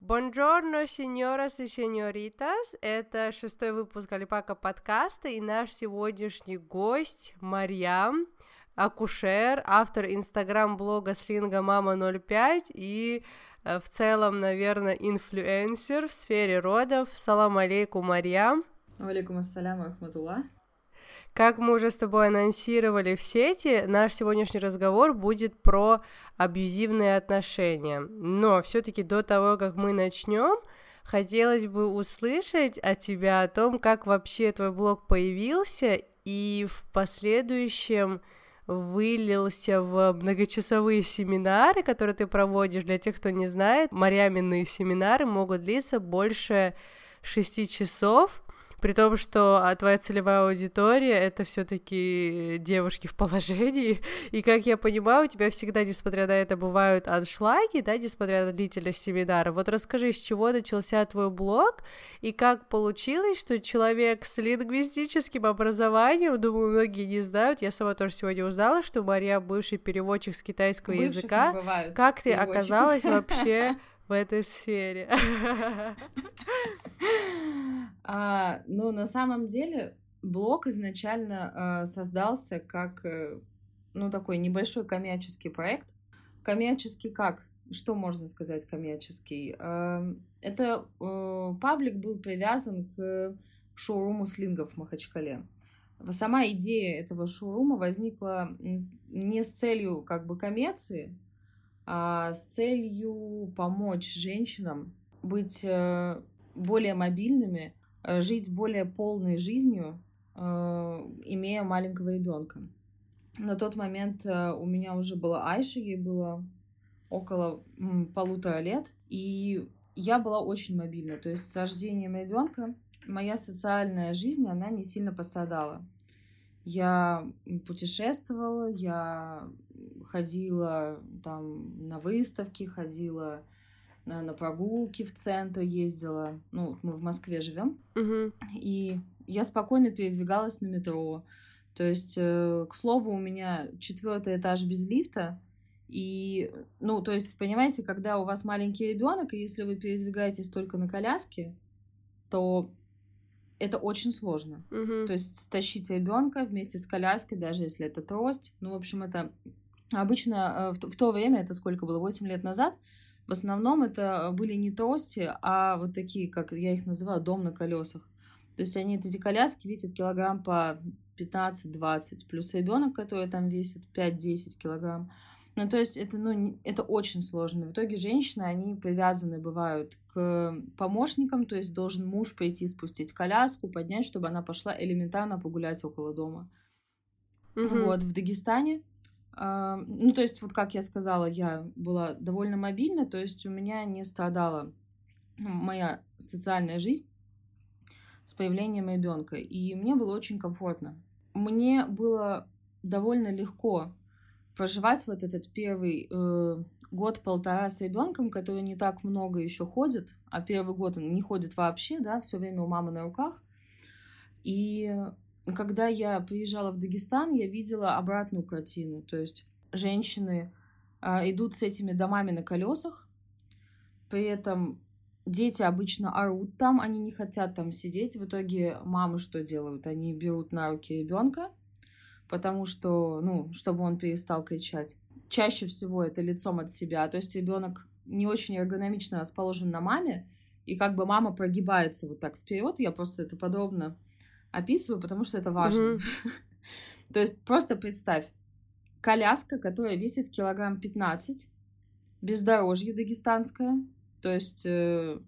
Бонжорно, сеньорас и сеньоритас. Это шестой выпуск Альпака подкаста и наш сегодняшний гость Марьям, акушер, автор инстаграм-блога слинга Мама 05 и э, в целом, наверное, инфлюенсер в сфере родов. Салам алейкум, Марьям. Алейкум ассалям, Ахматулла. Как мы уже с тобой анонсировали в сети, наш сегодняшний разговор будет про абьюзивные отношения. Но все-таки до того, как мы начнем, хотелось бы услышать от тебя о том, как вообще твой блог появился и в последующем вылился в многочасовые семинары, которые ты проводишь. Для тех, кто не знает, марьяминные семинары могут длиться больше шести часов, при том, что а, твоя целевая аудитория это все-таки девушки в положении, и как я понимаю, у тебя всегда, несмотря на это, бывают аншлаги, да, несмотря на длительность семинара. Вот расскажи, с чего начался твой блог, и как получилось, что человек с лингвистическим образованием, думаю, многие не знают, я сама тоже сегодня узнала, что Мария бывший переводчик с китайского Бывших языка. Как ты оказалась вообще в этой сфере? А, ну, на самом деле, блог изначально э, создался как, э, ну, такой небольшой коммерческий проект. Коммерческий как? Что можно сказать коммерческий? Э, это э, паблик был привязан к шоуруму слингов в Махачкале. Сама идея этого шоурума возникла не с целью как бы коммерции, с целью помочь женщинам быть э, более мобильными, э, жить более полной жизнью, э, имея маленького ребенка. На тот момент у меня уже была Айша, ей было около полутора лет, и я была очень мобильна. То есть с рождением ребенка моя социальная жизнь, она не сильно пострадала. Я путешествовала, я ходила там на выставки, ходила на, на прогулки в центр, ездила. Ну, мы в Москве живем. Угу. И я спокойно передвигалась на метро. То есть, э, к слову, у меня четвертый этаж без лифта. И, ну, то есть, понимаете, когда у вас маленький ребенок, и если вы передвигаетесь только на коляске, то это очень сложно. Угу. То есть стащить ребенка вместе с коляской, даже если это трость. Ну, в общем, это обычно э, в, в то время, это сколько было, 8 лет назад, в основном это были не трости, а вот такие, как я их называю, дом на колесах. То есть они, эти коляски весят килограмм по 15-20, плюс ребенок, который там весит 5-10 килограмм. Ну, то есть это, ну, это очень сложно. В итоге женщины, они привязаны бывают к помощникам, то есть должен муж пойти спустить коляску, поднять, чтобы она пошла элементарно погулять около дома. Угу. Вот, в Дагестане ну, то есть, вот как я сказала, я была довольно мобильна, то есть у меня не страдала моя социальная жизнь с появлением ребенка, и мне было очень комфортно. Мне было довольно легко проживать вот этот первый э, год-полтора с ребенком, который не так много еще ходит, а первый год он не ходит вообще, да, все время у мамы на руках. И когда я приезжала в Дагестан, я видела обратную картину, то есть женщины э, идут с этими домами на колесах, при этом дети обычно орут там, они не хотят там сидеть. В итоге мамы что делают? Они берут на руки ребенка, потому что, ну, чтобы он перестал кричать. Чаще всего это лицом от себя, то есть ребенок не очень эргономично расположен на маме, и как бы мама прогибается вот так вперед. Я просто это подробно описываю, потому что это важно. То есть просто представь, коляска, которая весит килограмм 15, бездорожье дагестанское, то есть э,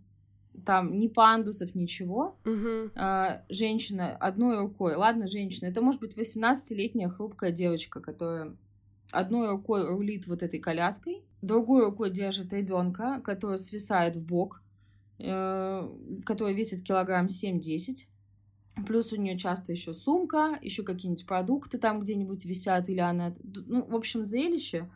там ни пандусов, ничего. Угу. А, женщина одной рукой, ладно, женщина, это может быть 18-летняя хрупкая девочка, которая одной рукой рулит вот этой коляской, другой рукой держит ребенка, который свисает в бок, э, которая весит килограмм 7-10. Плюс у нее часто еще сумка, еще какие-нибудь продукты там где-нибудь висят, или она... Ну, в общем, зрелище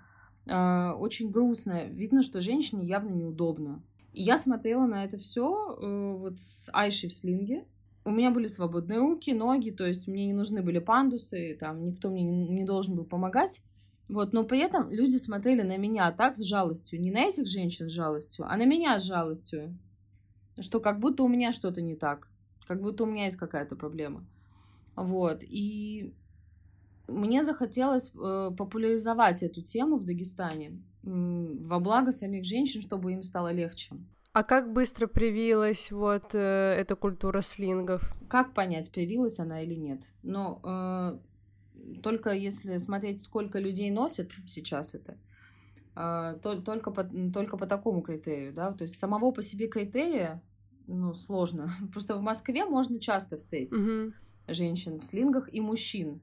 э, очень грустное. Видно, что женщине явно неудобно. И я смотрела на это все э, вот с Айшей в слинге. У меня были свободные руки, ноги, то есть мне не нужны были пандусы, там никто мне не, должен был помогать. Вот, но при этом люди смотрели на меня так с жалостью, не на этих женщин с жалостью, а на меня с жалостью, что как будто у меня что-то не так, как будто у меня есть какая-то проблема. Вот, и мне захотелось э, популяризовать эту тему в Дагестане во благо самих женщин, чтобы им стало легче. А как быстро привилась вот э, эта культура слингов? Как понять, привилась она или нет? Но э, только если смотреть, сколько людей носят сейчас это, э, то, только, по, только по такому критерию, да, то есть самого по себе критерия, ну, сложно. Просто в Москве можно часто встретить угу. женщин в слингах и мужчин.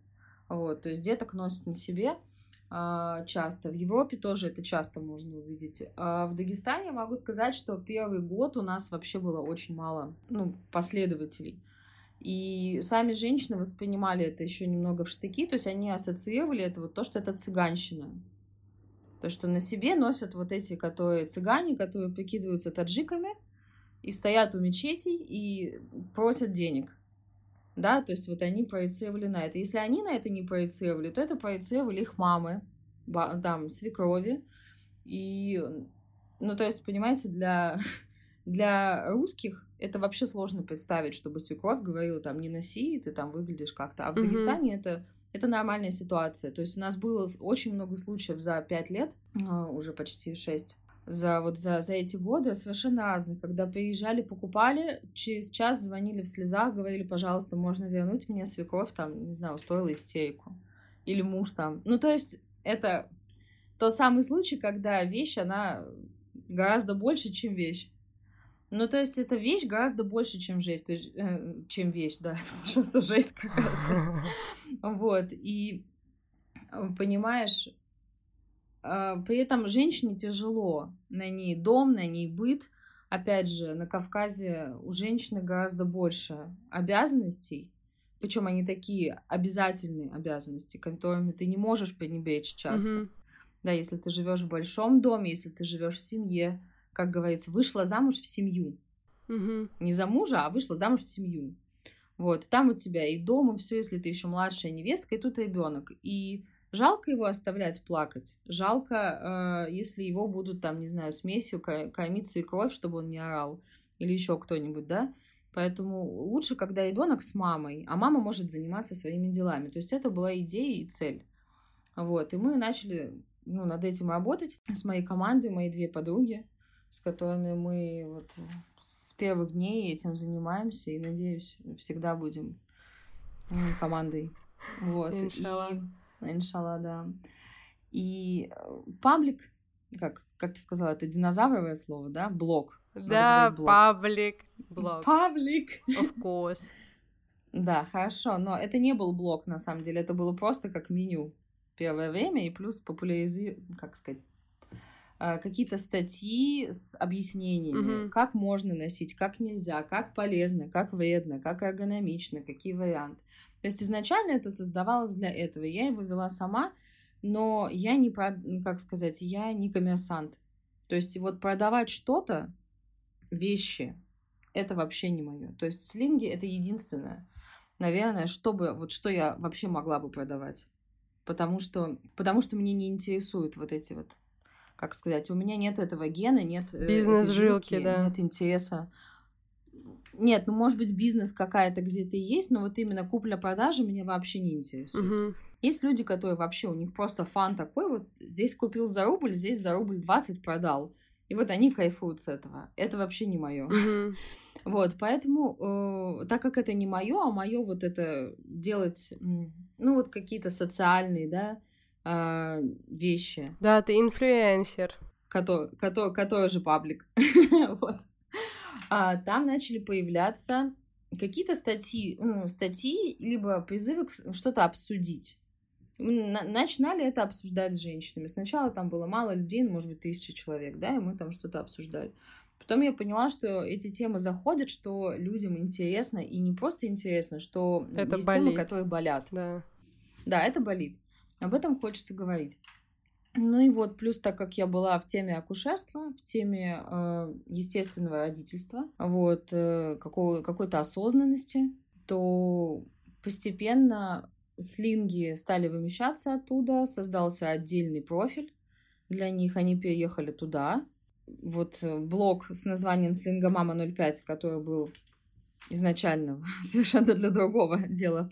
Вот, то есть деток носят на себе а, часто. В Европе тоже это часто можно увидеть. А в Дагестане могу сказать, что первый год у нас вообще было очень мало ну, последователей. И сами женщины воспринимали это еще немного в штыки, то есть они ассоциировали это вот то, что это цыганщина. То, что на себе носят вот эти, которые цыгане, которые прикидываются таджиками и стоят у мечетей и просят денег да, то есть вот они проецировали на это. Если они на это не проецировали, то это проецировали их мамы, там, свекрови, и, ну, то есть, понимаете, для, для русских это вообще сложно представить, чтобы свекровь говорила, там, не носи, ты там выглядишь как-то, а в mm-hmm. Дагестане это это нормальная ситуация. То есть у нас было очень много случаев за пять лет, а, уже почти шесть, за вот за, за эти годы совершенно разные. Когда приезжали, покупали, через час звонили в слезах, говорили, пожалуйста, можно вернуть мне свекровь, там, не знаю, устроила истерику. Или муж там. Ну, то есть это тот самый случай, когда вещь, она гораздо больше, чем вещь. Ну, то есть, это вещь гораздо больше, чем жесть. То есть, э, чем вещь, да, это что жесть какая-то. Вот, и э, понимаешь, при этом женщине тяжело. На ней дом, на ней быт. Опять же, на Кавказе у женщины гораздо больше обязанностей. Причем они такие обязательные обязанности, которыми ты не можешь пренебречь часто. Mm-hmm. Да, если ты живешь в большом доме, если ты живешь в семье, как говорится, вышла замуж в семью. Mm-hmm. Не за мужа, а вышла замуж в семью. Вот, там у тебя и дома все, если ты еще младшая невестка, и тут ребенок. И Жалко его оставлять плакать. Жалко, э, если его будут там, не знаю, смесью кормиться и кровь, чтобы он не орал. Или еще кто-нибудь, да? Поэтому лучше, когда ребенок с мамой, а мама может заниматься своими делами. То есть это была идея и цель. Вот. И мы начали ну, над этим работать с моей командой, мои две подруги, с которыми мы вот с первых дней этим занимаемся и, надеюсь, всегда будем командой. Вот. Иншалла. И Иншалла, да. И э, паблик, как, как ты сказала, это динозавровое слово, да? Блок. Да, паблик. Блок. Паблик. Of course. Да, хорошо, но это не был блок, на самом деле, это было просто как меню первое время, и плюс популяризировать, как сказать, э, какие-то статьи с объяснениями, mm-hmm. как можно носить, как нельзя, как полезно, как вредно, как эргономично, какие варианты. То есть изначально это создавалось для этого. Я его вела сама, но я не, ну, как сказать, я не коммерсант. То есть вот продавать что-то, вещи, это вообще не мое. То есть слинги это единственное, наверное, чтобы, вот что я вообще могла бы продавать. Потому что, потому что мне не интересуют вот эти вот, как сказать, у меня нет этого гена, нет э, бизнес-жилки, да. нет интереса. Нет, ну может быть бизнес какая-то где-то есть, но вот именно купля-продажа меня вообще не интересует. Угу. Есть люди, которые вообще, у них просто фан такой, вот здесь купил за рубль, здесь за рубль 20 продал. И вот они кайфуют с этого. Это вообще не мое. Mm-hmm. Вот, поэтому, э, так как это не мое, а мое вот это делать, ну вот какие-то социальные, да, э, вещи. Да, ты инфлюенсер. Который, который, который же паблик. вот там начали появляться какие-то статьи, ну, статьи, либо призывы что-то обсудить. Мы начинали это обсуждать с женщинами. Сначала там было мало людей, ну, может быть, тысяча человек, да, и мы там что-то обсуждали. Потом я поняла, что эти темы заходят, что людям интересно, и не просто интересно, что это есть болит. темы, которые болят. Да. Да, это болит. Об этом хочется говорить. Ну и вот, плюс так как я была в теме акушерства, в теме э, естественного родительства, вот, э, какого, какой-то осознанности, то постепенно слинги стали вымещаться оттуда, создался отдельный профиль для них, они переехали туда. Вот э, блог с названием «Слингомама 05», который был изначально совершенно для другого дела,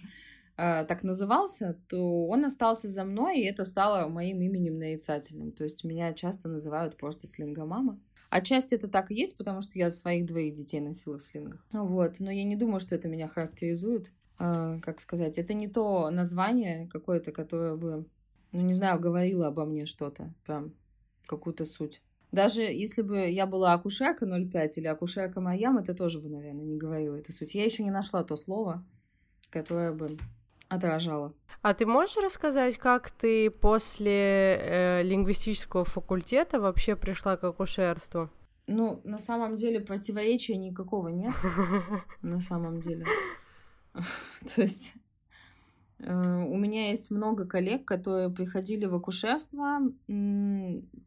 так назывался, то он остался за мной, и это стало моим именем нарицательным. То есть меня часто называют просто слингомама. Отчасти это так и есть, потому что я своих двоих детей носила в слингах. Вот, но я не думаю, что это меня характеризует. Э, как сказать, это не то название какое-то, которое бы, ну не знаю, говорило обо мне что-то, прям какую-то суть. Даже если бы я была акушерка 05 или акушерка Майям, это тоже бы, наверное, не говорила эту суть. Я еще не нашла то слово, которое бы отражало. А ты можешь рассказать, как ты после э, лингвистического факультета вообще пришла к акушерству? Ну, на самом деле противоречия никакого нет. На самом деле. То есть э, у меня есть много коллег, которые приходили в акушерство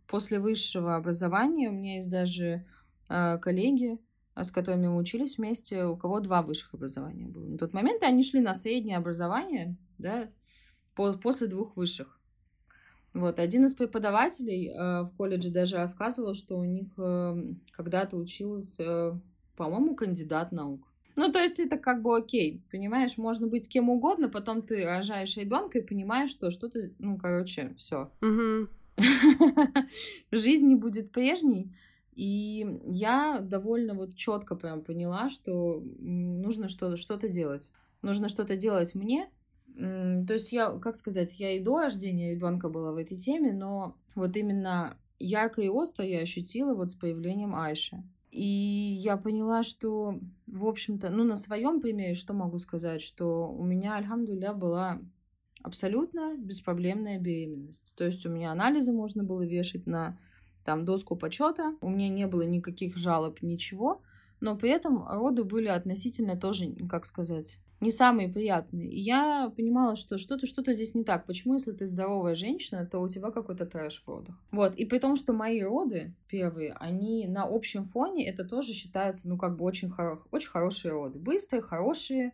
после высшего образования. У меня есть даже э, коллеги, с которыми мы учились вместе, у кого два высших образования было. На тот момент они шли на среднее образование, да, после двух высших. Вот, один из преподавателей э, в колледже даже рассказывал, что у них э, когда-то учился, э, по-моему, кандидат наук. Ну, то есть это как бы окей, понимаешь, можно быть кем угодно, потом ты рожаешь ребенка и понимаешь, что что-то, ну, короче, все. Жизнь не будет прежней. И я довольно вот четко прям поняла, что нужно что-то что делать. Нужно что-то делать мне. То есть я, как сказать, я и до рождения ребенка была в этой теме, но вот именно ярко и остро я ощутила вот с появлением Айши. И я поняла, что, в общем-то, ну, на своем примере, что могу сказать, что у меня, альхамдуля, была абсолютно беспроблемная беременность. То есть у меня анализы можно было вешать на там доску почета, у меня не было никаких жалоб, ничего, но при этом роды были относительно тоже, как сказать, не самые приятные. И я понимала, что что-то что-то здесь не так. Почему, если ты здоровая женщина, то у тебя какой-то трэш в родах? Вот. И при том, что мои роды первые, они на общем фоне, это тоже считается, ну, как бы очень, хоро- очень хорошие роды. Быстрые, хорошие,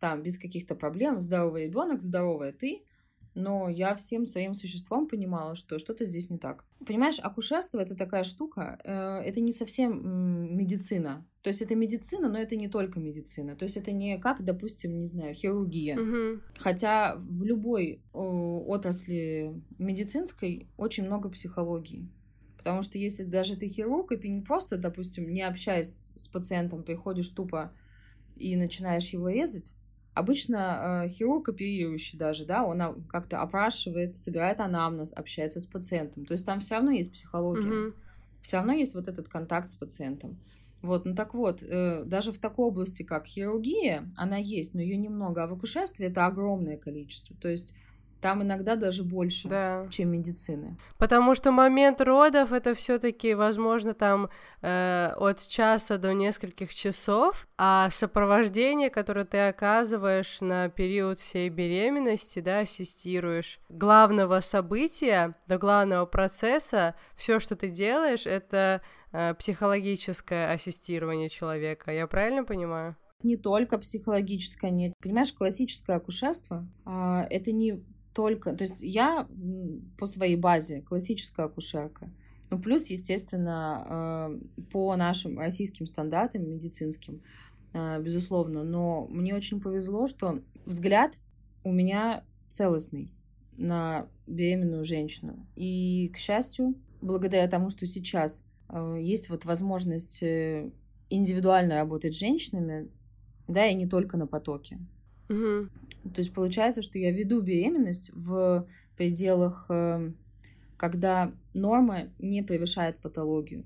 там, без каких-то проблем. Здоровый ребенок, здоровая ты — но я всем своим существом понимала, что что-то здесь не так. Понимаешь, акушерство это такая штука, э, это не совсем медицина. То есть это медицина, но это не только медицина. То есть это не как, допустим, не знаю, хирургия. Угу. Хотя в любой отрасли медицинской очень много психологии. Потому что если даже ты хирург, и ты не просто, допустим, не общаясь с пациентом, приходишь тупо и начинаешь его резать, Обычно э, хирург, оперирующий даже, да, он как-то опрашивает, собирает анамнез, общается с пациентом. То есть там все равно есть психология. Mm-hmm. Все равно есть вот этот контакт с пациентом. Вот, ну так вот, э, даже в такой области, как хирургия, она есть, но ее немного, а в акушерстве это огромное количество. То есть там иногда даже больше, да. чем медицины. Потому что момент родов это все-таки, возможно, там э, от часа до нескольких часов, а сопровождение, которое ты оказываешь на период всей беременности, да, ассистируешь главного события до главного процесса, все, что ты делаешь, это э, психологическое ассистирование человека. Я правильно понимаю? Не только психологическое, нет. Понимаешь, классическое акушерство э, это не только... То есть я по своей базе классическая акушерка. Ну, плюс, естественно, э, по нашим российским стандартам медицинским, э, безусловно. Но мне очень повезло, что взгляд у меня целостный на беременную женщину. И, к счастью, благодаря тому, что сейчас э, есть вот возможность индивидуально работать с женщинами, да, и не только на потоке. Угу. То есть получается, что я веду беременность в пределах, эм, когда норма не превышает патологию.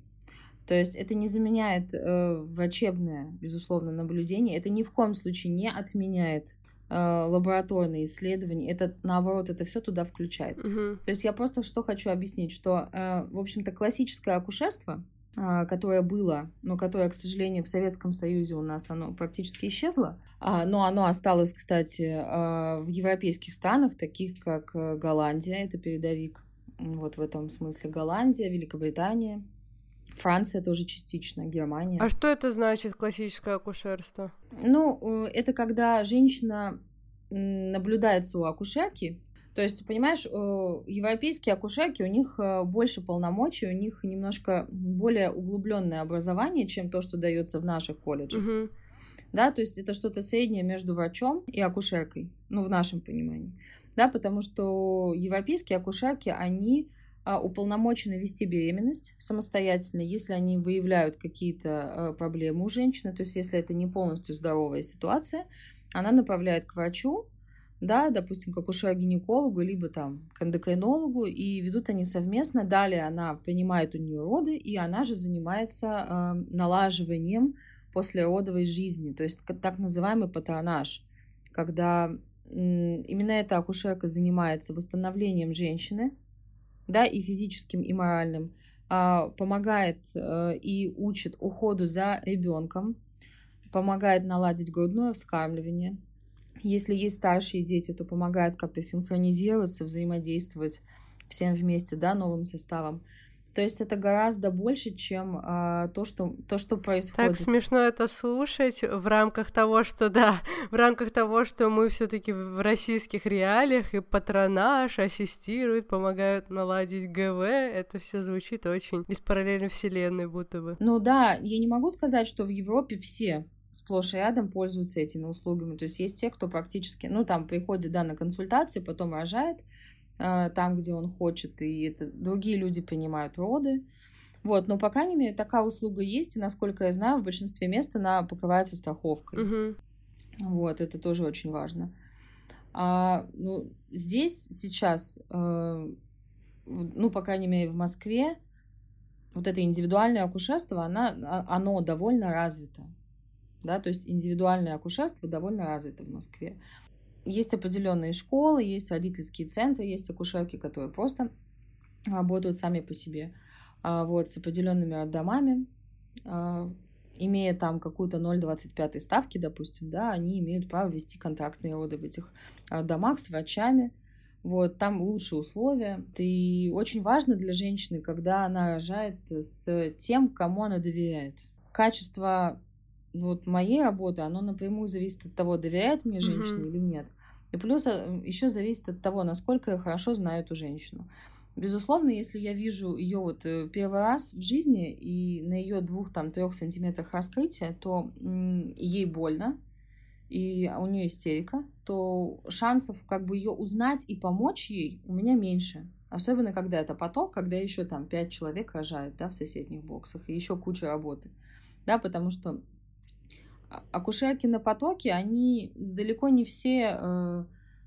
То есть это не заменяет э, врачебное, безусловно, наблюдение, это ни в коем случае не отменяет э, лабораторные исследования, это наоборот, это все туда включает. Uh-huh. То есть я просто что хочу объяснить, что, э, в общем-то, классическое акушерство, которое было, но которое, к сожалению, в Советском Союзе у нас оно практически исчезло. А, но оно осталось, кстати, а, в европейских странах, таких как э, Голландия, это передовик. Вот в этом смысле Голландия, Великобритания, Франция тоже частично, Германия. А что это значит классическое акушерство? Ну, э, это когда женщина наблюдается у акушерки, то есть, понимаешь, европейские акушерки, у них э, больше полномочий, у них немножко более углубленное образование, чем то, что дается в наших колледжах. Угу. Да, то есть это что-то среднее между врачом и акушеркой, ну, в нашем понимании. Да, потому что европейские акушерки, они а, уполномочены вести беременность самостоятельно, если они выявляют какие-то а, проблемы у женщины, то есть если это не полностью здоровая ситуация, она направляет к врачу, да, допустим, к акушеру-гинекологу, либо там к эндокринологу, и ведут они совместно. Далее она принимает у нее роды, и она же занимается э, налаживанием послеродовой жизни, то есть так называемый патронаж, когда именно эта акушерка занимается восстановлением женщины, да, и физическим, и моральным, э, помогает э, и учит уходу за ребенком, помогает наладить грудное вскармливание, если есть старшие дети, то помогают как-то синхронизироваться, взаимодействовать всем вместе, да, новым составом. То есть это гораздо больше, чем э, то, что, то, что происходит. Так смешно это слушать в рамках того, что да, в рамках того, что мы все-таки в российских реалиях и патронаж ассистируют, помогают наладить ГВ. Это все звучит очень из параллельной вселенной, будто бы. Ну да, я не могу сказать, что в Европе все сплошь и рядом пользуются этими услугами. То есть есть те, кто практически, ну, там приходит, да, на консультации, потом рожает э, там, где он хочет, и это, другие люди принимают роды. Вот, но, по крайней мере, такая услуга есть, и, насколько я знаю, в большинстве мест она покрывается страховкой. Угу. Вот, это тоже очень важно. А, ну, здесь сейчас, э, ну, по крайней мере, в Москве, вот это индивидуальное акушерство, она, а, оно довольно развито да, то есть индивидуальное акушерство довольно развито в Москве. Есть определенные школы, есть родительские центры, есть акушерки, которые просто работают сами по себе, а, вот, с определенными роддомами, а, имея там какую-то 0,25 ставки, допустим, да, они имеют право вести контактные роды в этих домах с врачами, вот, там лучшие условия. И очень важно для женщины, когда она рожает с тем, кому она доверяет. Качество вот моей работы, оно напрямую зависит от того, доверяет мне женщина mm-hmm. или нет. И плюс э, еще зависит от того, насколько я хорошо знаю эту женщину. Безусловно, если я вижу ее вот э, первый раз в жизни и на ее двух там трех сантиметрах раскрытия, то ей больно и у нее истерика, то шансов как бы ее узнать и помочь ей у меня меньше. Особенно когда это поток, когда еще там пять человек рожает, да, в соседних боксах, и еще куча работы. Да, потому что акушерки на потоке, они далеко не все э,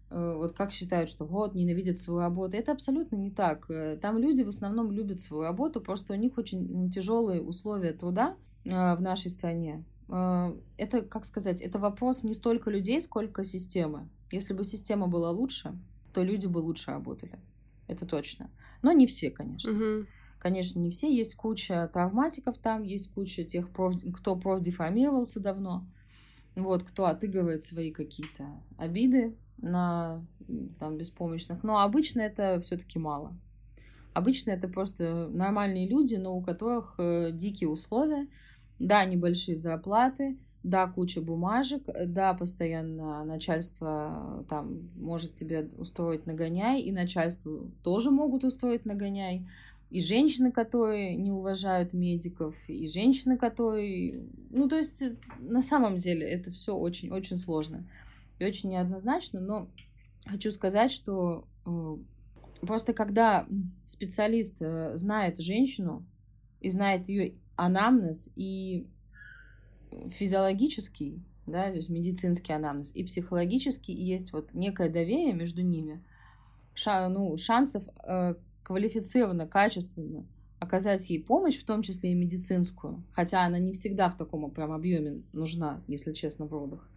э, вот как считают, что вот, ненавидят свою работу. Это абсолютно не так. Э, там люди в основном любят свою работу, просто у них очень тяжелые условия труда в нашей стране. Это, как сказать, это вопрос не столько людей, сколько системы. Если бы система была лучше, то люди бы лучше работали. Это точно. Но не все, конечно. Угу. Конечно, не все. Есть куча травматиков там, есть куча тех, кто профдеформировался давно. Вот, кто отыгрывает свои какие-то обиды на там, беспомощных. Но обычно это все-таки мало. Обычно это просто нормальные люди, но у которых э, дикие условия, да, небольшие зарплаты, да, куча бумажек, да, постоянно начальство там может тебе устроить нагоняй, и начальство тоже могут устроить нагоняй и женщины, которые не уважают медиков, и женщины, которые... Ну, то есть, на самом деле, это все очень-очень сложно и очень неоднозначно, но хочу сказать, что э, просто когда специалист э, знает женщину и знает ее анамнез и физиологический, да, то есть медицинский анамнез, и психологический, и есть вот некое доверие между ними, ша, ну, шансов э, квалифицированно, качественно оказать ей помощь, в том числе и медицинскую, хотя она не всегда в таком прям объеме нужна, если честно, в родах,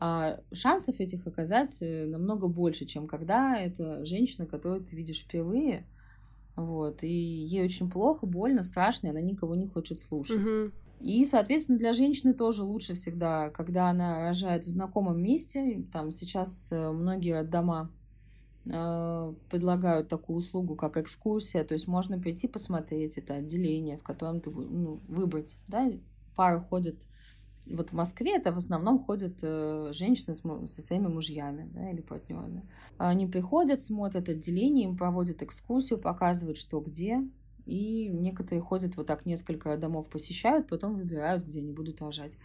а шансов этих оказать э, намного больше, чем когда это женщина, которую ты видишь впервые, Вот, и ей очень плохо, больно, страшно, и она никого не хочет слушать. Мгм. И, соответственно, для женщины тоже лучше всегда, когда она рожает в знакомом месте. Там сейчас э, многие дома предлагают такую услугу, как экскурсия. То есть можно прийти посмотреть это отделение, в котором ты ну, выбрать. Да? Пара ходит вот в Москве это в основном ходят э, женщины со своими мужьями да, или партнерами. Они приходят, смотрят отделение, им проводят экскурсию, показывают, что где. И некоторые ходят вот так несколько домов посещают, потом выбирают, где они будут рожать.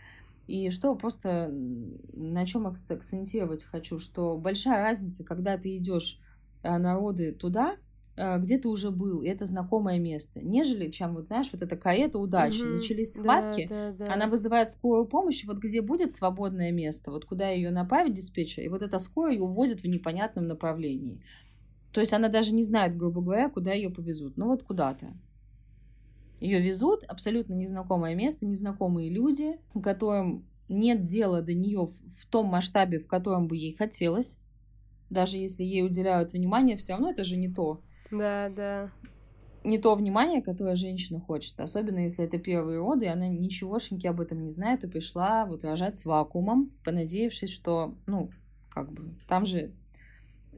И что просто на чем акцентировать хочу, что большая разница, когда ты идешь э, на роды туда, э, где ты уже был, и это знакомое место, нежели чем, вот знаешь, вот эта карета удачи, Мгм. начались Да, схватки, да, да. она вызывает скорую помощь, вот где будет свободное место, вот куда ее направить диспетчер, и вот эта скорая ее увозит в непонятном направлении. То есть она даже не знает, грубо говоря, куда ее повезут. Ну вот куда-то. Ее везут, абсолютно незнакомое место, незнакомые люди, которым нет дела до нее в, том масштабе, в котором бы ей хотелось. Даже если ей уделяют внимание, все равно это же не то Да, да. не то внимание, которое женщина хочет, особенно если это первые роды, и она ничегошеньки об этом не знает и пришла вот рожать с вакуумом, понадеявшись, что, ну, как бы, там же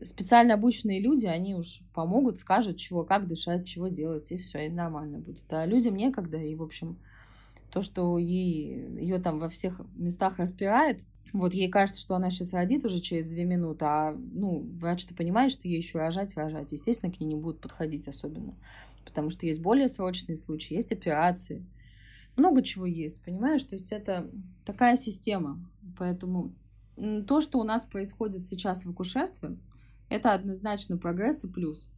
специально обученные люди, они уж помогут, скажут, чего, как дышать, чего делать, и все, и нормально будет. А людям некогда, и, в общем, то, что ей, ее там во всех местах распирает, вот ей кажется, что она сейчас родит уже через две минуты, а, ну, врач-то понимает, что ей еще рожать, рожать. Естественно, к ней не будут подходить особенно. Потому что есть более срочные случаи, есть операции. Много чего есть, понимаешь? То есть это такая система. Поэтому то, что у нас происходит сейчас в акушерстве, это однозначно прогресс и плюс.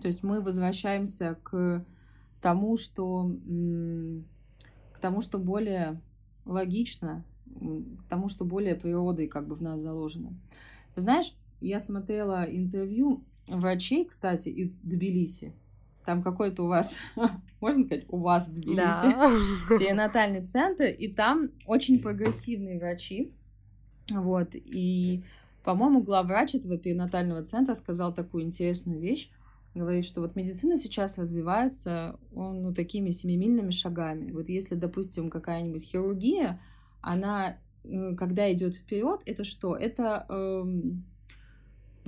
То есть мы возвращаемся к тому, что к тому, что более логично, к тому, что более природой как бы в нас заложено. Ты знаешь, я смотрела интервью врачей, кстати, из Тбилиси. Там какой-то у вас, можно сказать, у вас в Тбилиси, Да. перинатальный центр, и там очень прогрессивные врачи. Вот, и, по-моему, главврач этого перинатального центра сказал такую интересную вещь. Говорит, что вот медицина сейчас развивается ну, такими семимильными шагами. Вот если, допустим, какая-нибудь хирургия, она, э, когда идет вперед, это что? Это эм,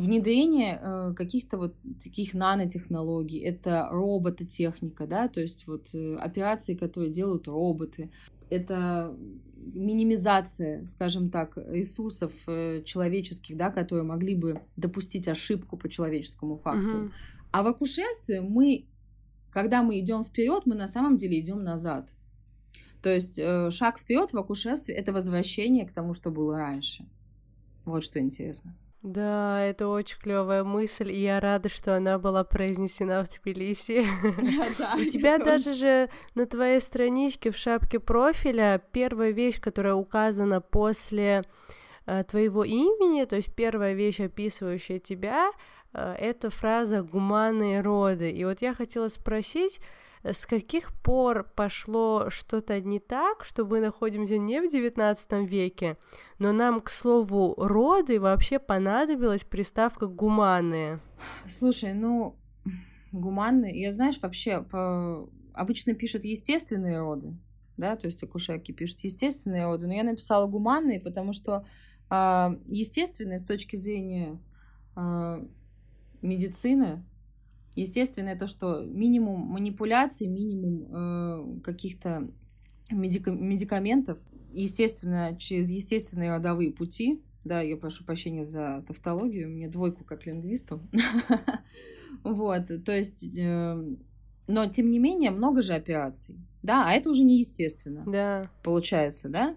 внедрение э, каких-то вот таких нанотехнологий, это робототехника, да, то есть вот э, операции, которые делают роботы, это минимизация, скажем так, ресурсов э, человеческих, да, которые могли бы допустить ошибку по человеческому фактору. Мгм. А в акушерстве мы, когда мы идем вперед, мы на самом деле идем назад. То есть э, шаг вперед в акушерстве это возвращение к тому, что было раньше. Вот что интересно. Да, это очень клевая мысль, и я рада, что она была произнесена в Тбилиси. У тебя даже же на твоей страничке в шапке профиля первая вещь, которая указана после э, твоего имени, то есть первая вещь, описывающая тебя, э, это фраза «гуманные роды». И вот я хотела спросить, с каких пор пошло что-то не так, что мы находимся не в XIX веке, но нам, к слову, роды вообще понадобилась приставка «гуманные». Слушай, ну, гуманные, я знаешь, вообще по... обычно пишут естественные роды, да, то есть акушерки пишут естественные роды, но я написала гуманные, потому что а, естественные с точки зрения а, медицины, естественно, это что минимум манипуляций, минимум э, каких-то медика- медикаментов, естественно, через естественные родовые пути. Да, я прошу прощения за тавтологию, мне двойку как лингвисту. Вот, то есть, э, но тем не менее, много же операций, да, а это уже неестественно Да. получается, да?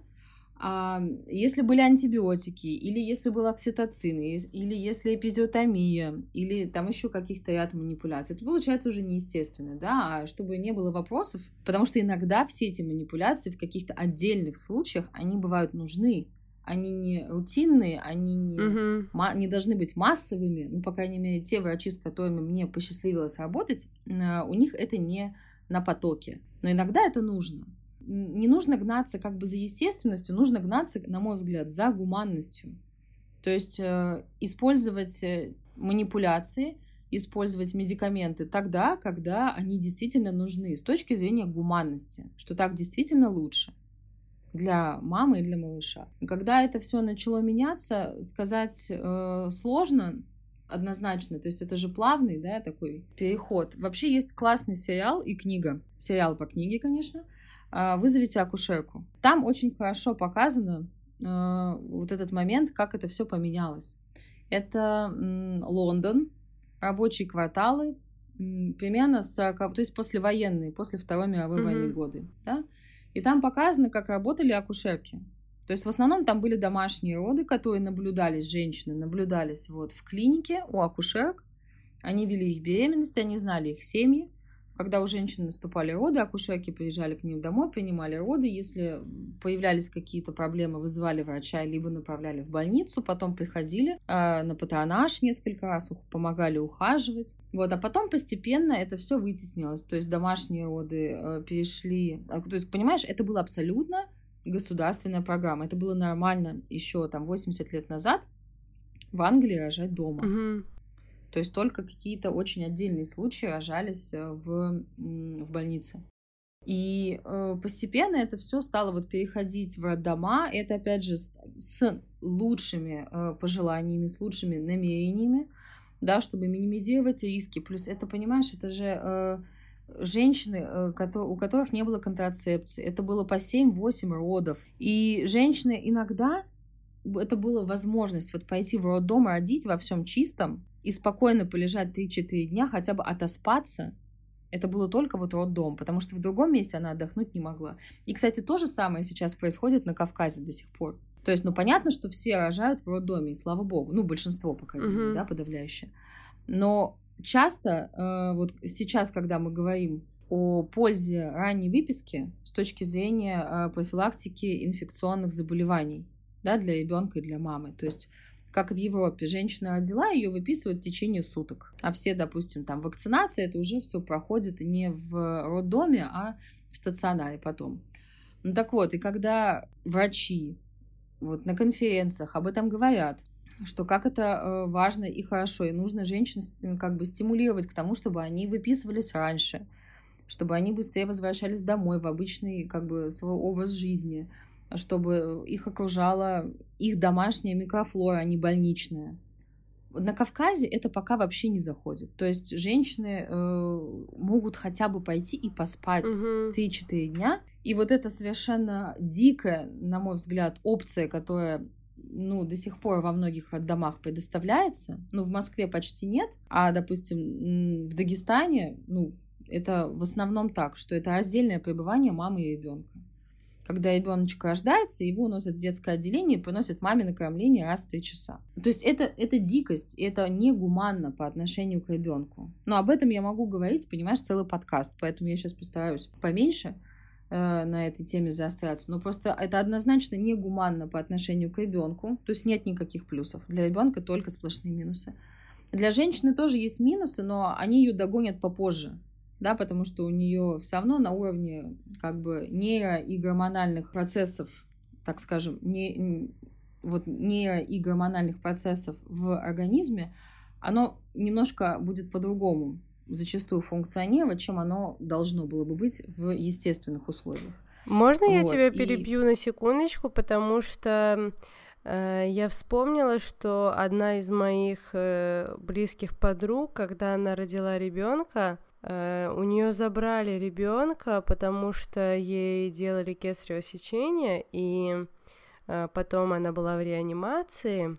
А если были антибиотики, или если был окситоцин, или если эпизиотомия, или там еще каких-то ряд манипуляций, это получается уже неестественно, да? А чтобы не было вопросов, потому что иногда все эти манипуляции в каких-то отдельных случаях, они бывают нужны. Они не рутинные, они не, Мгм. ма- не должны быть массовыми, ну, по крайней мере, те врачи, с которыми мне посчастливилось работать, э, у них это не на потоке. Но иногда это нужно. Не нужно гнаться как бы за естественностью, нужно гнаться, на мой взгляд, за гуманностью. То есть э, использовать э, манипуляции, использовать медикаменты тогда, когда они действительно нужны, с точки зрения гуманности, что так действительно лучше для мамы и для малыша. Когда это все начало меняться, сказать э, сложно однозначно. То есть это же плавный, да, такой переход. Вообще есть классный сериал и книга. Сериал по книге, конечно. Э, «Вызовите акушерку». Там очень хорошо показано э, вот этот момент, как это все поменялось. Это Лондон, рабочие кварталы, примерно 40, то есть послевоенные, после Второй мировой mm-hmm. войны годы, да, и там показано, как работали акушерки. То есть в основном там были домашние роды, которые наблюдались, женщины наблюдались вот в клинике у акушерок. Они вели их беременность, они знали их семьи. Когда у женщин наступали роды, акушерки приезжали к ним домой, принимали роды. Если появлялись какие-то проблемы, вызывали врача, либо направляли в больницу, потом приходили э, на патронаж несколько раз, помогали ухаживать. Вот, а потом постепенно это все вытеснилось. То есть домашние роды э, перешли... Э, то есть, понимаешь, это было абсолютно государственная программа. Это было нормально еще там 80 лет назад в Англии рожать дома. Угу. То есть только какие-то очень отдельные случаи рожались э, в, в больнице. И э, постепенно это все стало вот переходить в роддома. Это опять же с, с лучшими э, пожеланиями, с лучшими намерениями, да, чтобы минимизировать риски. Плюс это, понимаешь, это же э, женщины, э, у которых не было контрацепции. Это было по 7-8 родов. И женщины иногда это была возможность вот пойти в роддом и родить во всем чистом, и спокойно полежать 3-4 дня, хотя бы отоспаться, это было только вот роддом, потому что в другом месте она отдохнуть не могла. И, кстати, то же самое сейчас происходит на Кавказе до сих пор. То есть, ну, понятно, что все рожают в роддоме, и слава богу, ну, большинство, по крайней мере, uh-huh. да, подавляющее. Но часто, э, вот сейчас, когда мы говорим о пользе ранней выписки с точки зрения э, профилактики инфекционных заболеваний, да, для ребенка и для мамы, то есть как в Европе. Женщина родила, ее выписывают в течение суток. А все, допустим, там вакцинация, это уже все проходит не в роддоме, а в стационаре потом. Ну так вот, и когда врачи вот на конференциях об этом говорят, что как это э, важно и хорошо, и нужно женщин как бы стимулировать к тому, чтобы они выписывались раньше, чтобы они быстрее возвращались домой в обычный как бы свой образ жизни, чтобы их окружала их домашняя микрофлора, а не больничная. На Кавказе это пока вообще не заходит. То есть женщины э, могут хотя бы пойти и поспать угу. 3-4 дня. И вот это совершенно дикая, на мой взгляд, опция, которая ну, до сих пор во многих домах предоставляется. Ну, в Москве почти нет, а, допустим, в Дагестане, ну, это в основном так, что это раздельное пребывание мамы и ребенка когда ребеночек рождается, его уносят в детское отделение и приносят маме на кормление раз в три часа. То есть это, это дикость, это негуманно по отношению к ребенку. Но об этом я могу говорить, понимаешь, целый подкаст, поэтому я сейчас постараюсь поменьше э, на этой теме заостряться. Но просто это однозначно негуманно по отношению к ребенку, то есть нет никаких плюсов. Для ребенка только сплошные минусы. Для женщины тоже есть минусы, но они ее догонят попозже да, потому что у нее все равно на уровне как бы нейро и гормональных процессов, так скажем, не, вот нейро и гормональных процессов в организме, оно немножко будет по-другому зачастую функционировать, чем оно должно было бы быть в естественных условиях. Можно вот, я тебя перебью и... на секундочку, потому что э, я вспомнила, что одна из моих э, близких подруг, когда она родила ребенка, у нее забрали ребенка, потому что ей делали кесарево сечение, и э, потом она была в реанимации,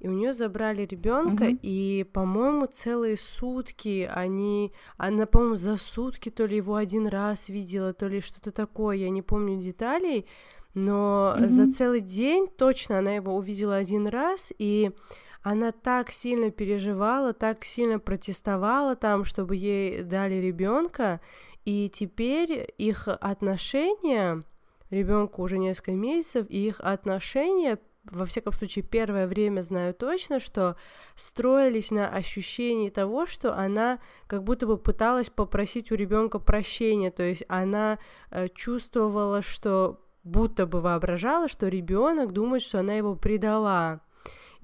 и у нее забрали ребенка, угу. и, по-моему, целые сутки они, она, по-моему, за сутки то ли его один раз видела, то ли что-то такое, я не помню деталей, но угу. за целый день точно она его увидела один раз, и она так сильно переживала, так сильно протестовала там, чтобы ей дали ребенка, и теперь их отношения, ребенку уже несколько месяцев, и их отношения во всяком случае, первое время знаю точно, что строились на ощущении того, что она как будто бы пыталась попросить у ребенка прощения, то есть она э, чувствовала, что будто бы воображала, что ребенок думает, что она его предала.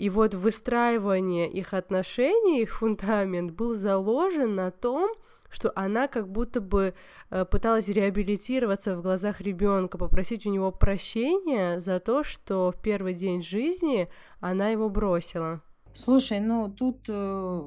И вот выстраивание их отношений, их фундамент был заложен на том, что она как будто бы э, пыталась реабилитироваться в глазах ребенка, попросить у него прощения за то, что в первый день жизни она его бросила. Слушай, ну тут э,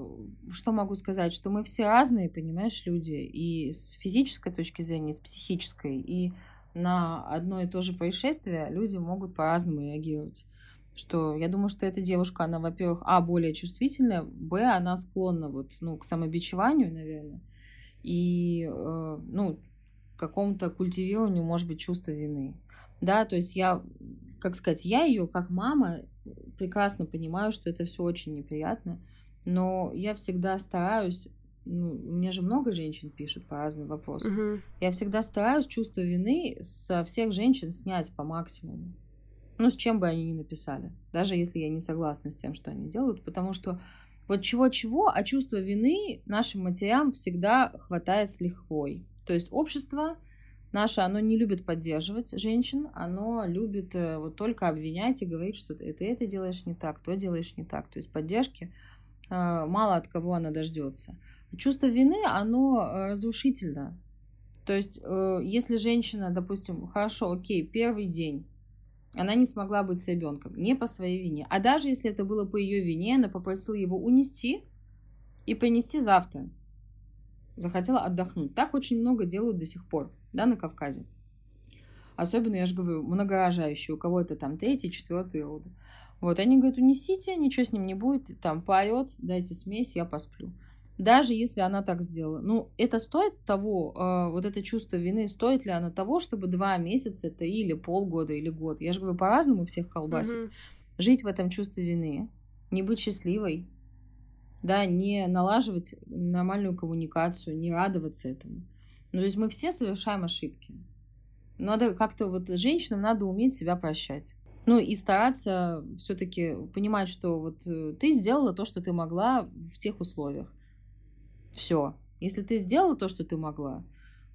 что могу сказать, что мы все разные, понимаешь, люди, и с физической точки зрения, и с психической, и на одно и то же происшествие люди могут по-разному реагировать. Что я думаю, что эта девушка, она, во-первых, а, более чувствительная, б, она склонна вот, ну, к самобичеванию, наверное, и, э, ну, какому-то культивированию, может быть, чувства вины. Да, то есть я, как сказать, я ее как мама прекрасно понимаю, что это все очень неприятно, но я всегда стараюсь ну, мне же много женщин пишут по разным вопросам. Uh-huh. Я всегда стараюсь чувство вины со всех женщин снять по максимуму. Ну, с чем бы они ни написали. Даже если я не согласна с тем, что они делают. Потому что вот чего-чего, а чувство вины нашим матерям всегда хватает с лихвой. То есть общество наше, оно не любит поддерживать женщин, оно любит э, вот только обвинять и говорить, что ты это, это делаешь не так, то делаешь не так. То есть поддержки э, мало от кого она дождется. Чувство вины, оно э, разрушительно. То есть, если женщина, допустим, хорошо, окей, первый день, она не смогла быть с ребенком, не по своей вине. А даже если это было по ее вине, она попросила его унести и принести завтра. Захотела отдохнуть. Так очень много делают до сих пор, да, на Кавказе. Особенно, я же говорю, многорожающие, у кого это там третий, четвертый роды. Вот, они говорят, унесите, ничего с ним не будет, там поет, дайте смесь, я посплю даже если она так сделала. Ну, это стоит того, э, вот это чувство вины, стоит ли оно того, чтобы два месяца, это или полгода, или год. Я же говорю, по-разному всех колбасит. Mm-hmm. Жить в этом чувстве вины, не быть счастливой, да, не налаживать нормальную коммуникацию, не радоваться этому. Ну, то есть мы все совершаем ошибки. Надо как-то вот женщинам надо уметь себя прощать. Ну и стараться все-таки понимать, что вот э, ты сделала то, что ты могла в тех условиях. Все. Если ты сделала то, что ты могла,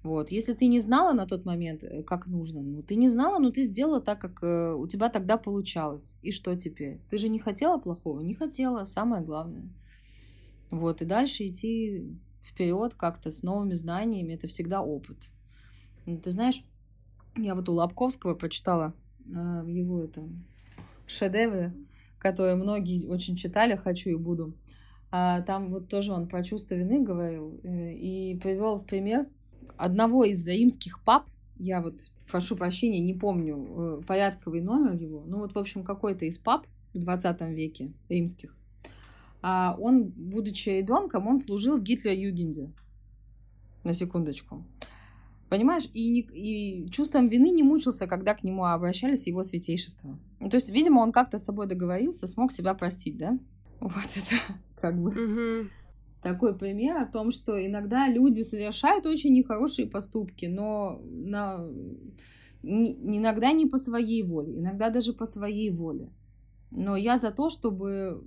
вот. Если ты не знала на тот момент, э, как нужно, ну, ты не знала, но ты сделала так, как э, у тебя тогда получалось. И что теперь? Ты же не хотела плохого? Не хотела, самое главное. Вот. И дальше идти вперед как-то с новыми знаниями, это всегда опыт. Ты знаешь, я вот у Лобковского прочитала э, его это шедевры, которые многие очень читали, хочу и буду. Там вот тоже он про чувство вины говорил э, и привел в пример одного из заимских пап. Я вот, прошу прощения, не помню э, порядковый номер его. Ну вот, в общем, какой-то из пап в 20 веке римских. А он, будучи ребенком, он служил в Гитлер-Югенде. На секундочку. Понимаешь, и, не, и чувством вины не мучился, когда к нему обращались его святейшество. То есть, видимо, он как-то с собой договорился, смог себя простить, да? Вот это как бы угу. такой пример о том, что иногда люди совершают очень нехорошие поступки, но на... иногда не по своей воле, иногда даже по своей воле. Но я за то, чтобы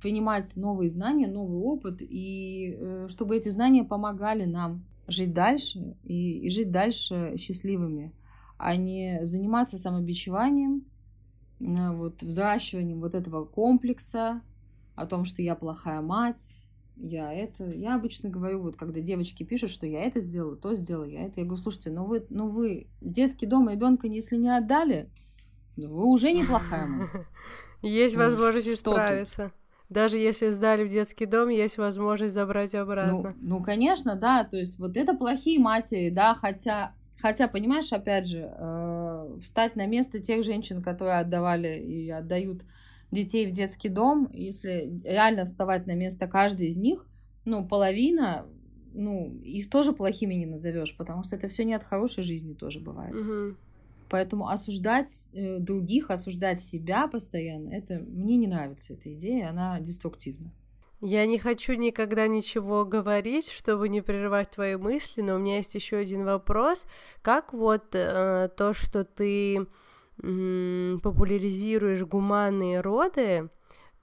принимать новые знания, новый опыт, и э, чтобы эти знания помогали нам жить дальше и, и жить дальше счастливыми, а не заниматься самобичеванием, э, вот, взращиванием вот этого комплекса, о том, что я плохая мать, я это... Я обычно говорю, вот когда девочки пишут, что я это сделала, то сделала, я это. Я говорю, слушайте, ну вы, ну вы детский дом ребенка, если не отдали, ну вы уже неплохая мать. Есть ну, возможность исправиться. Даже если сдали в детский дом, есть возможность забрать обратно. Ну, ну, конечно, да. То есть вот это плохие матери, да, хотя, хотя понимаешь, опять же, э, встать на место тех женщин, которые отдавали и отдают детей в детский дом, если реально вставать на место каждой из них, ну, половина, ну, их тоже плохими не назовешь, потому что это все не от хорошей жизни тоже бывает. Угу. Поэтому осуждать э, других, осуждать себя постоянно, это мне не нравится эта идея, она деструктивна. Я не хочу никогда ничего говорить, чтобы не прерывать твои мысли, но у меня есть еще один вопрос. Как вот э, то, что ты популяризируешь гуманные роды,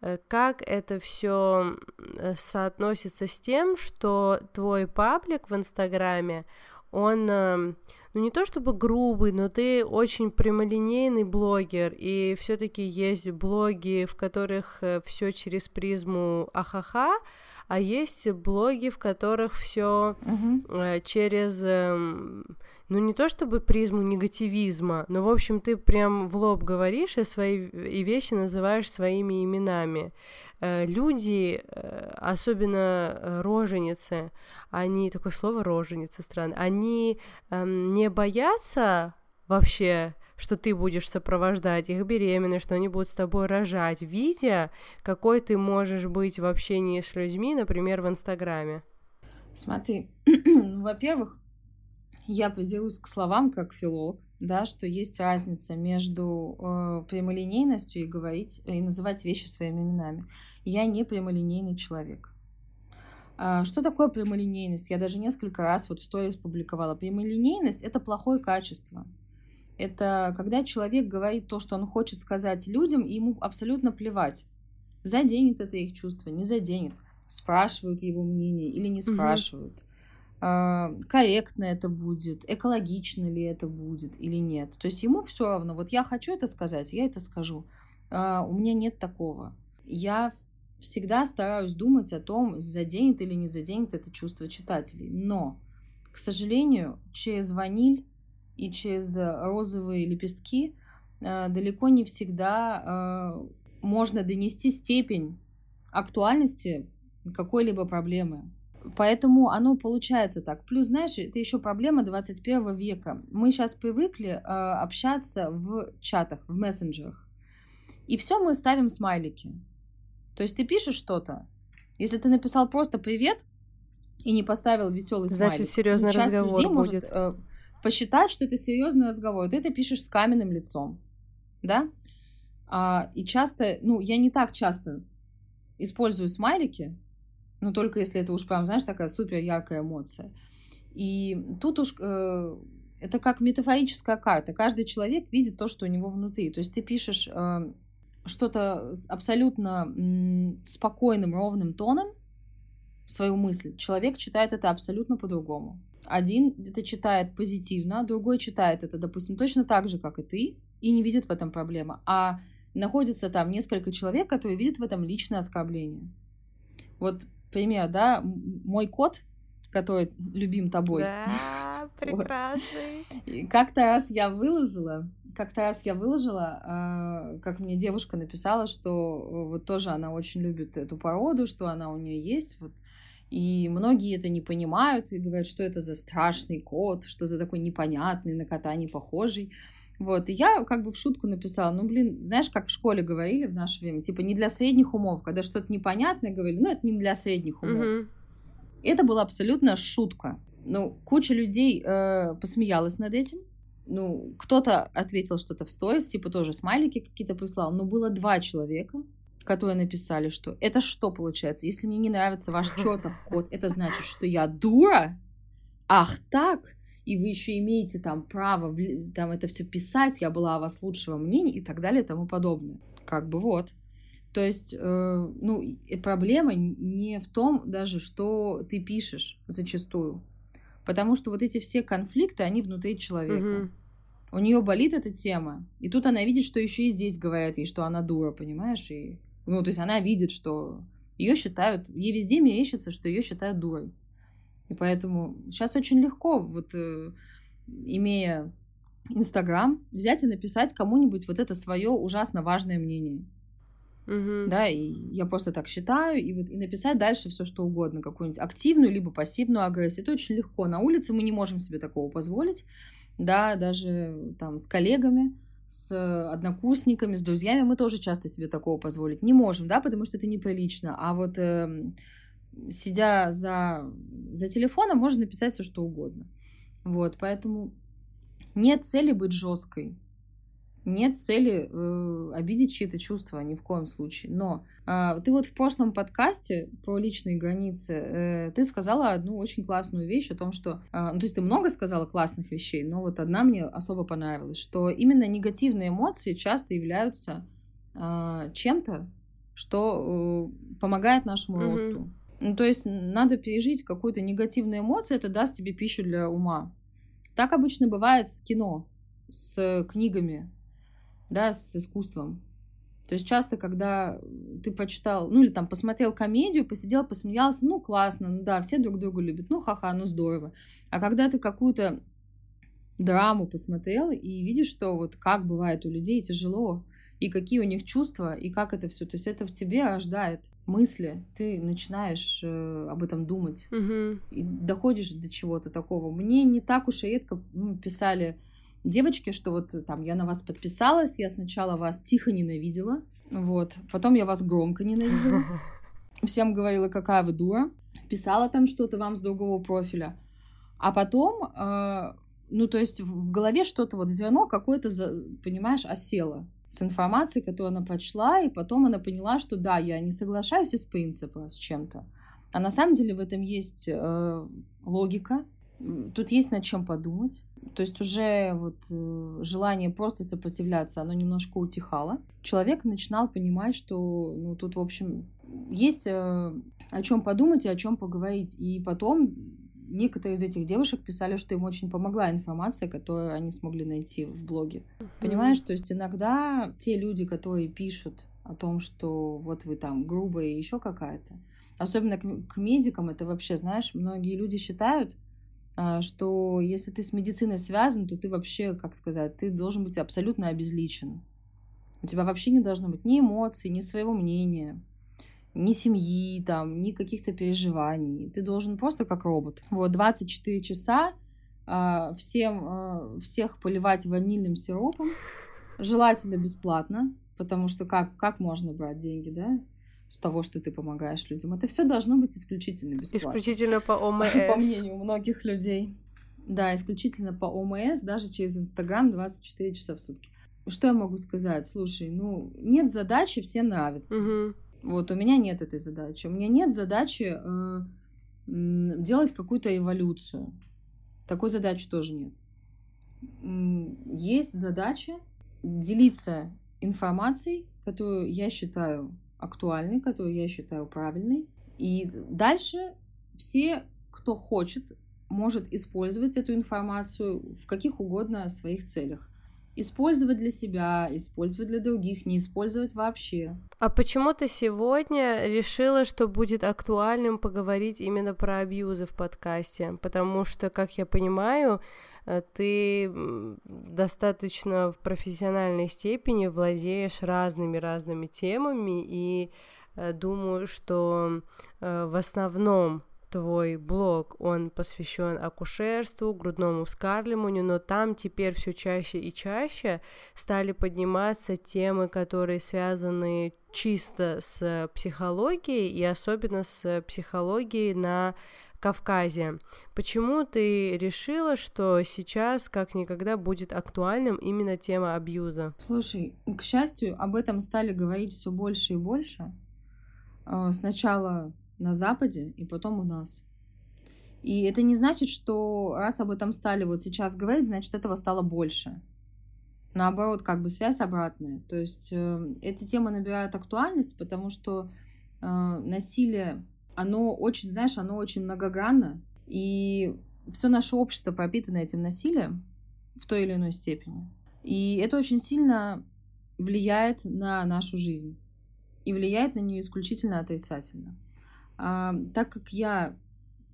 э, как это все э, соотносится с тем, что твой паблик в Инстаграме, он, эм, ну, не то чтобы грубый, но ты очень прямолинейный блогер, и все-таки есть блоги, в которых э, все через призму ахаха, а есть блоги, в которых все Мгм. через, эм, ну не то чтобы призму негативизма, но в общем ты прям в лоб говоришь и свои и вещи называешь своими именами. Э, Люди, э, особенно э, роженицы, они такое слово роженица странно, они эм, не боятся вообще что ты будешь сопровождать их беременность, что они будут с тобой рожать, видя, какой ты можешь быть в общении с людьми, например, в Инстаграме. Смотри, во-первых, я придерусь к словам как филолог, да, что есть разница между э, прямолинейностью и говорить и называть вещи своими именами. Я не прямолинейный человек. А, Что такое прямолинейность? Я даже несколько раз вот в сторис публиковала. Прямолинейность — это плохое качество. Это когда человек говорит то, что он хочет сказать людям, и ему абсолютно плевать, заденет это их чувство, не заденет, спрашивают его мнение или не спрашивают, корректно это будет, экологично ли это будет или нет. То есть ему все равно, вот я хочу это сказать, я это скажу. А, У меня нет такого. Я всегда стараюсь думать о том, заденет или не заденет это чувство читателей. Но, к сожалению, через ваниль и через розовые лепестки э, далеко не всегда можно донести степень актуальности какой-либо проблемы. Поэтому оно получается так. Плюс, знаешь, это еще проблема 21 века. Мы сейчас привыкли э, общаться в чатах, в мессенджерах. И все мы ставим смайлики. То есть ты пишешь что-то, если ты написал просто привет и не поставил веселый Значит, смайлик, серьезный часть разговор людей может будет. э, посчитать, что это серьезный разговор. Ты это пишешь с каменным лицом, да? А, и часто, ну, я не так часто использую смайлики, но только если это уж прям, знаешь, такая супер яркая эмоция. И тут уж э, это как метафорическая карта. Каждый человек видит то, что у него внутри. То есть ты пишешь э, что-то абсолютно м, спокойным, ровным тоном, свою мысль. Человек читает это абсолютно по-другому. Один это читает позитивно, другой читает это, допустим, точно так же, как и ты, и не видит в этом проблемы. А находится там несколько человек, которые видят в этом личное оскорбление. Вот пример, да, мой кот, который любим тобой. Да, прекрасный. Как-то раз я выложила, как-то раз я выложила, а, как мне девушка написала, что э, вот тоже она очень любит эту породу, что она у нее есть, вот. И многие это не понимают и говорят, что это за страшный кот, что за такой непонятный, на кота не похожий. Вот, и я как бы в шутку написала, ну, блин, знаешь, как в школе говорили в наше время, типа, не для средних умов, когда что-то непонятное говорили, ну, это не для средних умов. Мгм. Это была абсолютно шутка. Ну, куча людей э, посмеялась над этим. Ну, кто-то ответил что-то в сторис, типа тоже смайлики какие-то прислал. Но было два человека, которые написали, что это что получается? Если мне не нравится ваш чертов код, это значит, что я дура? Ах так? И вы еще имеете там право там это все писать, я была о вас лучшего мнения и так далее и тому подобное. Как бы вот. То есть, э, ну, проблема не в том даже, что ты пишешь зачастую. Потому что вот эти все конфликты, они внутри человека. Мгм. У нее болит эта тема. И тут она видит, что еще и здесь говорят ей, что она дура, понимаешь? И, ну, то есть она видит, что ее считают, ей везде мерещится, что ее считают дурой. И поэтому сейчас очень легко, вот э, имея Инстаграм, взять и написать кому-нибудь вот это свое ужасно важное мнение. Мгм. Да, и я просто так считаю, и вот и написать дальше все что угодно, какую-нибудь активную либо пассивную агрессию. Это очень легко. На улице мы не можем себе такого позволить, да, даже там с коллегами, с однокурсниками, с друзьями мы тоже часто себе такого позволить не можем, да, потому что это неприлично. А вот эм, сидя за, за телефоном, можно написать все что угодно. Вот, поэтому нет цели быть жесткой. Нет цели э, обидеть чьи-то чувства ни в коем случае. Но э, ты вот в прошлом подкасте про личные границы э, ты сказала одну очень классную вещь о том, что, э, ну то есть ты много сказала классных вещей, но вот одна мне особо понравилась, что именно негативные эмоции часто являются э, чем-то, что э, помогает нашему Мгм. росту. Ну то есть надо пережить какую-то негативную эмоцию, это даст тебе пищу для ума. Так обычно бывает с кино, с книгами, да, с искусством. То есть часто, когда ты почитал, ну или там посмотрел комедию, посидел, посмеялся, ну классно, ну да, все друг друга любят, ну ха-ха, ну здорово. А когда ты какую-то драму посмотрел и видишь, что вот как бывает у людей тяжело, и какие у них чувства, и как это все. То есть это в тебе рождает мысли, ты начинаешь э, об этом думать Мгм. и доходишь до чего-то такого. Мне не так уж и редко ну, писали девочки, что вот э, там я на вас подписалась, я сначала вас тихо ненавидела, вот, потом я вас громко ненавидела, всем говорила, какая вы дура, писала там что-то вам с другого профиля, а потом, э, ну, то есть в голове что-то вот зерно какое-то, понимаешь, осело с информацией, которую она прочла, и потом она поняла, что да, я не соглашаюсь из принципа с чем-то. А на самом деле в этом есть э, логика, тут есть над чем подумать. То есть уже вот э, желание просто сопротивляться, оно немножко утихало. Человек начинал понимать, что ну тут, в общем, есть э, о чем подумать и о чем поговорить. И потом некоторые из этих девушек писали, что им очень помогла информация, которую они смогли найти в блоге. Понимаешь, то есть иногда те люди, которые пишут о том, что вот вы там грубая и еще какая-то, особенно к, к медикам, это вообще, знаешь, многие люди считают, а, что если ты с медициной связан, то ты вообще, как сказать, ты должен быть абсолютно обезличен. У тебя вообще не должно быть ни эмоций, ни своего мнения, ни семьи, там, ни каких-то переживаний. Ты должен просто как робот. Вот 24 часа а, всем, а, всех поливать ванильным сиропом, желательно бесплатно, потому что как, как можно брать деньги, да, с того, что ты помогаешь людям? Это все должно быть исключительно бесплатно. Исключительно по ОМС. По мнению многих людей. Да, исключительно по ОМС, даже через Инстаграм 24 часа в сутки. Что я могу сказать? Слушай, ну, нет задачи, всем нравится. Мгм. Вот у меня нет этой задачи. У меня нет задачи э, делать какую-то эволюцию. Такой задачи тоже нет. Есть задача делиться информацией, которую я считаю актуальной, которую я считаю правильной. И дальше все, кто хочет, может использовать эту информацию в каких угодно своих целях. Использовать для себя, использовать для других, не использовать вообще. А почему ты сегодня решила, что будет актуальным поговорить именно про абьюзы в подкасте? Потому что, как я понимаю, э, ты достаточно в профессиональной степени владеешь разными-разными темами, и э, думаю, что э, в основном твой блог, он посвящен акушерству, грудному вскармливанию, но там теперь все чаще и чаще стали подниматься темы, которые связаны чисто с психологией и особенно с психологией на Кавказе. Почему ты решила, что сейчас как никогда будет актуальным именно тема абьюза? Слушай, к счастью, об этом стали говорить все больше и больше. Э, Сначала на Западе и потом у нас. И это не значит, что раз об этом стали вот сейчас говорить, значит этого стало больше. Наоборот, как бы связь обратная. То есть э, эта тема набирает актуальность, потому что э, насилие, оно очень, знаешь, оно очень многогранно. И все наше общество пропитано этим насилием в той или иной степени. И это очень сильно влияет на нашу жизнь. И влияет на нее исключительно отрицательно. А, так как я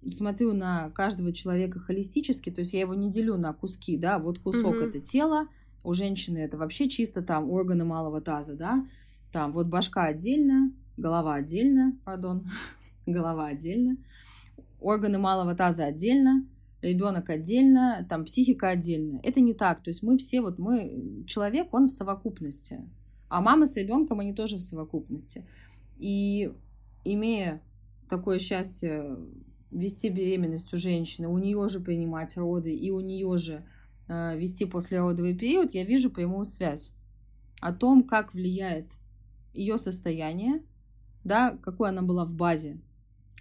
смотрю на каждого человека холистически, то есть я его не делю на куски, да, вот кусок Мгм. это тело, у женщины это вообще чисто там органы малого таза, да, там вот башка отдельно, голова отдельно, пардон, голова отдельно, органы малого таза отдельно, ребенок отдельно, там психика отдельно. Это не так. То есть мы все, вот мы, человек, он в совокупности. А мама с ребенком, они тоже в совокупности. И имея такое счастье вести беременность у женщины, у нее же принимать роды и у нее же э, вести послеродовый период, я вижу прямую связь о том, как влияет ее состояние, да, какой она была в базе,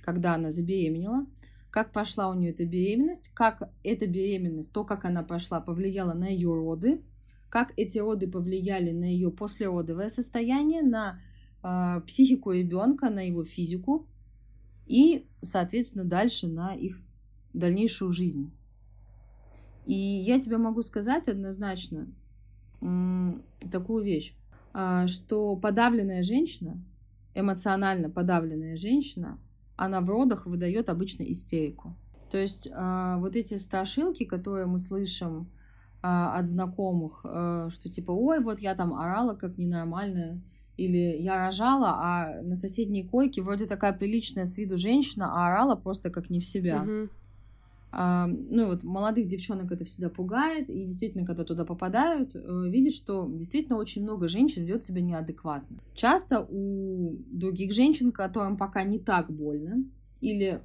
когда она забеременела, как пошла у нее эта беременность, как эта беременность, то, как она пошла, повлияла на ее роды, как эти роды повлияли на ее послеродовое состояние, на э, психику ребенка, на его физику и, соответственно, дальше на их дальнейшую жизнь. И я тебе могу сказать однозначно такую вещь, а, что подавленная женщина, эмоционально подавленная женщина, она в родах выдает обычно истерику. То есть а, вот эти страшилки, которые мы слышим а, от знакомых, что типа, ой, вот я там орала как ненормальная, или я рожала, а на соседней койке вроде такая приличная с виду женщина, а орала просто как не в себя. Uh-huh. А, ну, вот молодых девчонок это всегда пугает, и действительно, когда туда попадают, э, видят, что действительно очень много женщин ведет себя неадекватно. Часто у других женщин, которым пока не так больно, или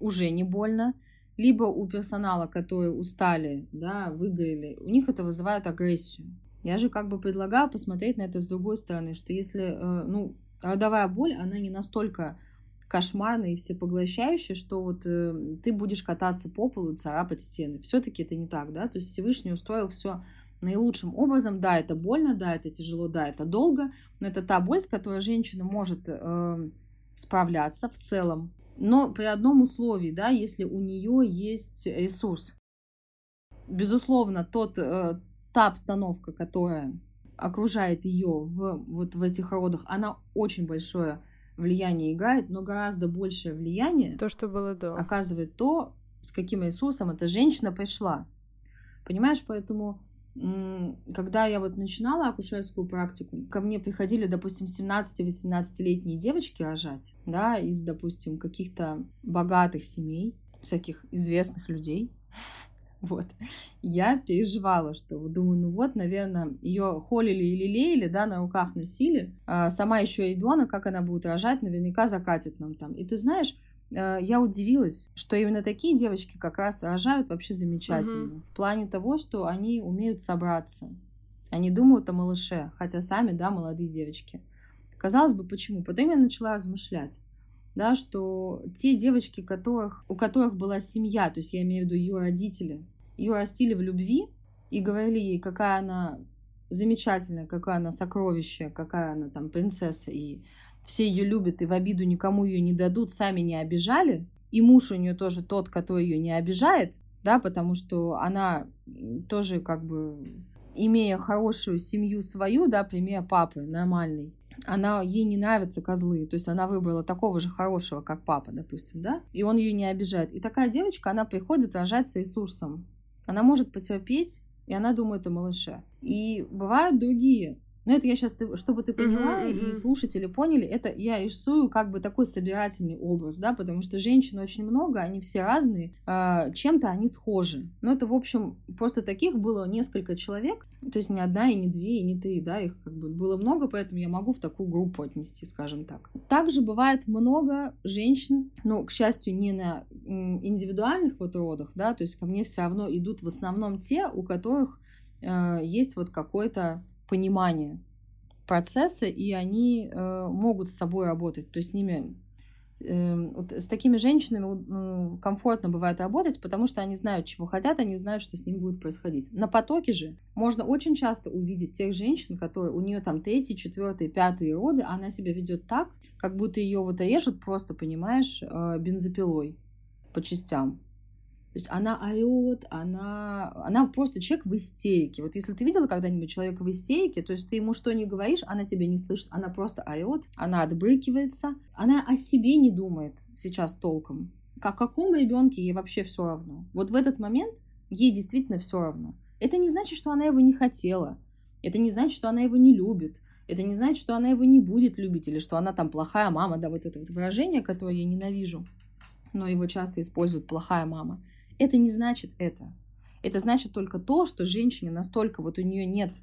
уже не больно, либо у персонала, которые устали, да, выгорели, у них это вызывает агрессию. Я же как бы предлагаю посмотреть на это с другой стороны, что если, э, ну, родовая боль, она не настолько кошмарная и всепоглощающая, что вот э, ты будешь кататься по полу царапать стены. Все-таки это не так, да? То есть Всевышний устроил все наилучшим образом. Да, это больно, да, это тяжело, да, это долго, но это та боль, с которой женщина может э, справляться в целом. Но при одном условии, да, если у нее есть ресурс. Безусловно, тот, э, та обстановка, которая окружает ее в, вот в этих родах, она очень большое влияние играет, но гораздо большее влияние то, что было до. оказывает то, с каким ресурсом эта женщина пришла. Понимаешь, поэтому когда я вот начинала акушерскую практику, ко мне приходили, допустим, 17-18-летние девочки рожать, да, из, допустим, каких-то богатых семей, всяких известных людей. Вот. Я переживала, что думаю, ну вот, наверное, ее холили или лелеяли, да, на руках носили. А сама еще ребенок, как она будет рожать, наверняка закатит нам там. И ты знаешь, э, я удивилась, что именно такие девочки как раз рожают вообще замечательно. Угу. В плане того, что они умеют собраться. Они думают о малыше, хотя сами, да, молодые девочки. Казалось бы, почему? Потом я начала размышлять да, что те девочки, которых, у которых была семья, то есть я имею в виду ее родители, ее растили в любви и говорили ей, какая она замечательная, какая она сокровище, какая она там принцесса, и все ее любят, и в обиду никому ее не дадут, сами не обижали, и муж у нее тоже тот, который ее не обижает, да, потому что она тоже как бы имея хорошую семью свою, да, пример папы нормальный, она, ей не нравятся козлы, то есть она выбрала такого же хорошего, как папа, допустим, да, и он ее не обижает. И такая девочка, она приходит рожать с ресурсом. Она может потерпеть, и она думает о малыше. И бывают другие но это я сейчас, чтобы ты поняла uh-huh, uh-huh. и слушатели поняли, это я рисую как бы такой собирательный образ, да, потому что женщин очень много, они все разные, э, чем-то они схожи. Но это, в общем, просто таких было несколько человек, то есть не одна, и не две, и не три, да, их как бы было много, поэтому я могу в такую группу отнести, скажем так. Также бывает много женщин, ну, к счастью, не на индивидуальных вот родах, да, то есть ко мне все равно идут в основном те, у которых э, есть вот какой-то понимание процесса, и они э, могут с собой работать. То есть с ними э, вот с такими женщинами э, комфортно бывает работать, потому что они знают, чего хотят, они знают, что с ним будет происходить. На потоке же можно очень часто увидеть тех женщин, которые у нее там третий, четвертый, пятый роды, а она себя ведет так, как будто ее вот режут просто, понимаешь, э, бензопилой по частям. То есть она орет, она, она просто человек в истерике. Вот если ты видела когда-нибудь человека в истерике, то есть ты ему что не говоришь, она тебя не слышит, она просто орет, она отбрыкивается, она о себе не думает сейчас толком. О каком ребенке ей вообще все равно. Вот в этот момент ей действительно все равно. Это не значит, что она его не хотела. Это не значит, что она его не любит. Это не значит, что она его не будет любить, или что она там плохая мама, да, вот это вот выражение, которое я ненавижу, но его часто используют плохая мама. Это не значит это. Это значит только то, что женщине настолько вот у нее нет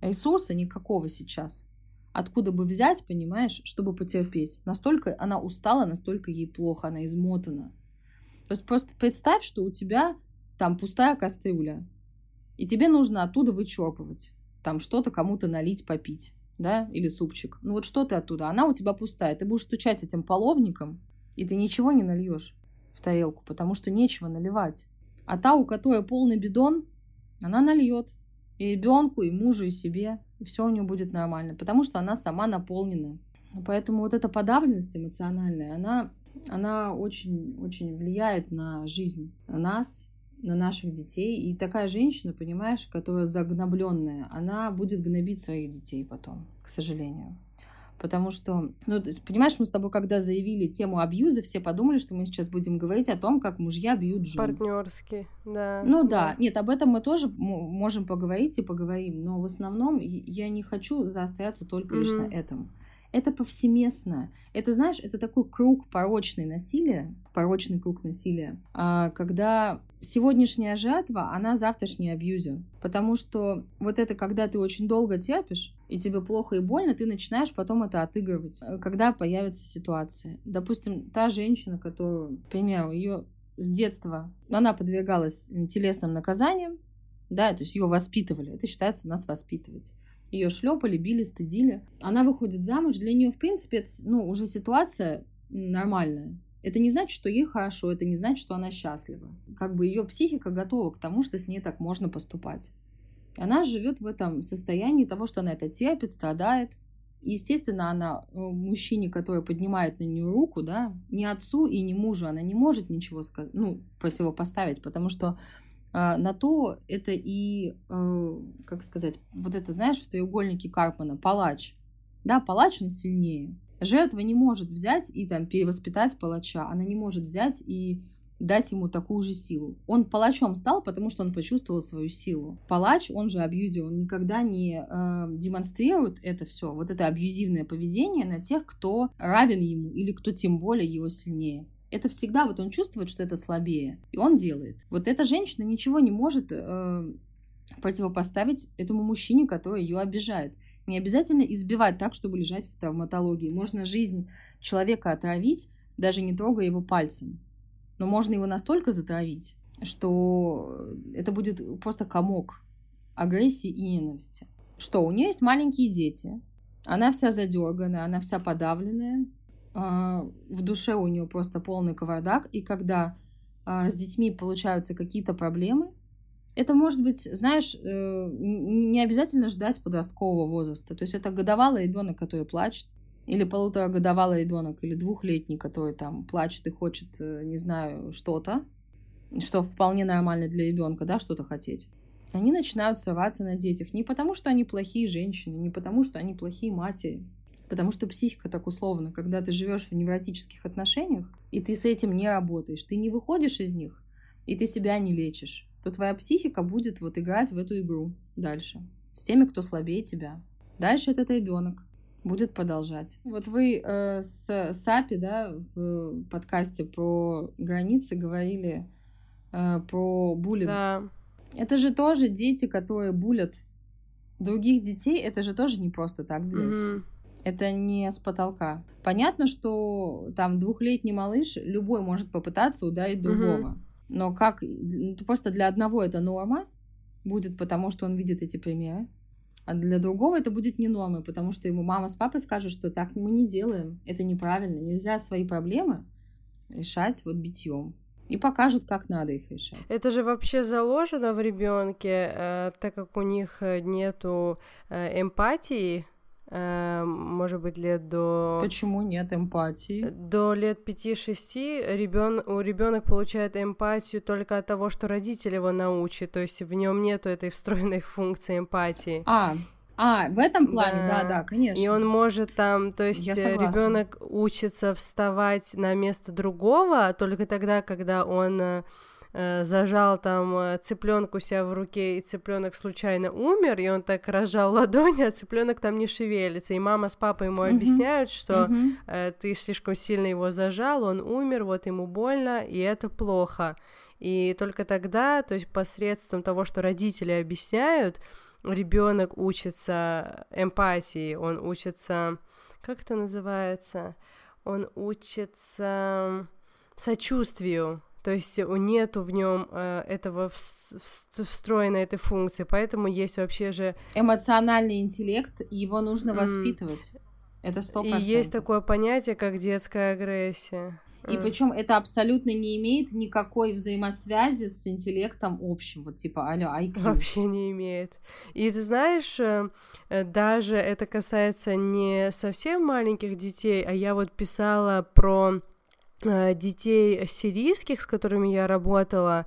ресурса никакого сейчас. Откуда бы взять, понимаешь, чтобы потерпеть? Настолько она устала, настолько ей плохо, она измотана. То есть просто представь, что у тебя там пустая кастрюля, и тебе нужно оттуда вычерпывать, там что-то кому-то налить, попить, да, или супчик. Ну вот что ты оттуда? Она у тебя пустая, ты будешь стучать этим половником, и ты ничего не нальешь в тарелку, потому что нечего наливать. А та, у которой полный бидон, она нальет и ребенку, и мужу, и себе, и все у нее будет нормально, потому что она сама наполнена. Поэтому вот эта подавленность эмоциональная, она, она очень, очень влияет на жизнь нас на наших детей. И такая женщина, понимаешь, которая загнобленная, она будет гнобить своих детей потом, к сожалению. Потому что, ну, понимаешь, мы с тобой, когда заявили тему абьюза, все подумали, что мы сейчас будем говорить о том, как мужья бьют жен. Партнерски, да. Ну да. да, нет, об этом мы тоже можем поговорить и поговорим, но в основном я не хочу заостряться только mm-hmm. лишь на этом это повсеместно. Это, знаешь, это такой круг порочный насилия, порочный круг насилия, а, когда сегодняшняя жатва, она завтрашний абьюзер. Потому что вот это, когда ты очень долго терпишь, и тебе плохо и больно, ты начинаешь потом это отыгрывать, э, когда появится ситуация. Допустим, та женщина, которую, к примеру, ее с детства, она подвергалась телесным наказаниям, да, то есть ее воспитывали, это считается нас воспитывать ее шлепали, били, стыдили. Она выходит замуж, для нее, в принципе, это, ну, уже ситуация нормальная. Это не значит, что ей хорошо, это не значит, что она счастлива. Как бы ее психика готова к тому, что с ней так можно поступать. Она живет в этом состоянии того, что она это терпит, страдает. Естественно, она э, мужчине, который поднимает на нее руку, да, ни отцу и ни мужу, она не может ничего сказать, ну, противопоставить, потому что на то это и, э, как сказать, вот это, знаешь, в треугольнике Карпмана, палач. Да, палач, он сильнее. Жертва не может взять и там перевоспитать палача. Она не может взять и дать ему такую же силу. Он палачом стал, потому что он почувствовал свою силу. Палач, он же абьюзер, он никогда не э, демонстрирует это все, вот это абьюзивное поведение на тех, кто равен ему или кто тем более его сильнее. Это всегда вот он чувствует, что это слабее, и он делает. Вот эта женщина ничего не может э, противопоставить этому мужчине, который ее обижает. Не обязательно избивать так, чтобы лежать в травматологии. Можно жизнь человека отравить, даже не трогая его пальцем. Но можно его настолько затравить, что это будет просто комок агрессии и ненависти. Что, у нее есть маленькие дети, она вся задерганная, она вся подавленная, в душе у нее просто полный кавардак, и когда а, с детьми получаются какие-то проблемы, это может быть, знаешь, э, не обязательно ждать подросткового возраста. То есть это годовалый ребенок, который плачет, или полуторагодовалый ребенок, или двухлетний, который там плачет и хочет, э, не знаю, что-то, что вполне нормально для ребенка, да, что-то хотеть. Они начинают срываться на детях не потому, что они плохие женщины, не потому, что они плохие матери, Потому что психика так условно, когда ты живешь в невротических отношениях, и ты с этим не работаешь, ты не выходишь из них, и ты себя не лечишь, то твоя психика будет вот играть в эту игру дальше. С теми, кто слабее тебя. Дальше этот ребенок будет продолжать. Вот вы э, с Сапи, да, в подкасте про границы говорили э, про буллинг. Да. Это же тоже дети, которые булят других детей, это же тоже не просто так делается. Mm-hmm. Это не с потолка. Понятно, что там двухлетний малыш, любой может попытаться ударить другого. Угу. Но как... Просто для одного это норма будет, потому что он видит эти примеры. А для другого это будет не нормой, потому что ему мама с папой скажут, что так мы не делаем, это неправильно. Нельзя свои проблемы решать вот битьем и покажут, как надо их решать. Это же вообще заложено в ребенке, э, так как у них э, нету э, эмпатии Эм, может быть, лет до... Почему нет эмпатии? До лет 5-6 ребен... у ребенок получает эмпатию только от того, что родитель его научит, то есть в нем нету этой встроенной функции эмпатии. А, а, в этом плане, да, да, да конечно. И он может там, то есть ребенок учится вставать на место другого только тогда, когда он э, зажал там э, цыпленку себя в руке, и цыпленок случайно умер, и он так разжал ладони, а цыпленок там не шевелится. И мама с папой ему mm-hmm. объясняют, что mm-hmm. э, ты слишком сильно его зажал, он умер, вот ему больно, и это плохо. И только тогда, то есть посредством того, что родители объясняют, ребенок учится эмпатии, он учится, как это называется, он учится сочувствию, то есть нету в нем э, этого встроенной этой функции, поэтому есть вообще же... Эмоциональный интеллект, его нужно воспитывать. Mm. Это сто И есть такое понятие, как детская агрессия. И mm. причем это абсолютно не имеет никакой взаимосвязи с интеллектом общим, вот типа алло, IQ. Вообще не имеет. И ты знаешь, э, э, даже это касается не совсем маленьких детей, а я вот писала про детей сирийских, с которыми я работала,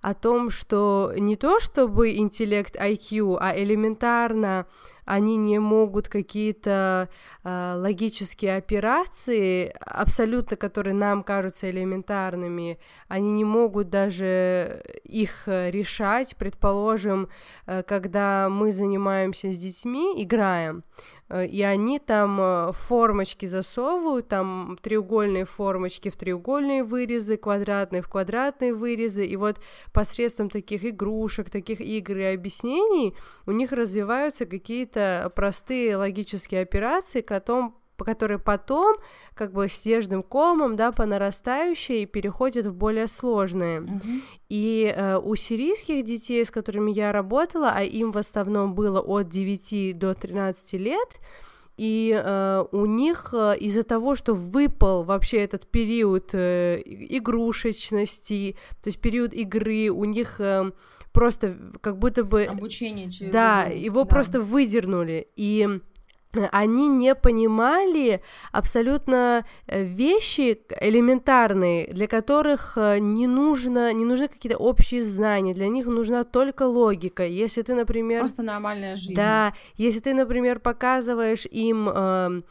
о том, что не то чтобы интеллект IQ, а элементарно они не могут какие-то э, логические операции, абсолютно, которые нам кажутся элементарными, они не могут даже их решать. Предположим, э, когда мы занимаемся с детьми, играем, Э, и они там э, формочки засовывают, там треугольные формочки в треугольные вырезы, квадратные в квадратные вырезы, и вот посредством таких игрушек, таких игр и объяснений у них развиваются какие-то простые логические операции, потом которые потом как бы снежным комом, да, по нарастающей переходят в более сложные. Мгм. И э, у сирийских детей, с которыми я работала, а им в основном было от 9 до 13 лет, и э, у них э, из-за того, что выпал вообще этот период э, игрушечности, то есть период игры, у них э, просто как будто бы Обучение через да, игру, его да. просто выдернули. И они не понимали абсолютно э, вещи элементарные, для которых э, не нужно, не нужны какие-то общие знания, для них нужна только логика. Если ты, например, Просто нормальная жизнь. да, если ты, например, показываешь им эм,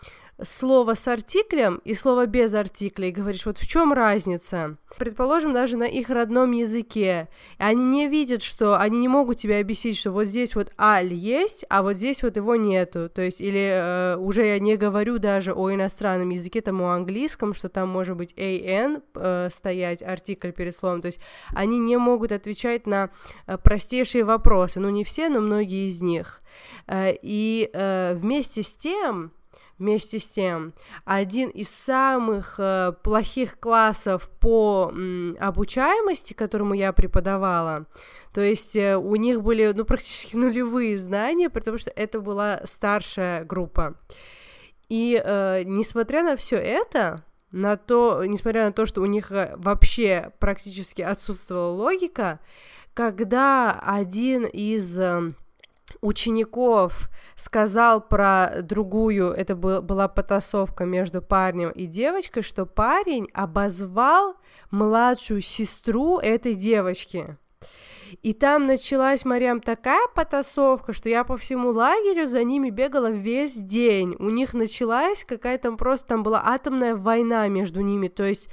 слово с артиклем и слово без артикля и говоришь, вот в чем разница? Предположим, даже на их родном языке. И они не видят, что они не могут тебе объяснить, что вот здесь вот аль есть, а вот здесь вот его нету. То есть, или э, уже я не говорю даже о иностранном языке, там о английском, что там может быть an э, стоять, артикль перед словом. То есть, они не могут отвечать на э, простейшие вопросы. Ну, не все, но многие из них. Э, И э, вместе с тем, вместе с тем, один из самых э, плохих классов по м, обучаемости, которому я преподавала, то есть э, у них были ну, практически нулевые знания, потому что это была старшая группа. И э, несмотря на все это, на то, несмотря на то, что у них э, вообще практически отсутствовала логика, когда один из э, учеников сказал про другую, это был, была потасовка между парнем и девочкой, что парень обозвал младшую сестру этой девочки. И там началась, Марьям, такая потасовка, что я по всему лагерю за ними бегала весь день. У них началась какая-то просто, там была атомная война между ними. То есть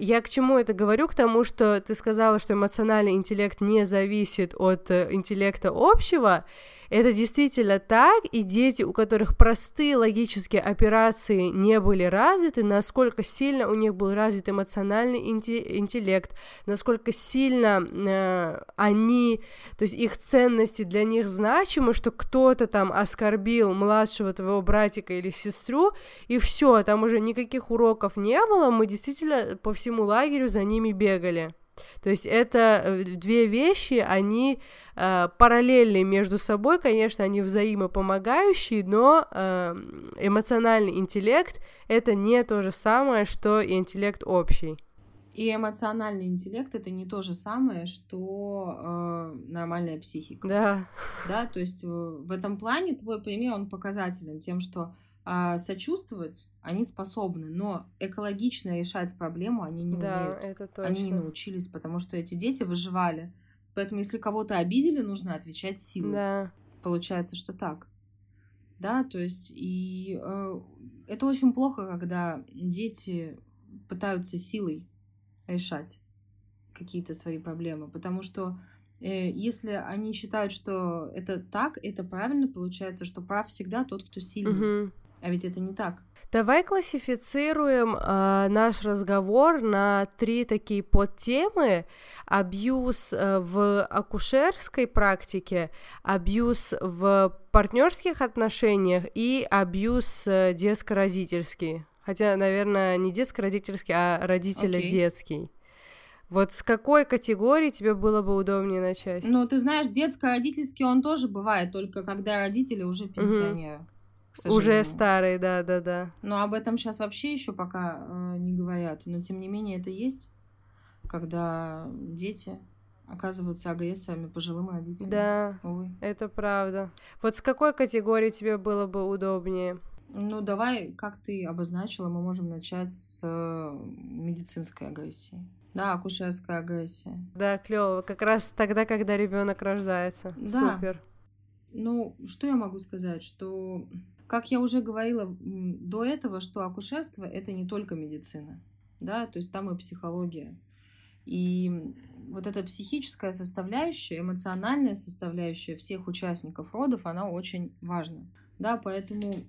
я к чему это говорю? К тому, что ты сказала, что эмоциональный интеллект не зависит от э, интеллекта общего. Это действительно так, и дети, у которых простые логические операции не были развиты, насколько сильно у них был развит эмоциональный инте- интеллект, насколько сильно э, они, то есть их ценности для них значимы, что кто-то там оскорбил младшего твоего братика или сестру, и все, там уже никаких уроков не было, мы действительно по всему лагерю за ними бегали. То есть это э, две вещи, они э, параллельны между собой, конечно, они взаимопомогающие, но э, эмоциональный интеллект это не то же самое, что и интеллект общий. И эмоциональный интеллект это не то же самое, что э, нормальная психика. Да, Да, то есть э, в этом плане твой пример, он показателен тем, что сочувствовать они способны, но экологично решать проблему они не да, умеют. это точно. Они не научились, потому что эти дети выживали. Поэтому, если кого-то обидели, нужно отвечать силой. Да, Получается, что так. Да, то есть, и э, это очень плохо, когда дети пытаются силой решать какие-то свои проблемы, потому что э, если они считают, что это так, это правильно, получается, что прав всегда тот, кто сильный. Мгм. А ведь это не так. Давай классифицируем э, наш разговор на три такие подтемы. Абьюз э, в акушерской практике, абьюз в партнерских отношениях и абьюз э, детско-родительский. Хотя, наверное, не детско-родительский, а родителя-детский. Вот с какой категории тебе было бы удобнее начать? Ну, ты знаешь, детско-родительский он тоже бывает, только когда родители уже пенсионеры. к Уже старый, да-да-да. Но об этом сейчас вообще еще пока э, не говорят. Но тем не менее это есть, когда дети оказываются агрессорами пожилым родителям. Да, Увы. это правда. Вот с какой категории тебе было бы удобнее? Ну, давай, как ты обозначила, мы можем начать с э, медицинской агрессии. Да, акушерская агрессия. Да, клево. Как раз тогда, когда ребенок рождается. Да. Супер. Ну, что я могу сказать? Что, как я уже говорила до этого, что акушерство это не только медицина. Да, то есть там и психология. И вот эта психическая составляющая, эмоциональная составляющая всех участников родов, она очень важна. Да, поэтому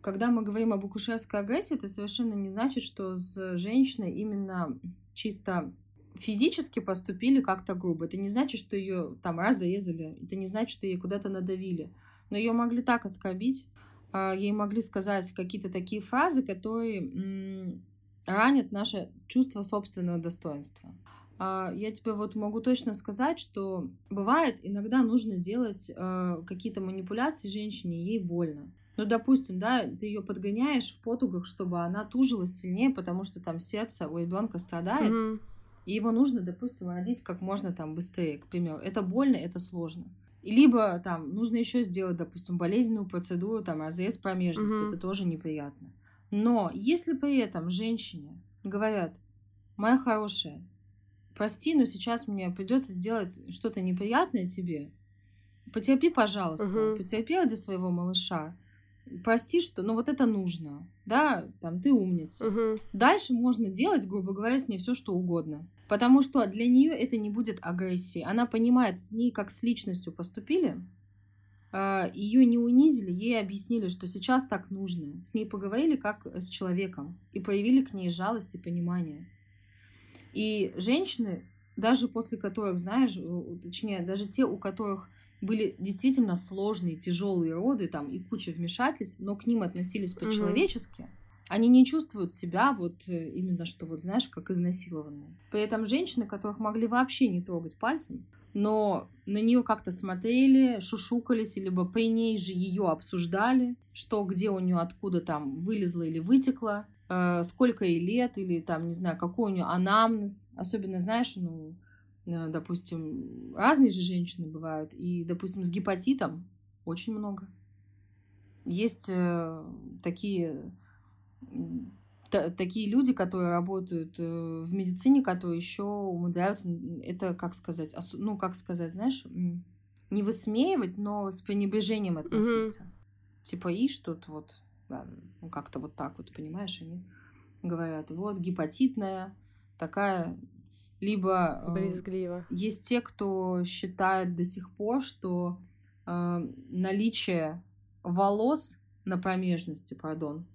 когда мы говорим об акушерской агрессии, это совершенно не значит, что с женщиной именно чисто физически поступили как-то грубо. Это не значит, что ее там раз зарезали, это не значит, что ей куда-то надавили. Но ее могли так оскорбить, ей могли сказать какие-то такие фразы, которые ранят наше чувство собственного достоинства. А, я тебе вот могу точно сказать, что бывает, иногда нужно делать а, какие-то манипуляции женщине, ей больно. Ну, допустим, да, ты ее подгоняешь в потугах, чтобы она тужилась сильнее, потому что там сердце у ребенка страдает. Mm-hmm. И его нужно, допустим, родить как можно там быстрее, к примеру. Это больно, это сложно. Либо там нужно еще сделать, допустим, болезненную процедуру, там разрез промежности, mm-hmm. это тоже неприятно. Но если при этом женщине говорят, моя хорошая, прости, но сейчас мне придется сделать что-то неприятное тебе, потерпи, пожалуйста, mm-hmm. потерпи ради своего малыша, прости, что, ну вот это нужно, да, там ты умница. Угу. Дальше можно делать, грубо говоря, с ней все что угодно. Потому что для нее это не будет агрессией. Она понимает, с ней как с личностью поступили, а, ее не унизили, ей объяснили, что сейчас так нужно. С ней поговорили как с человеком и проявили к ней жалость и понимание. И женщины, даже после которых, знаешь, точнее, даже те, у которых были действительно сложные, тяжелые роды, там и куча вмешательств, но к ним относились по-человечески. Они не чувствуют себя вот э, именно что вот знаешь, как изнасилованные. При этом женщины, которых могли вообще не трогать пальцем, но на нее как-то смотрели, шушукались, либо при ней же ее обсуждали, что где у нее откуда там вылезло или вытекло, э, сколько ей лет, или там, не знаю, какой у нее анамнез. Особенно, знаешь, ну, допустим, разные же женщины бывают, и, допустим, с гепатитом очень много. Есть э, такие, та, такие люди, которые работают э, в медицине, которые еще умудряются, это, как сказать, осу, ну, как сказать, знаешь, не высмеивать, но с пренебрежением относиться. Mm-hmm. Типа, и что-то вот, ну, как-то вот так вот, понимаешь, они говорят, вот, гепатитная, такая либо э, Брезгливо. есть те, кто считает до сих пор, что э, наличие волос на промежности, пардон,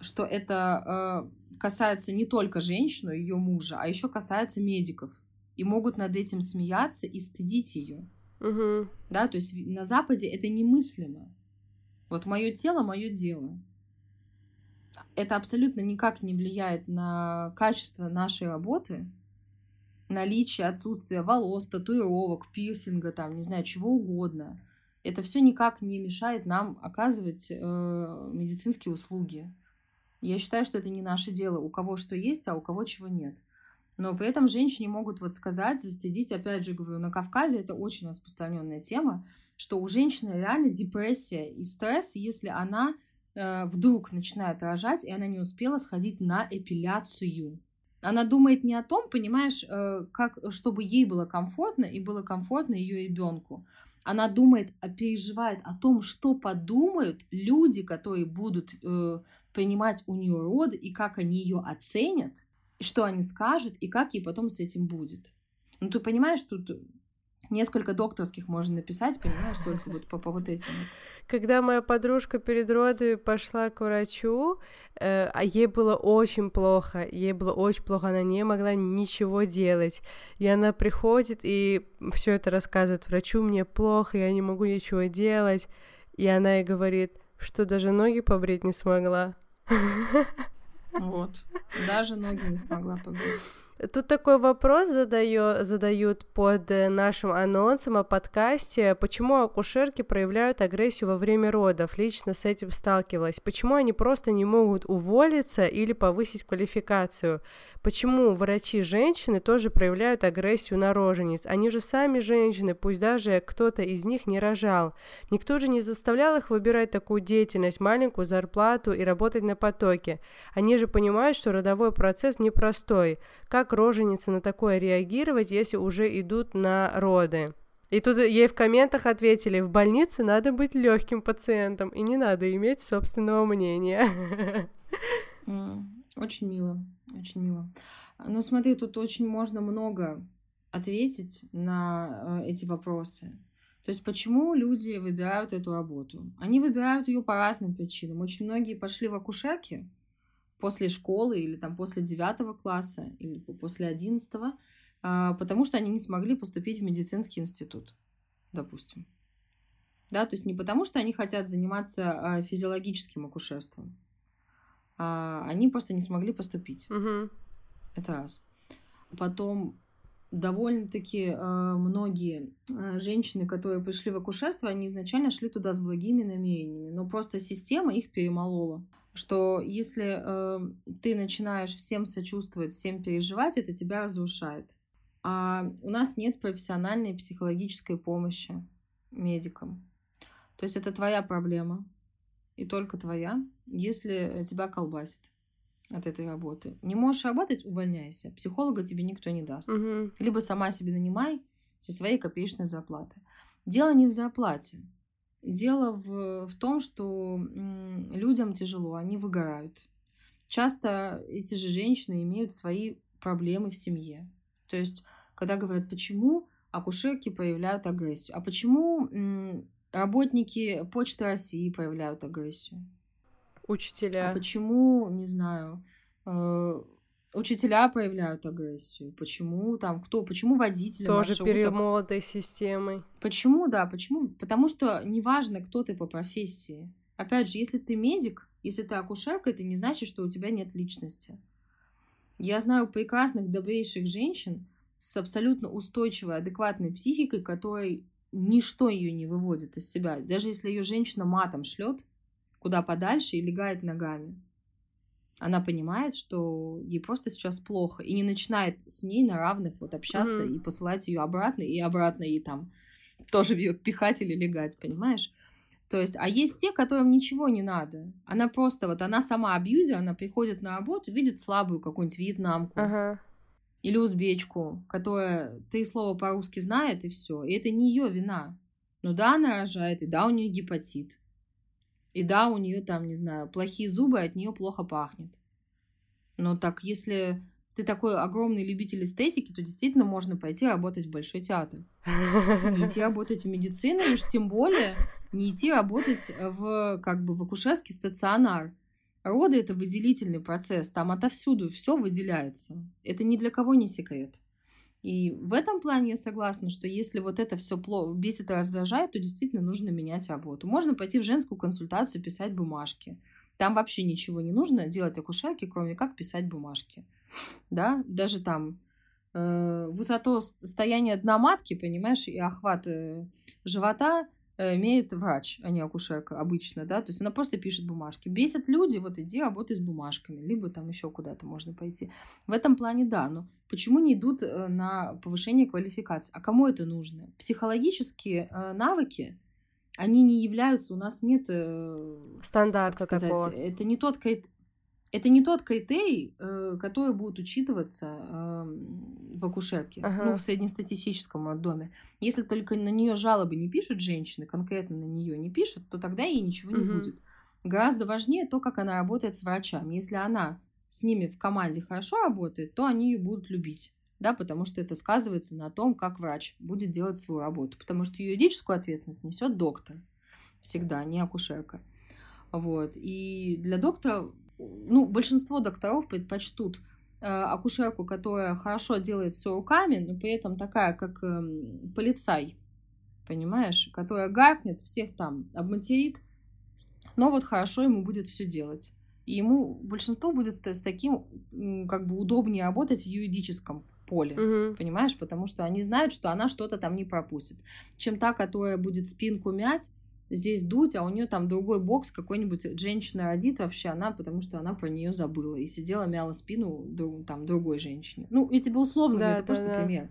что это э, касается не только женщины, ее мужа, а еще касается медиков. И могут над этим смеяться и стыдить ее. Угу. Да, то есть на Западе это немыслимо. Вот мое тело, мое дело. Это абсолютно никак не влияет на качество нашей работы, наличие, отсутствие волос, татуировок, пирсинга, там, не знаю, чего угодно. Это все никак не мешает нам оказывать э, медицинские услуги. Я считаю, что это не наше дело, у кого что есть, а у кого чего нет. Но при этом женщине могут вот сказать, застыдить, опять же говорю, на Кавказе это очень распространенная тема, что у женщины реально депрессия и стресс, если она э, вдруг начинает рожать, и она не успела сходить на эпиляцию. Она думает не о том, понимаешь, э, как, чтобы ей было комфортно и было комфортно ее ребенку. Она думает, а переживает о том, что подумают люди, которые будут э, принимать у нее роды, и как они ее оценят, что они скажут, и как ей потом с этим будет. Ну, ты понимаешь, тут несколько докторских можно написать, понимаешь, только вот по, по вот этим вот. Когда моя подружка перед родами пошла к врачу, э, а ей было очень плохо, ей было очень плохо, она не могла ничего делать. И она приходит и все это рассказывает врачу, мне плохо, я не могу ничего делать. И она ей говорит, что даже ноги побрить не смогла. Вот. Даже ноги не смогла побрить. Тут такой вопрос задаю, задают под э, нашим анонсом о подкасте. Почему акушерки проявляют агрессию во время родов? Лично с этим сталкивалась. Почему они просто не могут уволиться или повысить квалификацию? Почему врачи-женщины тоже проявляют агрессию на рожениц? Они же сами женщины, пусть даже кто-то из них не рожал. Никто же не заставлял их выбирать такую деятельность, маленькую зарплату и работать на потоке. Они же понимают, что родовой процесс непростой. Как роженицы на такое реагировать, если уже идут на роды? И тут ей в комментах ответили, в больнице надо быть легким пациентом, и не надо иметь собственного мнения. Очень мило, очень мило. Но смотри, тут очень можно много ответить на э, эти вопросы. То есть почему люди выбирают эту работу? Они выбирают ее по разным причинам. Очень многие пошли в акушерки после школы или там после девятого класса или после одиннадцатого, а, потому что они не смогли поступить в медицинский институт, допустим. Да, то есть не потому, что они хотят заниматься а, физиологическим акушерством, а они просто не смогли поступить. Угу. Это раз. Потом довольно-таки э, многие э, женщины, которые пришли в акушерство, они изначально шли туда с благими намерениями, но просто система их перемолола. Что если э, ты начинаешь всем сочувствовать, всем переживать, это тебя разрушает. А у нас нет профессиональной психологической помощи медикам. То есть это твоя проблема, и только твоя, если тебя колбасит от этой работы. Не можешь работать, увольняйся. Психолога тебе никто не даст. Угу. Либо сама себе нанимай со своей копеечной зарплаты. Дело не в зарплате. Дело в, в том, что людям тяжело, они выгорают. Часто эти же женщины имеют свои проблемы в семье. То есть, когда говорят, почему акушерки проявляют агрессию, а почему работники Почты России проявляют агрессию, Учителя. а почему, не знаю, э, учителя проявляют агрессию? Почему там кто? Почему водители Тоже маршруток? перемолотой системой. Почему, да, почему? Потому что неважно, кто ты по профессии. Опять же, если ты медик, если ты акушерка, это не значит, что у тебя нет личности. Я знаю прекрасных, добрейших женщин с абсолютно устойчивой, адекватной психикой, которой ничто ее не выводит из себя. Даже если ее женщина матом шлет, куда подальше и легает ногами. Она понимает, что ей просто сейчас плохо, и не начинает с ней на равных вот общаться Мгм. и посылать ее обратно, и обратно ей там тоже ее пихать или легать, понимаешь? То есть, а есть те, которым ничего не надо. Она просто, вот она сама абьюзер, она приходит на работу, видит слабую какую-нибудь вьетнамку Ага. или узбечку, которая три слова по-русски знает, и все. И это не ее вина. Ну да, она рожает, и да, у нее гепатит. И да, у нее там, не знаю, плохие зубы, от нее плохо пахнет. Но так, если ты такой огромный любитель эстетики, то действительно можно пойти работать в Большой театр. Не идти работать в медицину, уж тем более не идти работать в, как бы, в акушерский стационар. Роды — это выделительный процесс, там отовсюду все выделяется. Это ни для кого не секрет. И в этом плане я согласна, что если вот это все бесит и раздражает, то действительно нужно менять работу. Можно пойти в женскую консультацию, писать бумажки. Там вообще ничего не нужно делать акушерке, кроме как писать бумажки. Да, даже там э, высотостояние дна матки, понимаешь, и охват э, живота имеет врач, а не акушерка обычно, да, то есть она просто пишет бумажки. Бесят люди, вот иди работай с бумажками, либо там еще куда-то можно пойти. В этом плане да, но почему не идут э, на повышение квалификации? А кому это нужно? Психологические э, навыки, они не являются, у нас нет... э, Стандарта как сказать, такого. это не тот это не тот критерий, э, который будет учитываться э, в акушерке, Ага. ну, в среднестатистическом доме. Если только на нее жалобы не пишут женщины, конкретно на нее не пишут, то тогда ей ничего не Мгм. будет. Гораздо важнее то, как она работает с врачами. Если она с ними в команде хорошо работает, то они ее будут любить. Да, потому что это сказывается на том, как врач будет делать свою работу. Потому что юридическую ответственность несет доктор всегда, а не акушерка. Вот. И для доктора, ну, большинство докторов предпочтут э, акушерку, которая хорошо делает все руками, но при этом такая, как эм, полицай, понимаешь, которая гаркнет, всех там обматерит, но вот хорошо ему будет все делать. И ему большинство будет с таким, как бы удобнее работать в юридическом поле, Мгм. понимаешь? Потому что они знают, что она что-то там не пропустит. Чем та, которая будет спинку мять, здесь дуть, а у нее там другой бокс, какой-нибудь женщина родит вообще, она, потому что она про нее забыла и сидела, мяла спину друг- там другой женщине. Ну, я тебе условно Да, это да, просто да. пример.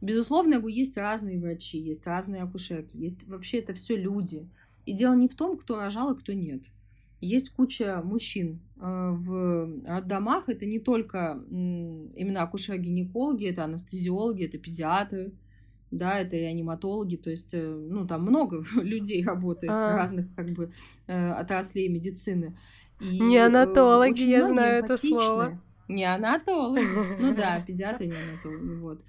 Безусловно, я говорю, есть разные врачи, есть разные акушерки, есть вообще это все люди. И дело не в том, кто рожал, а кто нет. Есть куча мужчин э, в роддомах. Это не только именно акушеры-гинекологи, это анестезиологи, это педиатры, да, это и аниматологи. То есть, э, ну, там много людей работает А. разных как бы э, отраслей медицины. И, э, Неонатологи, очень я знаю это слово. Неонатологи. Ну да, педиатры, неонатологи, вот.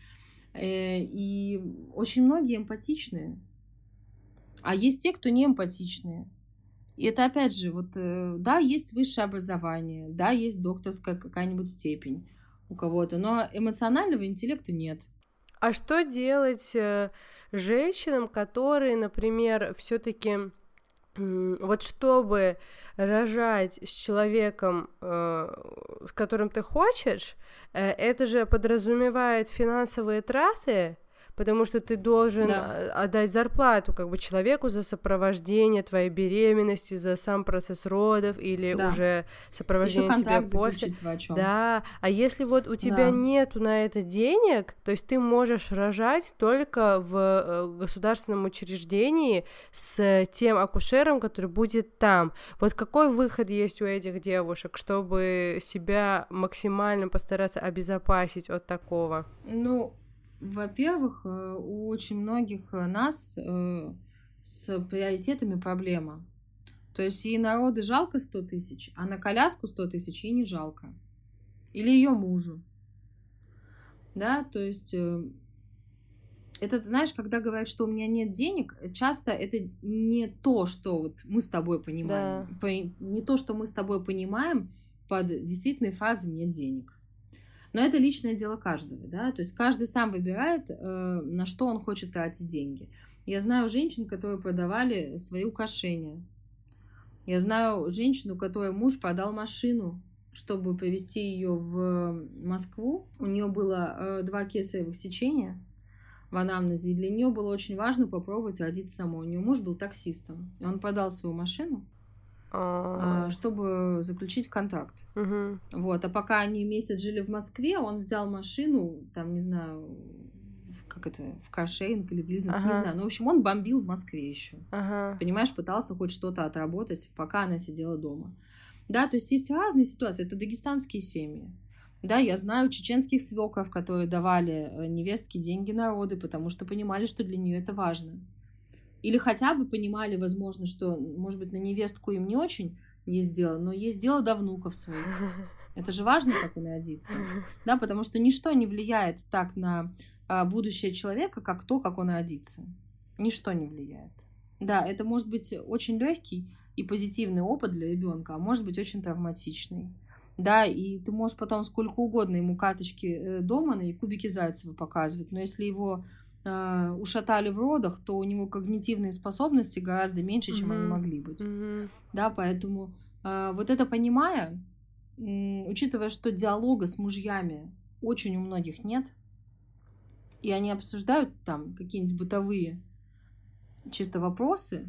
Э, И очень многие эмпатичные. А есть те, кто не эмпатичные. И это опять же, вот, э, да, есть высшее образование, да, есть докторская какая-нибудь степень у кого-то, но эмоционального интеллекта нет. А что делать э, женщинам, которые, например, все-таки вот чтобы рожать с человеком, э, с которым ты хочешь, э, это же подразумевает финансовые траты, потому что ты должен Да. а, отдать зарплату как бы человеку за сопровождение твоей беременности, за сам процесс родов или Да. уже сопровождение тебя контракт после. Да, а если вот у тебя Да. нету на это денег, то есть ты можешь рожать только в э, государственном учреждении с тем акушером, который будет там. Вот какой выход есть у этих девушек, чтобы себя максимально постараться обезопасить от такого? Ну, во-первых, э, у очень многих э, нас э, с приоритетами проблема. То есть ей народы жалко 100 тысяч, а на коляску 100 тысяч ей не жалко. Или ее мужу. Да, то есть это, знаешь, когда говорят, что у меня нет денег, часто это не то, что вот мы с тобой понимаем. По- Не то, что мы с тобой понимаем под действительной фразой «нет денег». Но это личное дело каждого, да, то есть каждый сам выбирает, э, на что он хочет тратить деньги. Я знаю женщин, которые продавали свои украшения. Я знаю женщину, которой муж продал машину, чтобы привезти ее в Москву. У нее было э, два кесаревых сечения в анамнезе, и для нее было очень важно попробовать родить самой. У нее муж был таксистом, и он продал свою машину, А, э, чтобы заключить контракт. мгм. Вот, а пока они месяц жили в Москве, он взял машину, там, не знаю, как это, в каршеринг или в лизинг, не Ага. знаю. Ну, в общем, он бомбил в Москве еще. Ага. Понимаешь, пытался хоть что-то отработать, пока она сидела дома. Да, то есть есть разные ситуации. Это дагестанские семьи. Да, я знаю чеченских свекров, которые давали э, невестке деньги на роды, потому что понимали, что для нее это важно. Или хотя бы понимали, возможно, что, может быть, на невестку им не очень есть дело, но есть дело до внуков своих. Это же важно, как он родится. Да, потому что ничто не влияет так на а, будущее человека, как то, как он родится. Ничто не влияет. Да, это может быть очень легкий и позитивный опыт для ребенка, а может быть очень травматичный. Да, и ты можешь потом сколько угодно ему карточки э, Домана и кубики Зайцева показывать, но если его э, ушатали в родах, то у него когнитивные способности гораздо меньше, чем они Мгм. могли быть. Мгм. Да, поэтому э, вот это понимая, м, учитывая, что диалога с мужьями очень у многих нет, и они обсуждают там какие-нибудь бытовые чисто вопросы,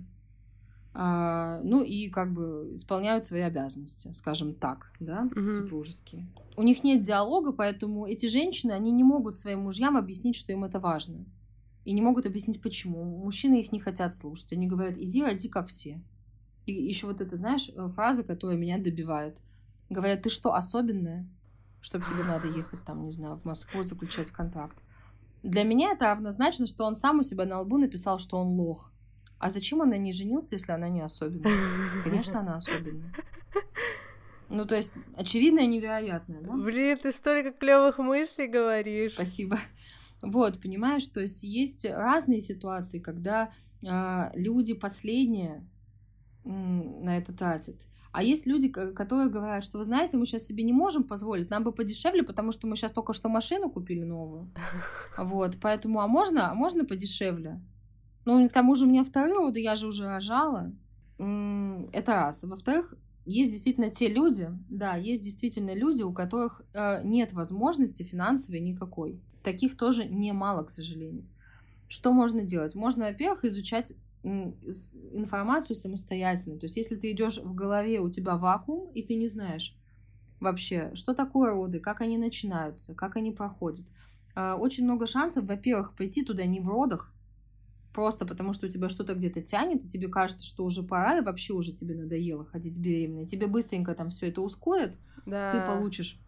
а, ну и как бы исполняют свои обязанности, скажем так, да, Мгм. супружеские. У них нет диалога, поэтому эти женщины, они не могут своим мужьям объяснить, что им это важно. И не могут объяснить, почему. Мужчины их не хотят слушать. Они говорят, иди, роди, как все. И еще вот это, знаешь, э, фраза, которая меня добивает. Говорят, ты что, особенная? Чтобы тебе надо ехать там, не знаю, в Москву заключать контракт. Для меня это равнозначно, что он сам у себя на лбу написал, что он лох. А зачем он на ней женился, если она не особенная? Конечно, она особенная. Ну, то есть, очевидно и невероятно, да? Блин, ты столько клевых мыслей говоришь. Спасибо. Вот, понимаешь, то есть есть разные ситуации, когда а, люди последние на это тратят. А есть люди, ко- которые говорят, что вы знаете, мы сейчас себе не можем позволить, нам бы подешевле, потому что мы сейчас только что машину купили новую. Вот, поэтому, а можно, а можно подешевле? Ну, к тому же у меня второй роды, я же уже рожала. Это раз. Во-вторых, есть действительно те люди, да, есть действительно люди, у которых э, нет возможности финансовой никакой. Таких тоже немало, к сожалению. Что можно делать? Можно, во-первых, изучать информацию самостоятельно. То есть, если ты идешь в голове, у тебя вакуум, и ты не знаешь вообще, что такое роды, как они начинаются, как они проходят. Э, очень много шансов, во-первых, пойти туда не в родах, просто потому что у тебя что-то где-то тянет, и тебе кажется, что уже пора, и вообще уже тебе надоело ходить беременной. Тебе быстренько там все это ускорит, да. ты получишь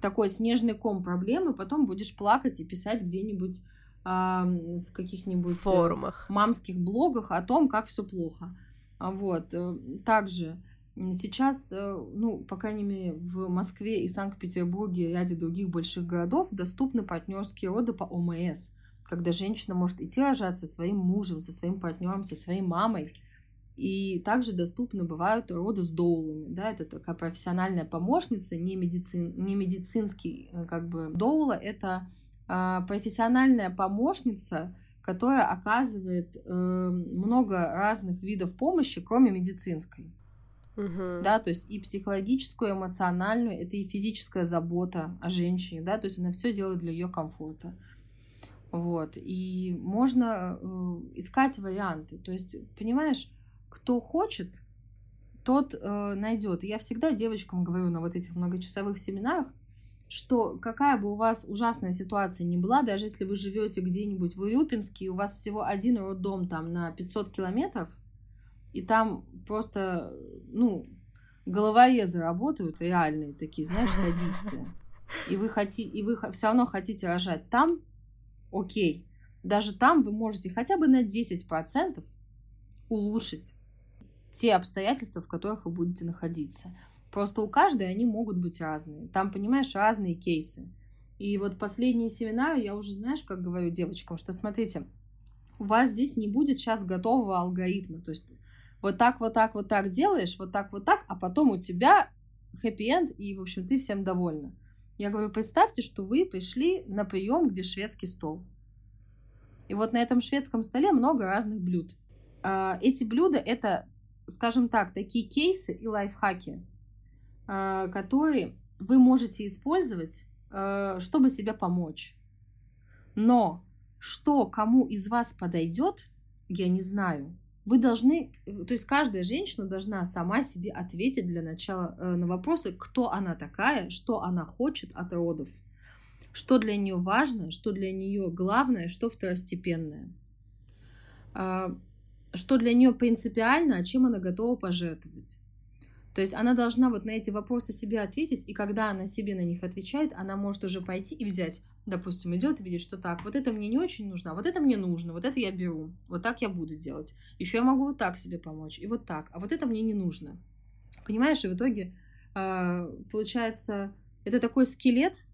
такой снежный ком проблемы, потом будешь плакать и писать где-нибудь а, в каких-нибудь э, форумах, мамских блогах о том, как все плохо. А вот э, также сейчас, э, ну, по крайней мере, в Москве и Санкт-Петербурге и ряде других больших городов доступны партнерские роды по ОМС когда женщина может идти рожать со своим мужем, со своим партнером, со своей мамой. И также доступны бывают роды с доулами. Да, это такая профессиональная помощница, не, медицин, не медицинский э, как бы доула, это э, профессиональная помощница, которая оказывает э, много разных видов помощи, кроме медицинской. Uh-huh. Да, то есть и психологическую, и эмоциональную, это и физическая забота о женщине, да, то есть она все делает для ее комфорта. Вот. И можно э, искать варианты. То есть, понимаешь, кто хочет, тот э, найдет. Я всегда девочкам говорю на вот этих многочасовых семинарах, что какая бы у вас ужасная ситуация ни была, даже если вы живете где-нибудь в Урюпинске, и у вас всего один роддом там на 500 километров, и там просто, ну, головорезы работают, реальные такие, знаешь, садисты, и вы, хотите, и вы все равно хотите рожать там, окей, даже там вы можете хотя бы на 10% улучшить те обстоятельства, в которых вы будете находиться. Просто у каждой они могут быть разные. Там, понимаешь, разные кейсы. И вот последние семинары я уже, знаешь, как говорю девочкам, что смотрите, у вас здесь не будет сейчас готового алгоритма. То есть вот так, вот так, вот так делаешь, вот так, вот так, а потом у тебя хэппи-энд, и, в общем, ты всем довольна. Я говорю, представьте, что вы пришли на прием, где шведский стол. И вот на этом шведском столе много разных блюд. А, эти блюда это, скажем так, такие кейсы и лайфхаки, а, которые вы можете использовать, а, чтобы себе помочь. Но что кому из вас подойдет, я не знаю. Вы должны, э, то есть каждая женщина должна сама себе ответить для начала э, на вопросы, кто она такая, что она хочет от родов, что для нее важно, что для нее главное, что второстепенное, а, что для нее принципиально, а чем она готова пожертвовать. То есть она должна вот на эти вопросы себе ответить, и когда она себе на них отвечает, она может уже пойти и взять, допустим, идет и видит, что так, вот это мне не очень нужно, а вот это мне нужно, вот это я беру, вот так я буду делать. Еще я могу вот так себе помочь, и вот так, а вот это мне не нужно. Понимаешь, и в итоге э, получается, это такой скелет,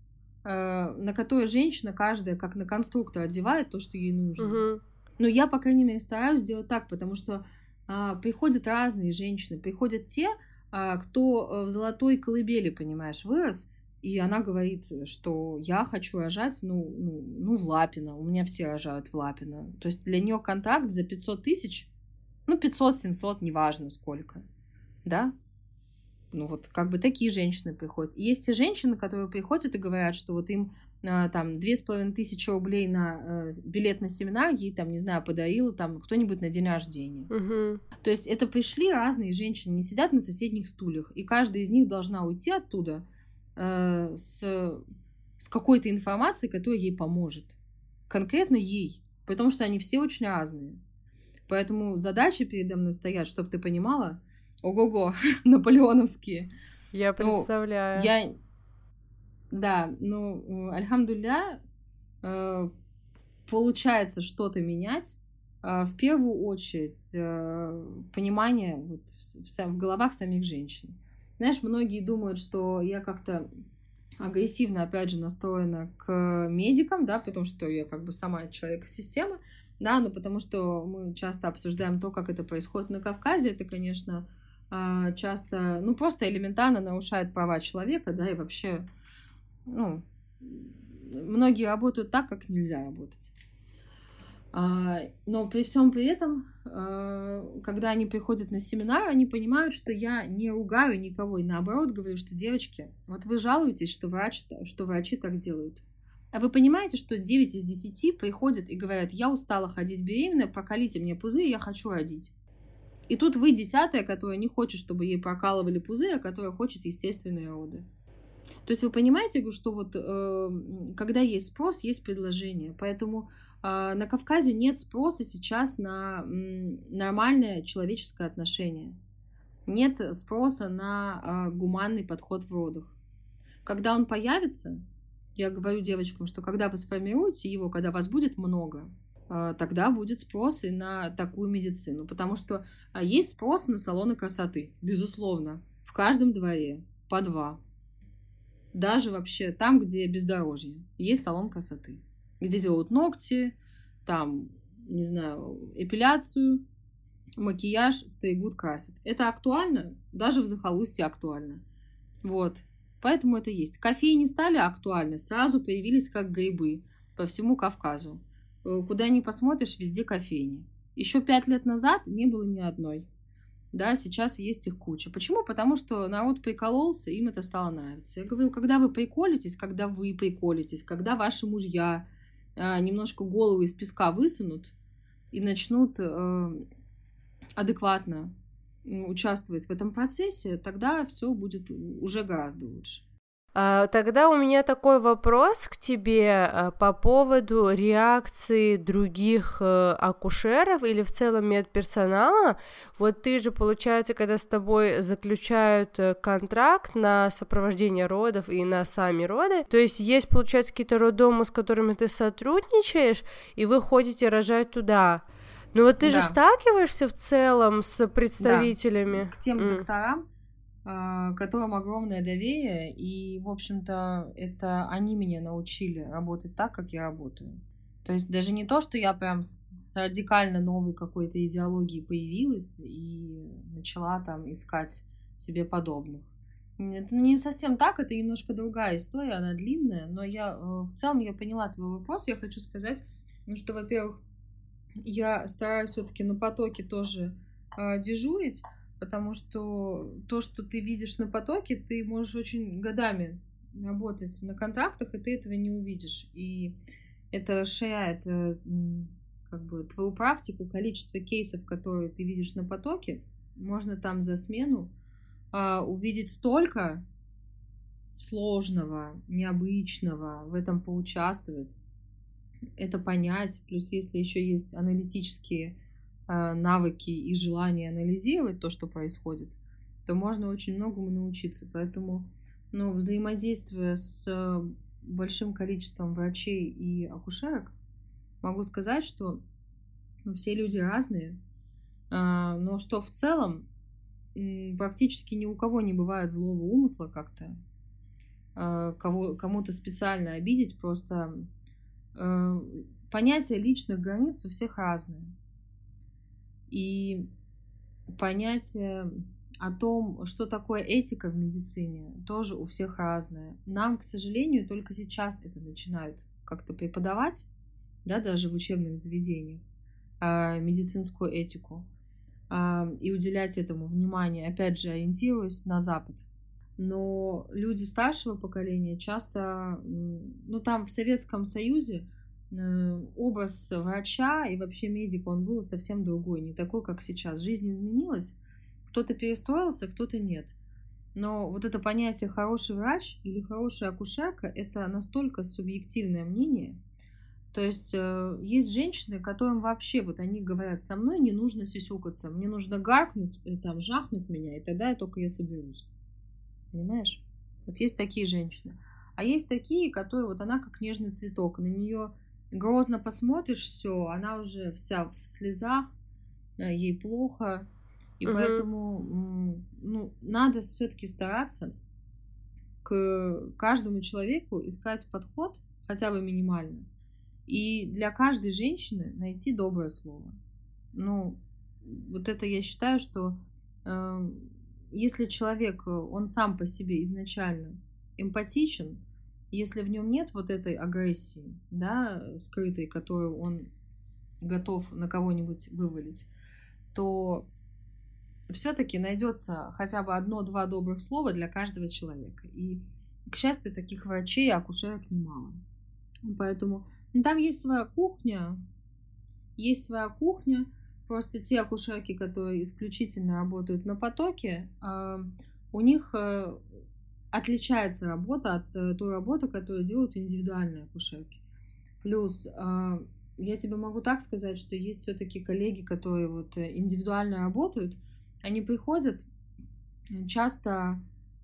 э, на который женщина каждая, как на конструктор, одевает то, что ей нужно. Uh-huh. Но я, по крайней мере, стараюсь сделать так, потому что э, приходят разные женщины, приходят те, а, кто э, в золотой колыбели, понимаешь, вырос, и она говорит, что я хочу рожать, ну, ну, ну, в Лапино. У меня все рожают в Лапино. То есть для нее контракт за 500 тысяч, ну, 500-700, неважно сколько, да? Ну, вот как бы такие женщины приходят. И есть те женщины, которые приходят и говорят, что вот им а, там две с половиной тысячи рублей на э, билет на семинар ей там, не знаю, подарила там кто-нибудь на день рождения. Угу. То есть это пришли разные женщины, не сидят на соседних стульях, и каждая из них должна уйти оттуда э, с, с какой-то информацией, которая ей поможет. Конкретно ей, потому что они все очень разные. Поэтому задачи передо мной стоят, чтобы ты понимала, ого-го, наполеоновские. Я ну, представляю. Ну, я да, ну, альхамдуля, э, получается что-то менять. Э, в первую очередь э, понимание вот в головах самих женщин. Знаешь, многие думают, что я как-то агрессивно, опять же, настроена к медикам, да, потому что я как бы сама человек-система, да, но потому что мы часто обсуждаем то, как это происходит на Кавказе, это, конечно, часто, ну, просто элементарно нарушает права человека, да, и вообще ну, многие работают так, как нельзя работать. А, но при всем при этом э, когда они приходят на семинар, они понимают, что я не ругаю никого, и наоборот говорю, что девочки, вот вы жалуетесь, что, врач, что врачи так делают. А вы понимаете, что 9 из 10 приходят и говорят, я устала ходить беременная, проколите мне пузырь, я хочу родить. И тут вы десятая, которая не хочет, чтобы ей прокалывали пузырь, а которая хочет естественные роды. То есть вы понимаете, что вот э, когда есть спрос, есть предложение. Поэтому э, на Кавказе нет спроса сейчас на нормальное человеческое отношение. Нет спроса на э, гуманный подход в родах. Когда он появится, я говорю девочкам, что когда вы сформируете его, когда вас будет много, э, тогда будет спрос и на такую медицину. Потому что есть спрос на салоны красоты, безусловно. В каждом дворе по два даже вообще там, где бездорожье, есть салон красоты, где делают ногти, там, не знаю, эпиляцию, макияж, стригут, красят. Это актуально, даже в захолустье актуально. Вот. Поэтому это есть. Кофейни стали актуальны, сразу появились как грибы по всему Кавказу. Э, куда ни посмотришь, везде кофейни. Еще пять лет назад не было ни одной да, сейчас есть их куча. Почему? Потому что народ прикололся, им это стало нравиться. Я говорю, когда вы приколитесь, когда вы приколитесь, когда ваши мужья э, немножко голову из песка высунут и начнут э, адекватно участвовать в этом процессе, тогда все будет уже гораздо лучше. А, тогда у меня такой вопрос к тебе а, по поводу реакции других э, акушеров или в целом медперсонала. Вот ты же, получается, когда с тобой заключают э, контракт на сопровождение родов и на сами роды, то есть есть, получается, какие-то роддомы, с которыми ты сотрудничаешь, и вы ходите рожать туда. Ну вот ты да. же сталкиваешься в целом с представителями. Да. К тем докторам, которым огромное доверие, и, в общем-то, это они меня научили работать так, как я работаю. То есть даже не то, что я прям с радикально новой какой-то идеологией появилась и начала там искать себе подобных. Это не совсем так, это немножко другая история, она длинная, но я э, в целом я поняла твой вопрос. Я хочу сказать, ну, что, во-первых, я стараюсь все-таки на потоке тоже э, дежурить, потому что то, что ты видишь на потоке, ты можешь очень годами работать на контрактах, и ты этого не увидишь. И это расширяет э, как бы твою практику, количество кейсов, которые ты видишь на потоке, можно там за смену а, увидеть столько сложного, необычного, в этом поучаствовать, это понять, плюс если еще есть аналитические навыки и желание анализировать то, что происходит, то можно очень многому научиться. Поэтому ну, взаимодействуя с большим количеством врачей и акушерок, могу сказать, что ну, все люди разные, а, но что в целом практически ни у кого не бывает злого умысла как-то, а, кого, кому-то специально обидеть, просто э, понятие личных границ у всех разное. И понятие о том, что такое этика в медицине, тоже у всех разное. Нам, к сожалению, только сейчас это начинают как-то преподавать, да, даже в учебных заведениях, а, медицинскую этику а, и уделять этому внимание, опять же, ориентируясь на Запад. Но люди старшего поколения часто, ну там в Советском Союзе Э, образ врача и вообще медика, он был совсем другой, не такой, как сейчас. Жизнь изменилась, кто-то перестроился, кто-то нет. Но вот это понятие хороший врач или хорошая акушерка, это настолько субъективное мнение. То есть э, есть женщины, которым вообще, вот они говорят, со мной не нужно сисюкаться, мне нужно гаркнуть или там жахнуть меня, и тогда я только я соберусь. Понимаешь? Вот есть такие женщины. А есть такие, которые, вот она как нежный цветок, на нее грозно посмотришь, все, она уже вся в слезах, э, ей плохо, и угу. поэтому ну, надо все-таки стараться к каждому человеку искать подход, хотя бы минимально, и для каждой женщины найти доброе слово. Ну, вот это я считаю, что э, если человек, он сам по себе изначально эмпатичен, если в нем нет вот этой агрессии, да, скрытой, которую он готов на кого-нибудь вывалить, то все-таки найдется хотя бы одно-два добрых слова для каждого человека. И, к счастью, таких врачей и акушерок немало. Поэтому ну, там есть своя кухня, есть своя кухня, просто те акушерки, которые исключительно работают на потоке, э, у них э, отличается работа от э, той работы, которую делают индивидуальные акушерки. Плюс э, я тебе могу так сказать, что есть все-таки коллеги, которые вот э, индивидуально работают, они приходят, часто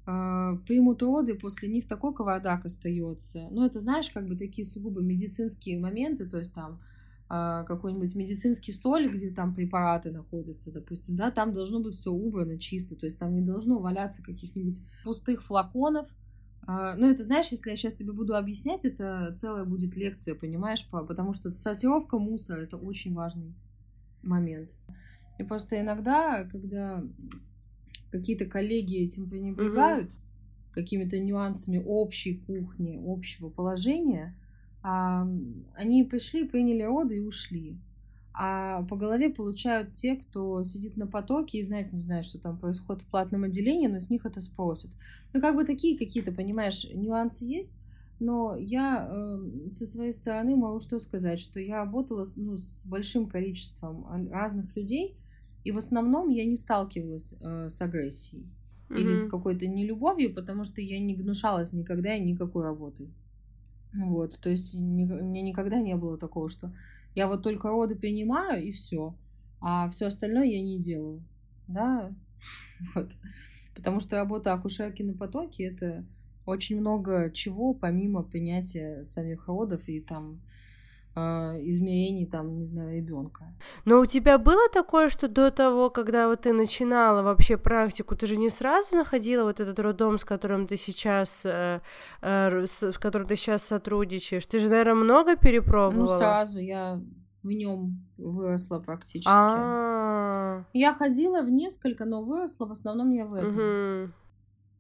э, примут роды, после них такой кавардак остается. Ну, это, знаешь, как бы такие сугубо медицинские моменты, то есть там какой-нибудь медицинский столик, где там препараты находятся, допустим, да, там должно быть все убрано чисто, то есть там не должно валяться каких-нибудь пустых флаконов, а, ну, это, знаешь, если я сейчас тебе буду объяснять, это целая будет лекция, понимаешь, потому что сортировка мусора — это очень важный момент. И просто иногда, когда какие-то коллеги этим пренебрегают, mm-hmm. какими-то нюансами общей кухни, общего положения, а, они пришли, приняли роды и ушли. А по голове получают те, кто сидит на потоке и знает, не знает, что там происходит в платном отделении, но с них это спросят. Ну, как бы такие какие-то, понимаешь, нюансы есть. Но я э, со своей стороны могу что сказать, что я работала ну, с большим количеством разных людей, и в основном я не сталкивалась э, с агрессией mm-hmm. или с какой-то нелюбовью, потому что я не гнушалась никогда никакой работой. Вот, то есть ни, мне никогда не было такого, что я вот только роды принимаю и все, а все остальное я не делаю, да, вот, потому что работа акушерки на потоке это очень много чего помимо принятия самих родов и там а, измерений там, не знаю, ребенка. Но у тебя было такое, что до того, когда вот ты начинала вообще практику, ты же не сразу находила вот этот роддом, с которым ты сейчас, э, э, с, с которым ты сейчас сотрудничаешь? Ты же, наверное, много перепробовала? Ну, сразу я в нем выросла практически. А-а-а. Я ходила в несколько, но выросла в основном я в этом. Угу.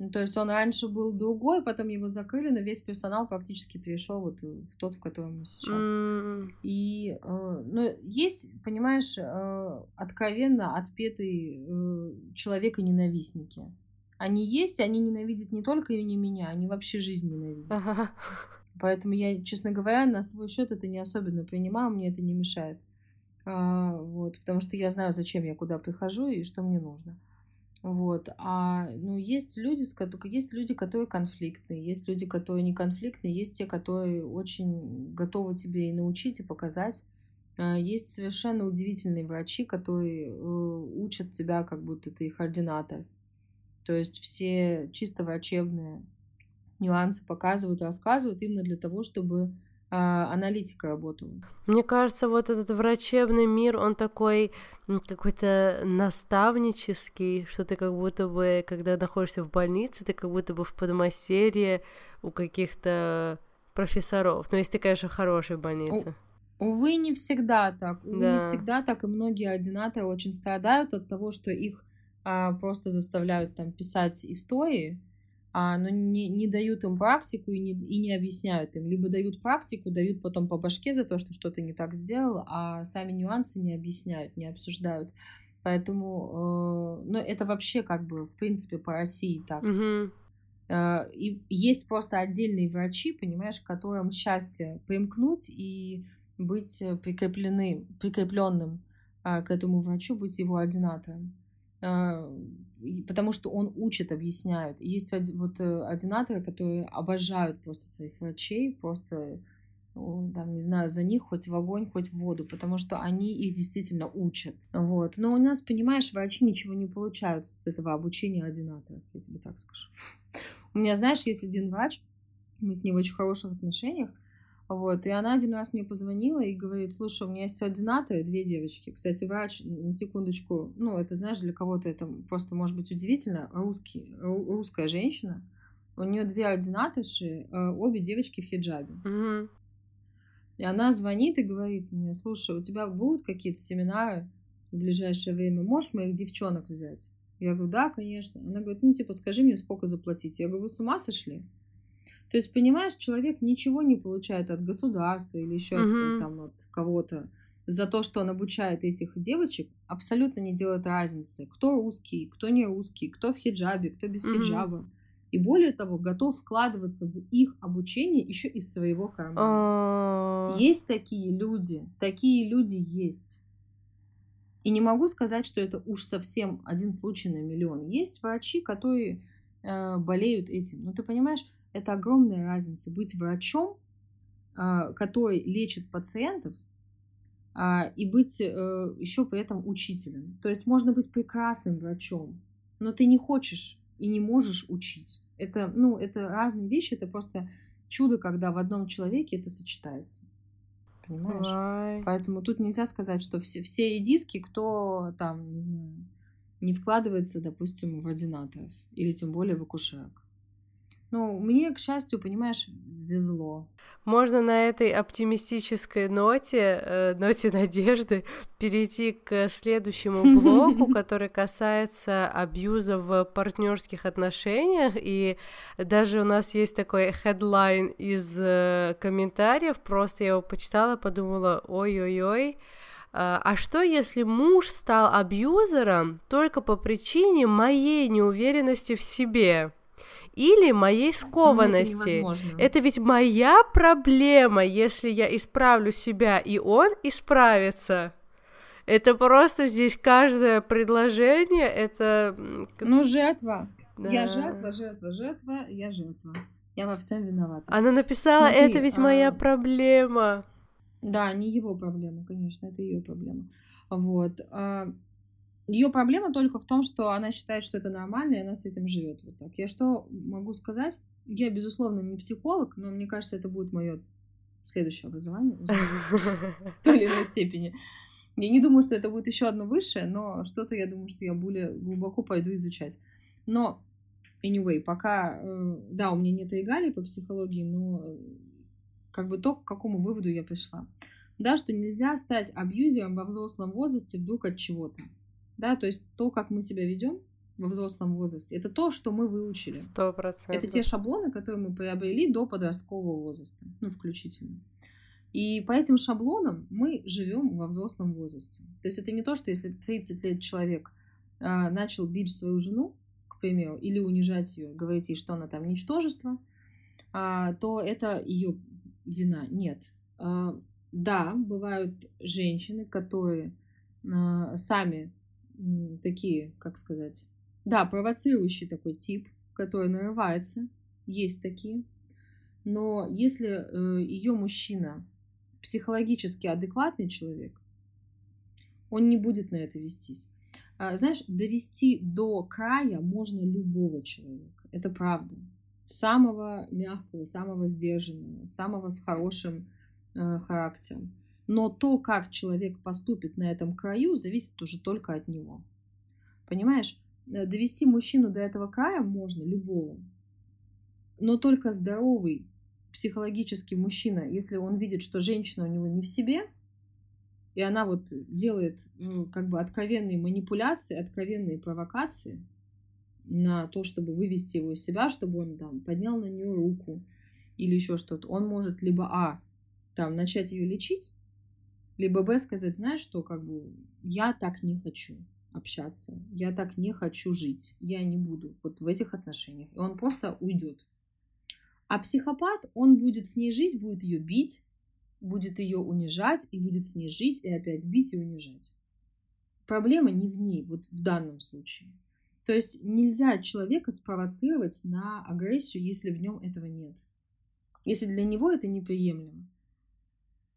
Ну, то есть он раньше был другой, потом его закрыли, но весь персонал практически перешел вот в тот, в котором мы сейчас. Mm. И, э, ну, есть, понимаешь, э, откровенно отпетые э, человека-ненавистники. Они есть, они ненавидят не только и не меня, они вообще жизнь ненавидят. Ага. Поэтому я, честно говоря, на свой счет это не особенно принимаю, мне это не мешает. А, вот, потому что я знаю, зачем я куда прихожу и что мне нужно. Вот. А ну, есть люди, есть люди, которые конфликтные, есть люди, которые не конфликтные, есть те, которые очень готовы тебе и научить, и показать. А, есть совершенно удивительные врачи, которые э, учат тебя, как будто ты их ординатор. То есть все чисто врачебные нюансы показывают, рассказывают именно для того, чтобы аналитика работала. Мне кажется, вот этот врачебный мир, он такой какой-то наставнический, что ты как будто бы, когда находишься в больнице, ты как будто бы в подмастерье у каких-то профессоров. Ну, если ты, конечно, хорошая больница. Увы, не всегда так. Увы, да. не всегда так, и многие ординаторы очень страдают от того, что их а, просто заставляют там писать истории, а, но не, не дают им практику и не, и не объясняют им. Либо дают практику, дают потом по башке за то, что что-то не так сделал, а сами нюансы не объясняют, не обсуждают. Поэтому, э, ну, это вообще как бы, в принципе, по России так. Mm-hmm. Э, и есть просто отдельные врачи, понимаешь, которым счастье примкнуть и быть прикреплены, прикрепленным э, к этому врачу, быть его ординатором. Э, потому что он учит, объясняет. есть вот э, ординаторы, которые обожают просто своих врачей, просто, там, не знаю, за них хоть в огонь, хоть в воду, потому что они их действительно учат. Вот. Но у нас, понимаешь, врачи ничего не получают с этого обучения ординаторов, я тебе так скажу. У меня, знаешь, есть один врач, мы с ним в очень хороших отношениях, вот, и она один раз мне позвонила и говорит, слушай, у меня есть ординаторы, две девочки. Кстати, врач, на секундочку, ну, это, знаешь, для кого-то это просто может быть удивительно, русский, русская женщина, у нее две ординаторши, э, обе девочки в хиджабе. Угу. И она звонит и говорит мне, слушай, у тебя будут какие-то семинары в ближайшее время, можешь моих девчонок взять? Я говорю, да, конечно. Она говорит, ну, типа, скажи мне, сколько заплатить. Я говорю, вы с ума сошли? То есть, понимаешь, человек ничего не получает от государства или еще угу. от, там, от кого-то. за то, что он обучает этих девочек, абсолютно не делает разницы, кто русский, кто не русский, кто в хиджабе, кто без mm-hmm. хиджаба. И более того, готов вкладываться в их обучение еще из своего кармана. А. Есть такие люди, такие люди есть. И не могу сказать, что это уж совсем один случай на миллион. Есть врачи, которые э, болеют этим. Но ты понимаешь, это огромная разница быть врачом, э, который лечит пациентов, э, и быть э, еще при этом учителем. То есть можно быть прекрасным врачом, но ты не хочешь и не можешь учить. Это, ну, это разные вещи, это просто чудо, когда в одном человеке это сочетается. Понимаешь? Ай. Поэтому тут нельзя сказать, что все, все редиски, кто там, не знаю, не вкладывается, допустим, в ординаторов или тем более в акушерок. Ну, мне, к счастью, понимаешь, везло. Можно на этой оптимистической ноте, э, ноте надежды, перейти к следующему блоку, который касается абьюза в партнерских отношениях. И даже у нас есть такой хедлайн из э, комментариев, просто я его почитала, подумала, ой-ой-ой, а что если муж стал абьюзером только по причине моей неуверенности в себе? Или моей скованности. Ну, это, это ведь моя проблема, если я исправлю себя, и он исправится. Это просто здесь каждое предложение, это... Ну, жертва. Да. Я жертва, жертва, жертва, я жертва. Я во всем виновата. Она написала, Смотри, это ведь а... моя проблема. Да, не его проблема, конечно, это ее проблема. Вот. А, ее проблема только в том, что она считает, что это нормально, и она с этим живет вот так. Я что могу сказать? Я, безусловно, не психолог, но мне кажется, это будет мое следующее образование в той или иной степени. Я не думаю, что это будет еще одно высшее, но что-то я думаю, что я более глубоко пойду изучать. Но, anyway, пока, э, да, у меня нет регалий по психологии, но как бы то, к какому выводу я пришла. Да, что нельзя стать абьюзером во взрослом возрасте вдруг от чего-то. Да, то есть то, как мы себя ведем во взрослом возрасте, это то, что мы выучили. Сто процентов. Это те шаблоны, которые мы приобрели до подросткового возраста, ну, включительно. И по этим шаблонам мы живем во взрослом возрасте. То есть это не то, что если 30 лет человек э, начал бить свою жену, к примеру, или унижать ее, говорить ей, что она там ничтожество, э, то это ее вина. Нет. Э, да, бывают женщины, которые э, сами такие, как сказать, да, провоцирующий такой тип, который нарывается, есть такие. Но если э, ее мужчина психологически адекватный человек, он не будет на это вестись. А, знаешь, довести до края можно любого человека. Это правда. Самого мягкого, самого сдержанного, самого с хорошим э, характером. Но то, как человек поступит на этом краю, зависит уже только от него. Понимаешь, э, довести мужчину до этого края можно, любого. Но только здоровый психологический мужчина, если он видит, что женщина у него не в себе, и она вот делает ну, как бы откровенные манипуляции, откровенные провокации на то, чтобы вывести его из себя, чтобы он там поднял на нее руку или еще что-то, он может либо а там начать ее лечить, либо Б сказать, знаешь что, как бы, я так не хочу общаться, я так не хочу жить, я не буду вот в этих отношениях. И он просто уйдет. А психопат, он будет с ней жить, будет ее бить, будет ее унижать, и будет с ней жить, и опять бить и унижать. Проблема не в ней, вот в данном случае. То есть нельзя человека спровоцировать на агрессию, если в нем этого нет. Если для него это неприемлемо.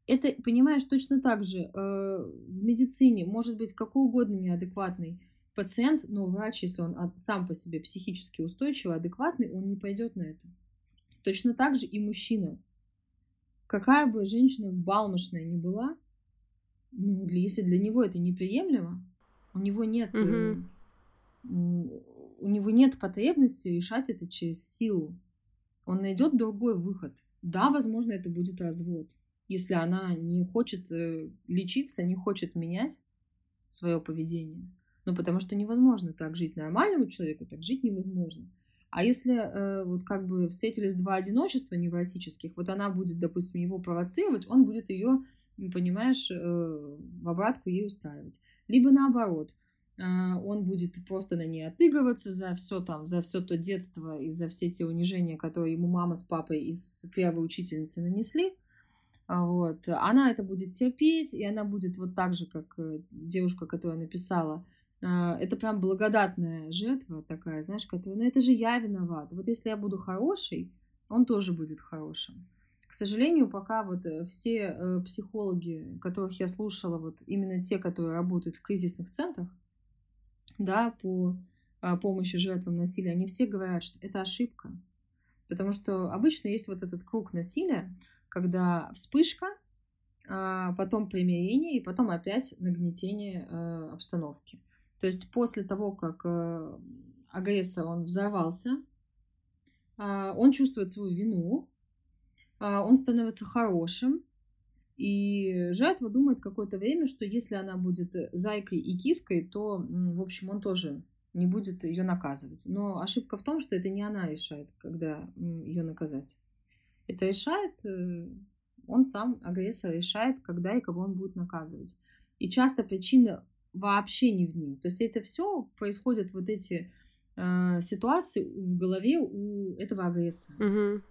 Это, понимаешь, точно так же э, в медицине может быть какой угодно неадекватный пациент, но врач, если он сам по себе психически устойчивый, адекватный, он не пойдет на это. Точно так же и мужчина. Какая бы женщина взбалмошная ни была, ну, если для него это неприемлемо, у него нет, угу. у него нет потребности решать это через силу. Он найдет другой выход. Да, возможно, это будет развод если она не хочет э, лечиться, не хочет менять свое поведение. Ну, потому что невозможно так жить нормальному человеку, так жить невозможно. А если э, вот как бы встретились два одиночества невротических, вот она будет, допустим, его провоцировать, он будет ее понимаешь, э, в обратку ей устраивать. Либо наоборот, а, он будет просто на ней отыгрываться за все там, за все то детство и за все те унижения, которые ему мама с папой из первой учительницы нанесли. А, вот. Она это будет терпеть, и она будет вот так же, как э, девушка, которая написала, а, это прям благодатная жертва такая, знаешь, которая, ну это же я виноват. Вот если я буду хорошей, он тоже будет хорошим. К сожалению, пока вот э, все э, психологи, которых я слушала, вот именно те, которые работают в кризисных центрах, да, по помощи жертвам насилия, они все говорят, что это ошибка. Потому что обычно есть вот этот круг насилия, когда вспышка, а, потом примирение и потом опять нагнетение э, обстановки. То есть после того, как э, агрессор, он взорвался, а, он чувствует свою вину, он становится хорошим, и жертва думает какое-то время, что если она будет э, зайкой и киской, то, в общем, он тоже не будет ее наказывать. Но ошибка в том, что это не она решает, когда ее наказать. Это решает э, он сам, агрессор, решает, когда и кого он будет наказывать. И часто причина вообще не в ней. То есть это все происходит вот эти э, ситуации в голове у этого агрессора. Угу.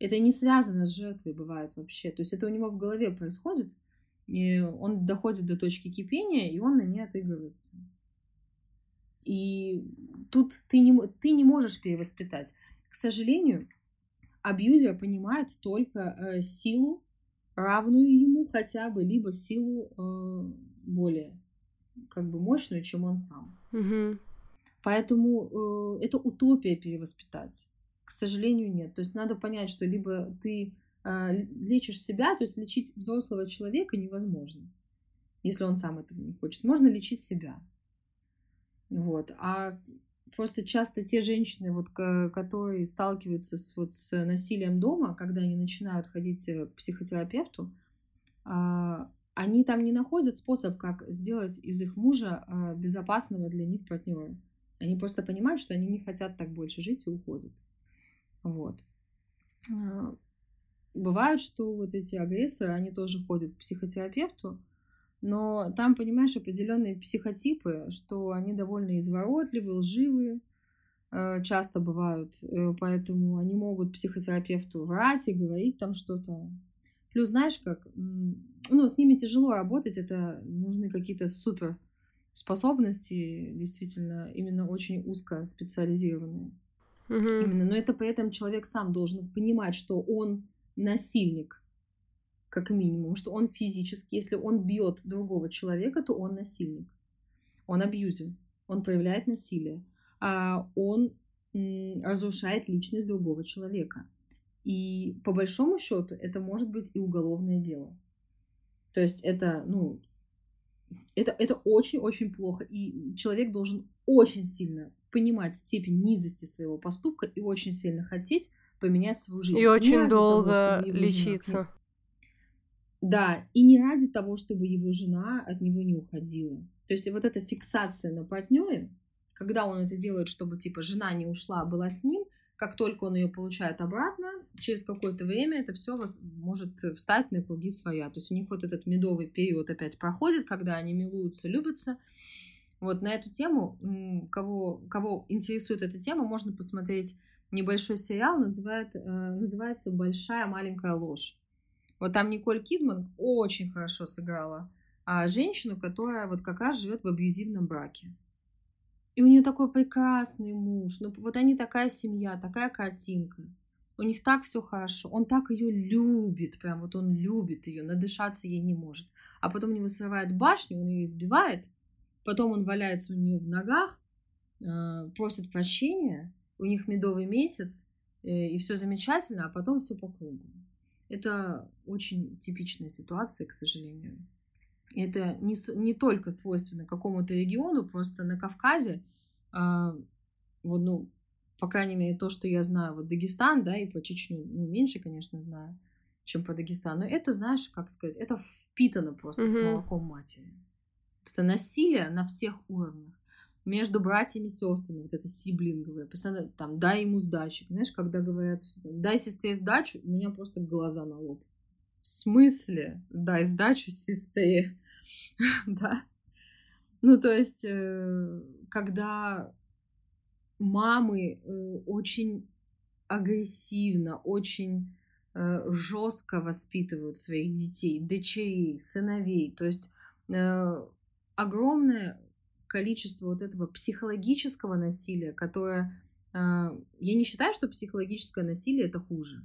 Это не связано с жертвой, бывает вообще. То есть это у него в голове происходит, и он доходит до точки кипения, и он на ней отыгрывается. И тут ты не, ты не можешь перевоспитать. К сожалению, абьюзер понимает только э, силу, равную ему хотя бы, либо силу э, более как бы мощную, чем он сам. Угу. Поэтому э, это утопия перевоспитать. К сожалению, нет. То есть надо понять, что либо ты э, лечишь себя, то есть лечить взрослого человека невозможно, если он сам этого не хочет. Можно лечить себя. Вот. А просто часто те женщины, вот, которые сталкиваются с, вот, с насилием дома, когда они начинают ходить э, к психотерапевту, а, они там не находят способ, как сделать из их мужа а, безопасного для них партнера. Они просто понимают, что они не хотят так больше жить и уходят. Вот. А, бывает, что вот эти агрессоры, они тоже ходят к психотерапевту, но там, понимаешь, определенные психотипы, что они довольно изворотливые, лживые, а, часто бывают, э, поэтому они могут психотерапевту врать и говорить там что-то. Плюс, знаешь, как, ну, с ними тяжело работать, это нужны какие-то супер способности, действительно, именно очень узко специализированные. Угу. Именно. Но это при этом человек сам должен понимать, что он насильник, как минимум, что он физически, если он бьет другого человека, то он насильник. Он абьюзер, он проявляет насилие, а он разрушает личность другого человека. И по большому счету это может быть и уголовное дело. То есть это, ну, это, это очень-очень плохо. И человек должен очень сильно понимать степень низости своего поступка и очень сильно хотеть поменять свою жизнь. И очень долго того, лечиться. Да, и не ради того, чтобы его жена от него не уходила. То есть вот эта фиксация на партнере, когда он это делает, чтобы типа жена не ушла, а была с ним, как только он ее получает обратно, через какое-то время это все может встать на круги своя. То есть у них вот этот медовый период опять проходит, когда они милуются, любятся, вот на эту тему, кого, кого интересует эта тема, можно посмотреть небольшой сериал, называет, э, называется «Большая маленькая ложь». Вот там Николь Кидман очень хорошо сыграла а женщину, которая вот как раз живет в абьюзивном браке. И у нее такой прекрасный муж, ну вот они такая семья, такая картинка. У них так все хорошо, он так ее любит, прям вот он любит ее, надышаться ей не может. А потом у него срывает башню, он ее избивает, Потом он валяется у нее в ногах, э, просит прощения, у них медовый месяц, э, и все замечательно, а потом все по кругу. Это очень типичная ситуация, к сожалению. Это не, не только свойственно какому-то региону, просто на Кавказе, э, вот, ну, по крайней мере, то, что я знаю, вот Дагестан, да, и по Чечню, ну, меньше, конечно, знаю, чем по Дагестану. Это, знаешь, как сказать, это впитано просто mm-hmm. с молоком матери. Это насилие на всех уровнях. Между братьями и сестрами, вот это сиблинговое, постоянно там, дай ему сдачи. Знаешь, когда говорят, дай сестре сдачу, у меня просто глаза на лоб. смысле? Дай сдачу сестре. да. Ну, то есть, э, когда мамы э, очень агрессивно, очень э, жестко воспитывают своих детей, дочерей, сыновей. То есть огромное количество вот этого психологического насилия, которое... Я не считаю, что психологическое насилие это хуже.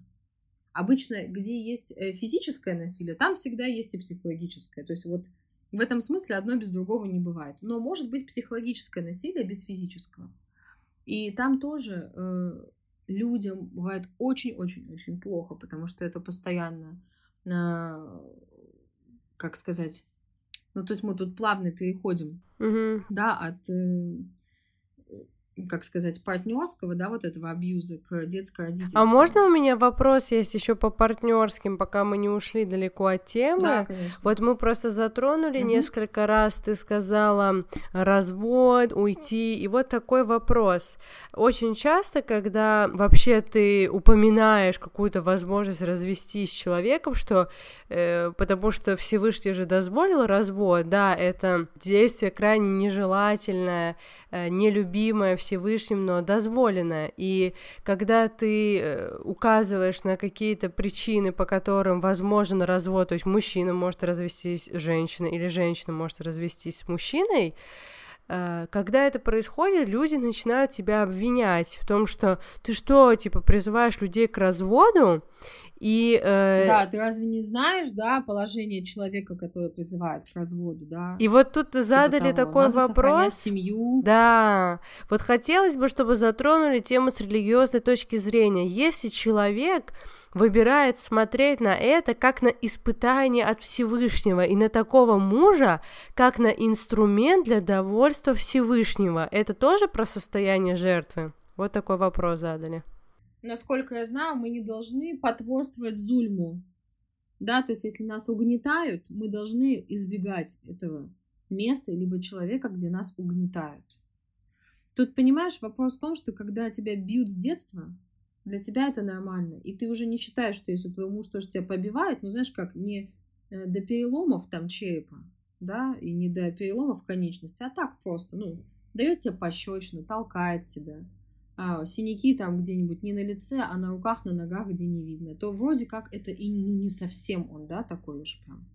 Обычно, где есть физическое насилие, там всегда есть и психологическое. То есть вот в этом смысле одно без другого не бывает. Но может быть психологическое насилие без физического. И там тоже э, людям бывает очень-очень-очень плохо, потому что это постоянно, э, как сказать, ну то есть мы тут плавно переходим, угу. да, от э, как сказать, партнерского, да, вот этого абьюза к детско-родительскому. А можно у меня вопрос есть еще по партнерским, пока мы не ушли далеко от темы? Да, конечно. Вот мы просто затронули угу. несколько раз, ты сказала развод, уйти, и вот такой вопрос. Очень часто, когда вообще ты упоминаешь какую-то возможность развестись с человеком, что э, потому что Всевышний же дозволил развод, да, это действие крайне нежелательное, э, нелюбимое Всевышним, но дозволено. И когда ты э, указываешь на какие-то причины, по которым возможен развод, то есть мужчина может развестись с женщиной или женщина может развестись с мужчиной, э, когда это происходит, люди начинают тебя обвинять в том, что ты что, типа, призываешь людей к разводу, и, э... Да, ты разве не знаешь, да, положение человека, который призывает к разводу, да? И вот тут типа задали того, такой вопрос. семью. Да. Вот хотелось бы, чтобы затронули тему с религиозной точки зрения. Если человек выбирает смотреть на это как на испытание от Всевышнего и на такого мужа, как на инструмент для довольства Всевышнего, это тоже про состояние жертвы? Вот такой вопрос задали насколько я знаю, мы не должны потворствовать зульму. Да, то есть если нас угнетают, мы должны избегать этого места, либо человека, где нас угнетают. Тут, понимаешь, вопрос в том, что когда тебя бьют с детства, для тебя это нормально, и ты уже не считаешь, что если твой муж тоже тебя побивает, ну, знаешь, как, не э, до переломов там черепа, да, и не до переломов конечности, а так просто, ну, дает тебе пощечину, толкает тебя, а, синяки там где-нибудь не на лице, а на руках, на ногах, где не видно, то вроде как это и ну, не совсем он, да, такой уж прям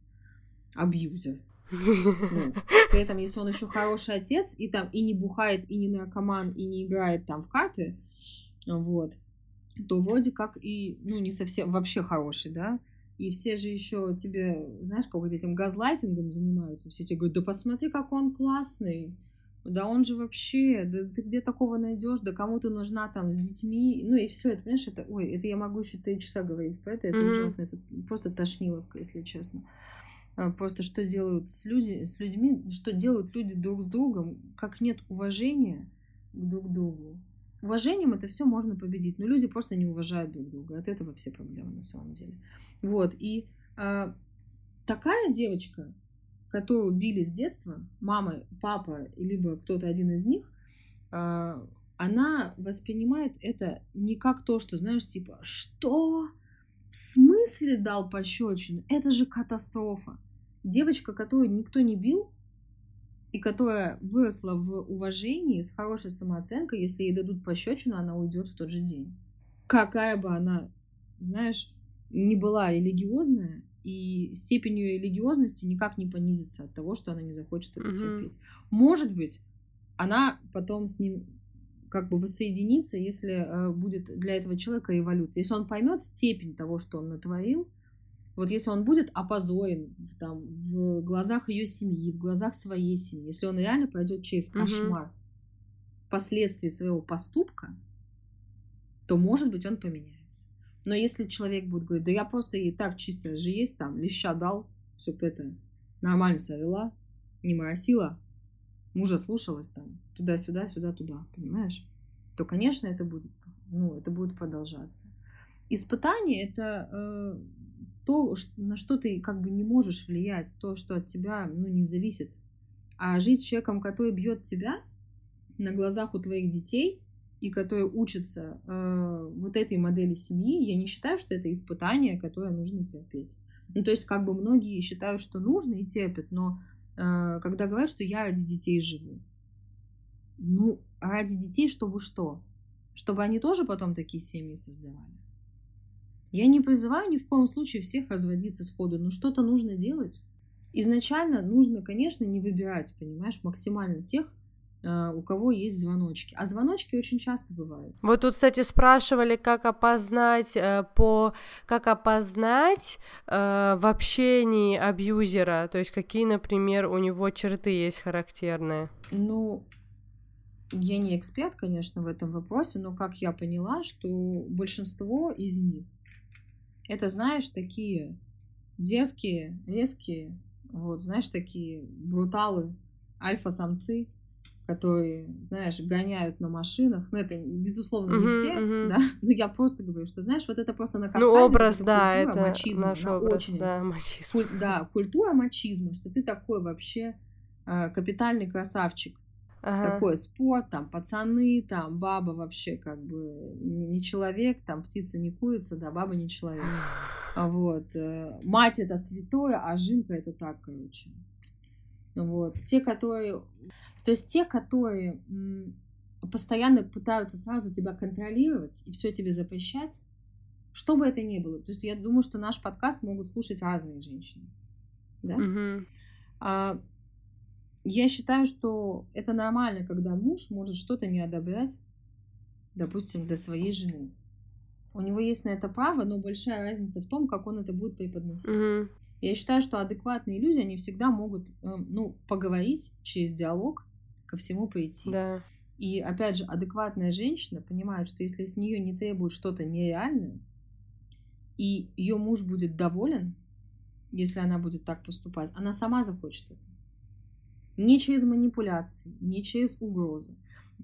абьюзер. При этом, если он еще хороший отец, и там и не бухает, и не наркоман, и не играет там в карты, вот, то вроде как и, ну, не совсем вообще хороший, да, и все же еще тебе, знаешь, как вот этим газлайтингом занимаются, все тебе говорят, да посмотри, как он классный, да он же вообще, да ты где такого найдешь, да кому ты нужна там с детьми, ну и все, это, понимаешь, это, ой, это я могу еще три часа говорить про это, это mm-hmm. ужасно, это просто тошниловка, если честно. А, просто что делают с, люди, с людьми, что делают люди друг с другом, как нет уважения друг к другу. Уважением это все можно победить, но люди просто не уважают друг друга. От этого все проблемы на самом деле. Вот, и а, такая девочка, которую били с детства, мама, папа, либо кто-то один из них, а, она воспринимает это не как то, что, знаешь, типа, что? В смысле дал пощечину? Это же катастрофа. Девочка, которую никто не бил, и которая выросла в уважении, с хорошей самооценкой, если ей дадут пощечину, она уйдет в тот же день. Какая бы она, знаешь, не была религиозная, и степень ее религиозности никак не понизится от того, что она не захочет это mm-hmm. терпеть. Может быть, она потом с ним как бы воссоединится, если э, будет для этого человека эволюция. Если он поймет степень того, что он натворил, вот если он будет опозорен там, в глазах ее семьи, в глазах своей семьи, если он реально пройдет через кошмар mm-hmm. последствий своего поступка, то, может быть, он поменяется. Но если человек будет говорить, да я просто и так чисто же есть, там, леща дал, чтоб это нормально себя вела, не моросила, мужа слушалась там, туда-сюда, сюда-туда, понимаешь? То, конечно, это будет, ну, это будет продолжаться. Испытание — это э, то, на что ты как бы не можешь влиять, то, что от тебя, ну, не зависит. А жить с человеком, который бьет тебя на глазах у твоих детей — и которые учатся э, вот этой модели семьи, я не считаю, что это испытание, которое нужно терпеть. Ну, то есть, как бы многие считают, что нужно и терпят, но э, когда говорят, что я ради детей живу, ну, ради детей, чтобы что? Чтобы они тоже потом такие семьи создавали. Я не призываю ни в коем случае всех разводиться сходу, но что-то нужно делать. Изначально нужно, конечно, не выбирать, понимаешь, максимально тех, у кого есть звоночки. А звоночки очень часто бывают. Вот тут, кстати, спрашивали, как опознать э, по как опознать э, в общении абьюзера, то есть какие, например, у него черты есть характерные. Ну, я не эксперт, конечно, в этом вопросе, но как я поняла, что большинство из них это, знаешь, такие дерзкие, резкие, вот, знаешь, такие бруталы, альфа-самцы, которые, знаешь, гоняют на машинах. Ну, это, безусловно, не uh-huh, все, uh-huh. да. Но я просто говорю, что, знаешь, вот это просто на Кавказе. Ну, образ, да, это мачизма, наш образ, очень да, мачизм. Куль, да, культура мачизма, что ты такой вообще э, капитальный красавчик. Ага. Такой спорт, там, пацаны, там, баба вообще как бы не человек, там, птица не курица, да, баба не человек. А вот. Э, мать это святое, а жинка это так, короче. Вот. Те, которые то есть те, которые постоянно пытаются сразу тебя контролировать и все тебе запрещать, что бы это ни было. То есть я думаю, что наш подкаст могут слушать разные женщины. Да? Mm-hmm. А, я считаю, что это нормально, когда муж может что-то не одобрять, допустим, для своей жены. У него есть на это право, но большая разница в том, как он это будет преподносить. Mm-hmm. Я считаю, что адекватные люди, они всегда могут э, ну, поговорить через диалог ко всему прийти. Да. И опять же, адекватная женщина понимает, что если с нее не требует что-то нереальное, и ее муж будет доволен, если она будет так поступать, она сама захочет это. Не через манипуляции, не через угрозы.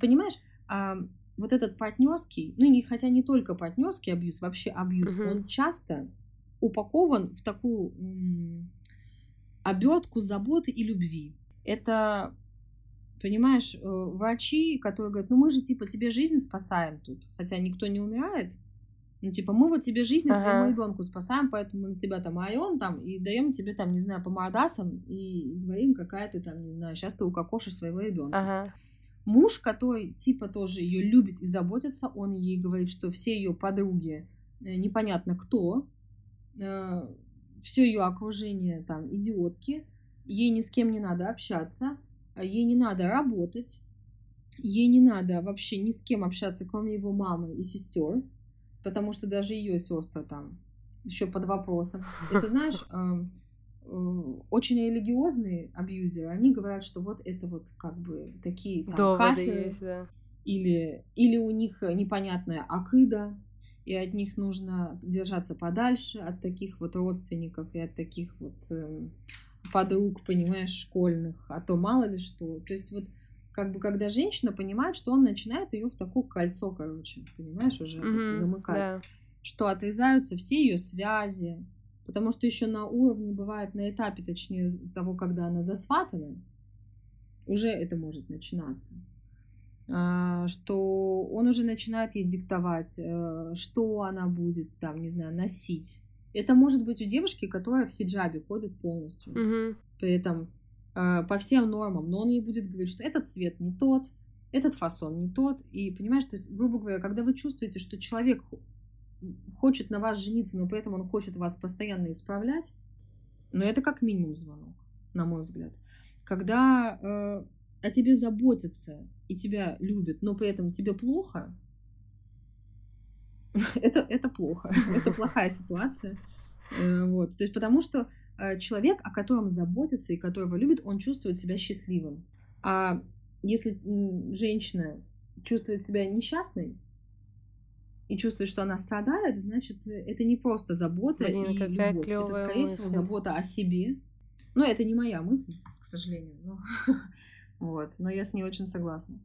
Понимаешь, а, вот этот партнерский, ну не, хотя не только партнерский абьюз, вообще абьюз, угу. он часто упакован в такую м- обертку заботы и любви. Это Понимаешь, э, врачи, которые говорят, ну мы же типа тебе жизнь спасаем тут, хотя никто не умирает. Ну, типа, мы вот тебе жизнь ага. твоему ребенку спасаем, поэтому мы на тебя там айон там и даем тебе там, не знаю, по мордасам и говорим, какая ты там, не знаю, сейчас ты укокошишь своего ребенка. Ага. Муж, который типа тоже ее любит и заботится, он ей говорит, что все ее подруги э, непонятно кто, э, все ее окружение там идиотки, ей ни с кем не надо общаться, ей не надо работать, ей не надо вообще ни с кем общаться, кроме его мамы и сестер, потому что даже ее сестры там еще под вопросом. Это знаешь, э, очень религиозные абьюзеры, они говорят, что вот это вот как бы такие там, Доводы есть, да. или, или у них непонятная акыда, и от них нужно держаться подальше, от таких вот родственников и от таких вот эм, подруг, понимаешь, школьных, а то мало ли что. То есть вот как бы когда женщина понимает, что он начинает ее в такое кольцо, короче, понимаешь, уже mm-hmm, замыкать, да. что отрезаются все ее связи, потому что еще на уровне бывает на этапе, точнее того, когда она засватана, уже это может начинаться, а, что он уже начинает ей диктовать, э, что она будет там, не знаю, носить, это может быть у девушки, которая в хиджабе ходит полностью. Угу. При этом э, по всем нормам. Но он ей будет говорить, что этот цвет не тот, этот фасон не тот. И понимаешь, то есть, грубо говоря, когда вы чувствуете, что человек хочет на вас жениться, но при этом он хочет вас постоянно исправлять, но ну, это как минимум звонок, на мой взгляд. Когда э, о тебе заботятся и тебя любят, но при этом тебе плохо, это, это плохо, это плохая ситуация. Э, вот. То есть потому что э, человек, о котором заботится и которого любит, он чувствует себя счастливым. А если женщина чувствует себя несчастной и чувствует, что она страдает, значит, это не просто забота Блин, и какая любовь. Это, скорее мысль. всего, забота о себе. Но это не моя мысль, к сожалению. Но... вот. Но я с ней очень согласна.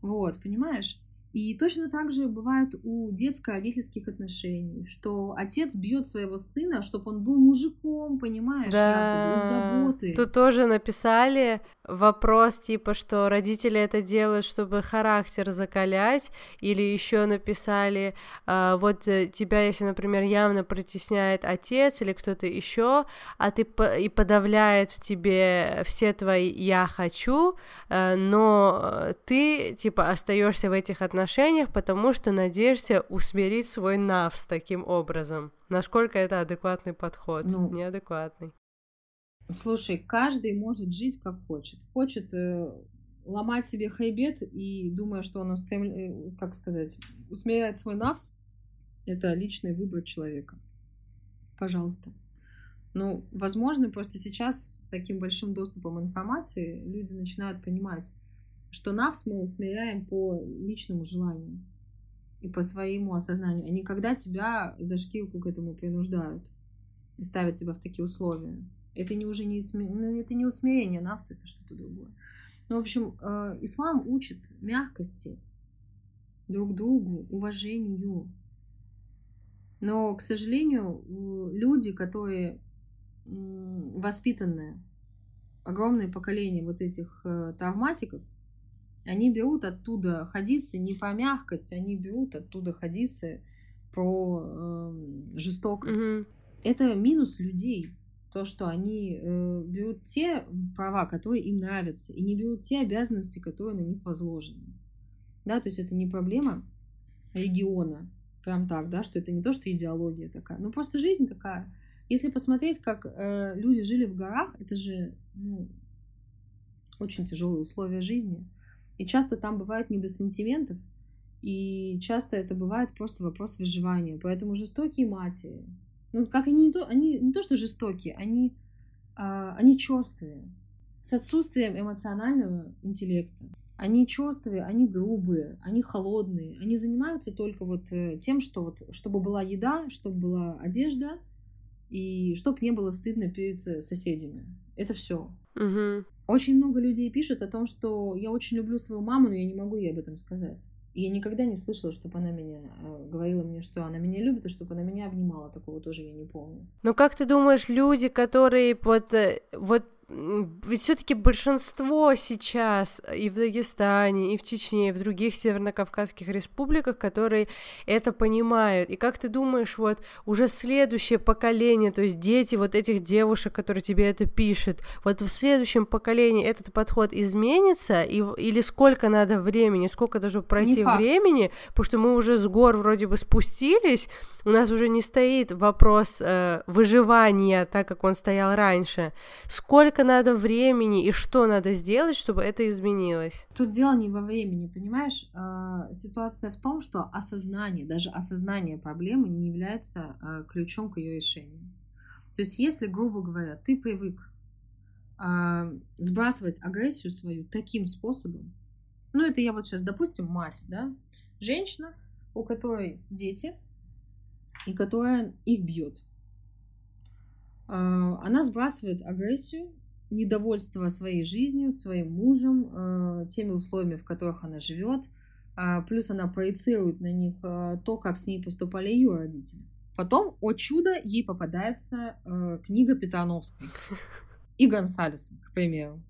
Вот, понимаешь? И точно так же бывает у детско-родительских отношений, что отец бьет своего сына, чтобы он был мужиком, понимаешь, да. из заботы. Тут тоже написали вопрос типа, что родители это делают, чтобы характер закалять, или еще написали, а, вот э, тебя, если, например, явно притесняет отец или кто-то еще, а ты и подавляет в тебе все твои я хочу, э, но э, ты типа остаешься в этих отношениях отношениях, потому что надеешься усмирить свой навс таким образом. Насколько это адекватный подход? Ну, Неадекватный. Слушай, каждый может жить как хочет. Хочет э, ломать себе хайбет и думая, что он устрем... Э, как сказать, усмиряет свой навс, это личный выбор человека. Пожалуйста. Ну, возможно, просто сейчас с таким большим доступом информации люди начинают понимать, что навс мы усмиряем по личному желанию и по своему осознанию, не когда тебя за шкирку к этому принуждают и ставят тебя в такие условия. Это не уже не, ну, это не усмирение навс, это что-то другое. Ну, в общем, э, ислам учит мягкости друг другу, уважению. Но, к сожалению, люди, которые воспитанные, огромное поколение вот этих э, травматиков, они берут оттуда хадисы не по мягкости, они берут оттуда хадисы про э, жестокость. Угу. Это минус людей. То, что они э, берут те права, которые им нравятся, и не берут те обязанности, которые на них возложены. Да, то есть это не проблема региона, прям так, да, что это не то, что идеология такая, но просто жизнь такая. Если посмотреть, как э, люди жили в горах, это же ну, очень тяжелые условия жизни. И часто там бывает не до сантиментов, и часто это бывает просто вопрос выживания. Поэтому жестокие матери, ну, как они не то, они не то что жестокие, они, а, они черствые, с отсутствием эмоционального интеллекта. Они черствые, они грубые, они холодные. Они занимаются только вот э, тем, что вот, чтобы была еда, чтобы была одежда, и чтобы не было стыдно перед э, соседями. Это все. Угу. Очень много людей пишут о том, что я очень люблю свою маму, но я не могу ей об этом сказать. Я никогда не слышала, чтобы она меня э, говорила мне, что она меня любит, и чтобы она меня обнимала. Такого тоже я не помню. Но как ты думаешь, люди, которые вот, э, вот ведь все-таки большинство сейчас и в Дагестане, и в Чечне, и в других северно-кавказских республиках, которые это понимают. И как ты думаешь, вот уже следующее поколение, то есть дети вот этих девушек, которые тебе это пишут, вот в следующем поколении этот подход изменится, и, или сколько надо времени, сколько даже пройти времени, потому что мы уже с гор вроде бы спустились, у нас уже не стоит вопрос э, выживания, так как он стоял раньше. Сколько надо времени и что надо сделать, чтобы это изменилось? Тут дело не во времени, понимаешь? Э, ситуация в том, что осознание, даже осознание проблемы не является э, ключом к ее решению. То есть, если, грубо говоря, ты привык э, сбрасывать агрессию свою таким способом, ну это я вот сейчас, допустим, мать, да, женщина, у которой дети, и которая их бьет. А, она сбрасывает агрессию, недовольство своей жизнью, своим мужем, а, теми условиями, в которых она живет. А, плюс она проецирует на них то, как с ней поступали ее родители. Потом, о чудо, ей попадается книга Петрановской и Гонсалеса, к примеру.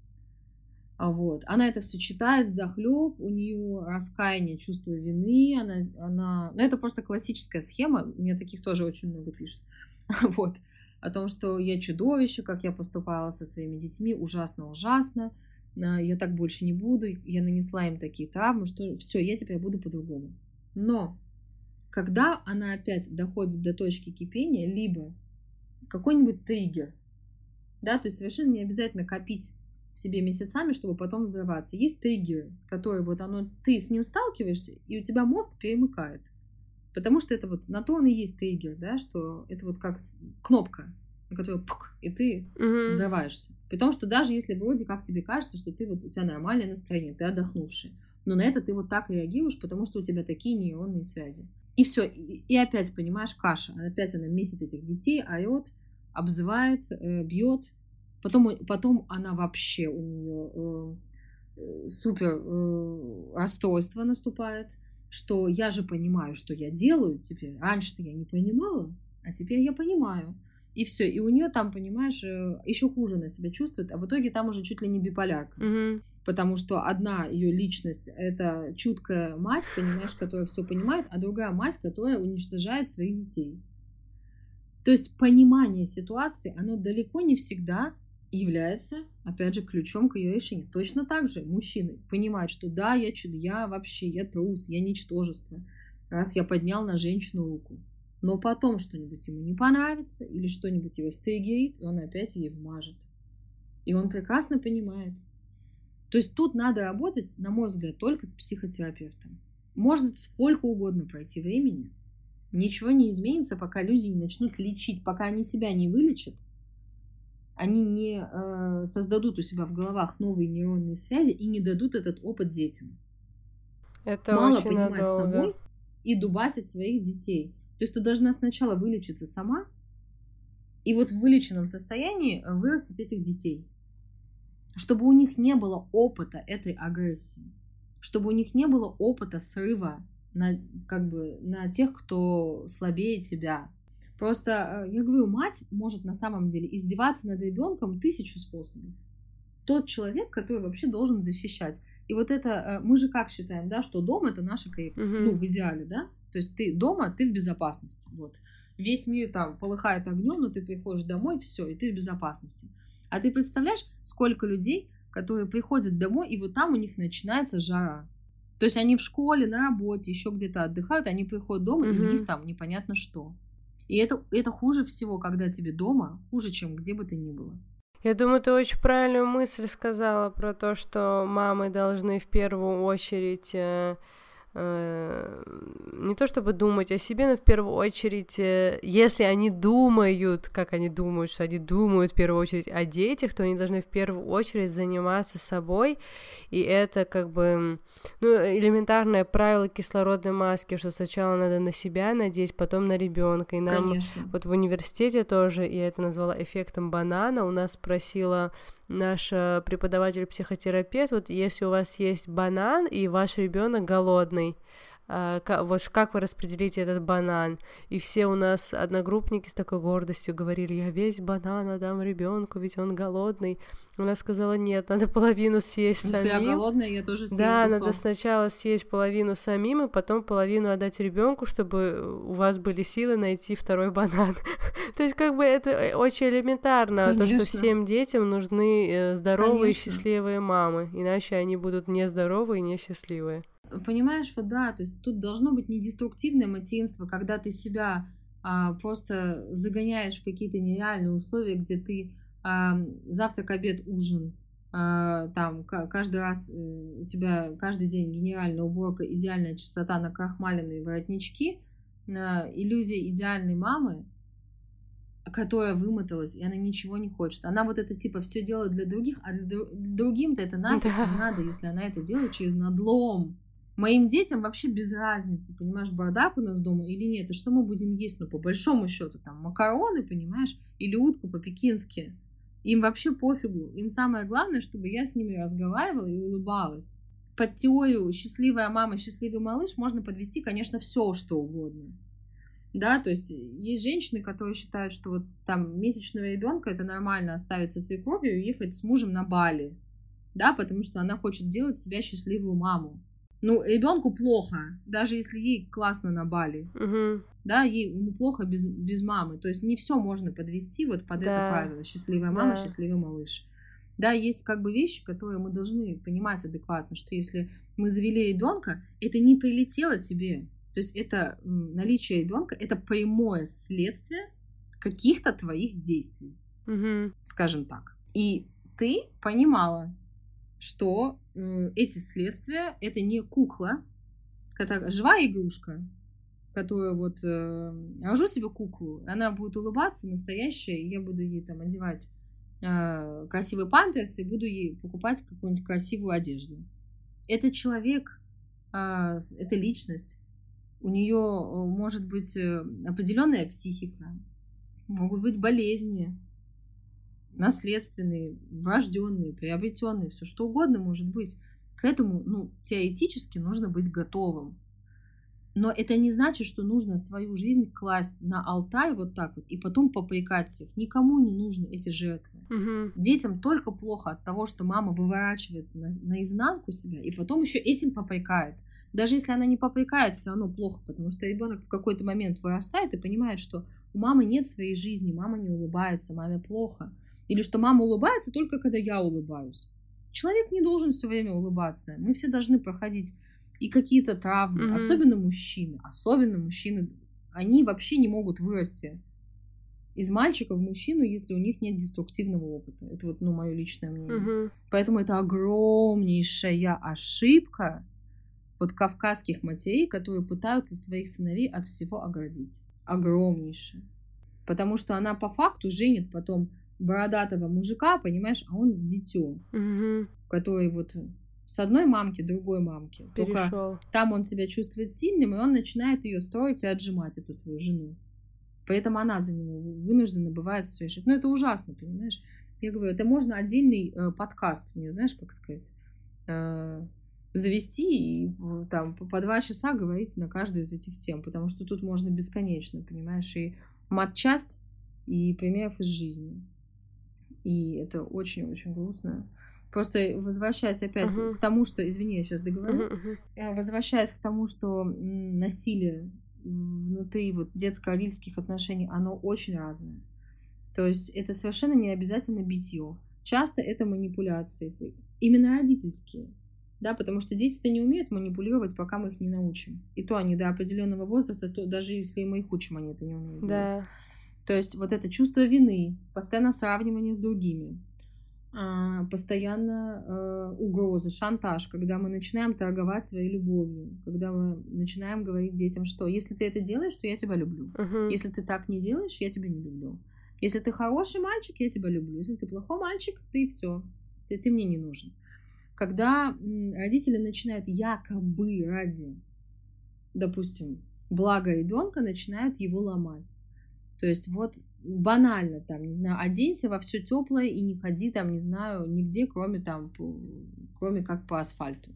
А вот. Она это все читает захлеб, у нее раскаяние, чувство вины, она, она... Ну, это просто классическая схема, мне таких тоже очень много пишет. Вот. О том, что я чудовище, как я поступала со своими детьми, ужасно-ужасно, а, я так больше не буду, я нанесла им такие травмы, что все, я теперь буду по-другому. Но когда она опять доходит до точки кипения, либо какой-нибудь триггер, да, то есть совершенно не обязательно копить в себе месяцами, чтобы потом взрываться. Есть триггеры, которые вот оно, ты с ним сталкиваешься, и у тебя мозг перемыкает. Потому что это вот на то он и есть триггер, да, что это вот как кнопка, на которую пук, и ты угу. взрываешься. При том, что даже если вроде как тебе кажется, что ты вот у тебя нормальное настроение, ты отдохнувший, но на это ты вот так реагируешь, потому что у тебя такие нейронные связи. И все, и, и опять, понимаешь, каша. Опять она месит этих детей, орет, обзывает, э, бьет, Потом, потом она вообще у нее э, э, супер э, расстройство наступает, что я же понимаю, что я делаю теперь. Раньше-то я не понимала, а теперь я понимаю. И все. И у нее там, понимаешь, э, еще хуже она себя чувствует, а в итоге там уже чуть ли не биполярка. Мгм. Потому что одна ее личность это чуткая мать, понимаешь, которая все понимает, а другая мать, которая уничтожает своих детей. То есть понимание ситуации, оно далеко не всегда является, опять же, ключом к ее решению. Точно так же мужчины понимают, что да, я чудо, я вообще, я трус, я ничтожество, раз я поднял на женщину руку. Но потом что-нибудь ему не понравится или что-нибудь его стригерит, он опять ей вмажет. И он прекрасно понимает. То есть тут надо работать, на мой взгляд, только с психотерапевтом. Может сколько угодно пройти времени, ничего не изменится, пока люди не начнут лечить, пока они себя не вылечат, они не э, создадут у себя в головах новые нейронные связи и не дадут этот опыт детям. Это Мало очень понимать надолго. собой и дубасить своих детей. То есть ты должна сначала вылечиться сама, и вот в вылеченном состоянии э, вырастить этих детей. Чтобы у них не было опыта этой агрессии. Чтобы у них не было опыта срыва на, как бы, на тех, кто слабее тебя. Просто, э, я говорю, мать может на самом деле издеваться над ребенком тысячу способов. Тот человек, который вообще должен защищать. И вот это, э, мы же как считаем, да, что дом это наша крепость, Мгм. ну, в идеале, да? То есть ты дома, ты в безопасности, вот. Весь мир там полыхает огнем, но ты приходишь домой, все, и ты в безопасности. А ты представляешь, сколько людей, которые приходят домой, и вот там у них начинается жара. То есть они в школе, на работе, еще где-то отдыхают, они приходят дома, и у них там непонятно что. И это, это хуже всего, когда тебе дома, хуже, чем где бы ты ни было. Я думаю, ты очень правильную мысль сказала про то, что мамы должны в первую очередь э, не то чтобы думать о себе, но в первую очередь, э, если они думают, как они думают, что они думают в первую очередь о детях, то они должны в первую очередь заниматься собой, и это как бы ну, элементарное правило кислородной маски, что сначала надо на себя надеть, потом на ребенка, и нам Конечно. вот в университете тоже, я это назвала эффектом банана, у нас спросила наша преподаватель-психотерапевт, вот если у вас есть банан и ваш ребенок голодный, вот ш- как вы распределите этот банан? И все у нас одногруппники с такой гордостью говорили, я весь банан отдам ребенку, ведь он голодный. Она сказала, нет, надо половину съесть Если я самим. голодная, я тоже съем Да, кусок. надо сначала съесть половину самим, и потом половину отдать ребенку, чтобы у вас были силы найти второй банан. То есть, как бы это э, очень элементарно, то, что Конечно. всем детям нужны э, здоровые и Конечно. счастливые мамы, иначе они будут нездоровые и несчастливые. Понимаешь, вот да, то есть тут должно быть не деструктивное материнство, когда ты себя а, просто загоняешь в какие-то нереальные условия, где ты а, завтрак, обед, ужин, а, там ка- каждый раз э, у тебя каждый день генеральная уборка, идеальная чистота на крахмаленные воротнички, а, иллюзия идеальной мамы, которая вымоталась, и она ничего не хочет. Она вот это типа все делает для других, а для дру- другим-то это нафиг не надо, если она это делает через надлом. Моим детям вообще без разницы, понимаешь, бардак у нас дома или нет, и что мы будем есть, ну, по большому счету, там, макароны, понимаешь, или утку по-пекински. Им вообще пофигу. Им самое главное, чтобы я с ними разговаривала и улыбалась. Под теорию «счастливая мама, счастливый малыш» можно подвести, конечно, все, что угодно. Да, то есть есть женщины, которые считают, что вот там месячного ребенка это нормально оставить со свекровью и ехать с мужем на Бали. Да, потому что она хочет делать себя счастливую маму. Ну, ребенку плохо, даже если ей классно на Бали. Мгм. Да, ей ему плохо без, без мамы. То есть не все можно подвести вот под Да. это правило. Счастливая мама, Да. счастливый малыш. Да, есть как бы вещи, которые мы должны понимать адекватно, что если мы завели ребенка, это не прилетело тебе. То есть это наличие ребенка, это прямое следствие каких-то твоих действий, Мгм. скажем так. И ты понимала, что э, эти следствия это не кукла, которая живая игрушка, которую вот э, рожу себе куклу, она будет улыбаться, настоящая, и я буду ей там одевать э, красивый памперс и буду ей покупать какую-нибудь красивую одежду. Это человек, э, это личность. У нее может быть э, определенная психика, могут быть болезни, наследственные, врожденные, приобретенные, все что угодно может быть. К этому, ну, теоретически нужно быть готовым. Но это не значит, что нужно свою жизнь класть на алтарь вот так вот и потом попрекать всех. Никому не нужны эти жертвы. Мгм. Детям только плохо от того, что мама выворачивается на, наизнанку себя и потом еще этим попрекает. Даже если она не попрекает, все равно плохо, потому что ребенок в какой-то момент вырастает и понимает, что у мамы нет своей жизни, мама не улыбается, маме плохо. Или что мама улыбается только когда я улыбаюсь. Человек не должен все время улыбаться. Мы все должны проходить и какие-то травмы, Мгм. особенно мужчины. Особенно мужчины. Они вообще не могут вырасти из мальчика в мужчину, если у них нет деструктивного опыта. Это вот, ну, мое личное мнение. Мгм. Поэтому это огромнейшая ошибка вот кавказских матерей, которые пытаются своих сыновей от всего оградить. Огромнейшая. Потому что она по факту женит потом бородатого мужика, понимаешь, а он дитё, Мгм. который вот с одной мамки, другой мамки. Только Перешел. там он себя чувствует сильным, и он начинает ее строить и отжимать, эту свою жену. Поэтому она за него вынуждена бывает все решать. Ну, это ужасно, понимаешь? Я говорю, это можно отдельный э, подкаст, мне знаешь, как сказать, э, завести и э, там по, по два часа говорить на каждую из этих тем, потому что тут можно бесконечно, понимаешь, и матчасть, и примеров из жизни. И это очень-очень грустно. Просто возвращаясь опять Мгм. к тому, что, извини, я сейчас договорю, мгм. Э, возвращаясь к тому, что насилие внутри вот детско-родительских отношений, оно очень разное. То есть это совершенно не обязательно битье. Часто это манипуляции, именно родительские. Да, потому что дети-то не умеют манипулировать, пока мы их не научим. И то они до определенного возраста, то даже если мы их учим, они это не умеют. делать. То есть вот это чувство вины, постоянно сравнивание с другими, а, постоянно э, угрозы, шантаж, когда мы начинаем торговать своей любовью, когда мы начинаем говорить детям, что если ты это делаешь, то я тебя люблю. Мгм. Если ты так не делаешь, я тебя не люблю. Если ты хороший мальчик, я тебя люблю. Если ты плохой мальчик, ты все. Ты, ты мне не нужен. Когда родители начинают якобы ради, допустим, блага ребенка, начинают его ломать. То есть вот банально там, не знаю, оденься во все теплое и не ходи там, не знаю, нигде, кроме там, кроме как по асфальту.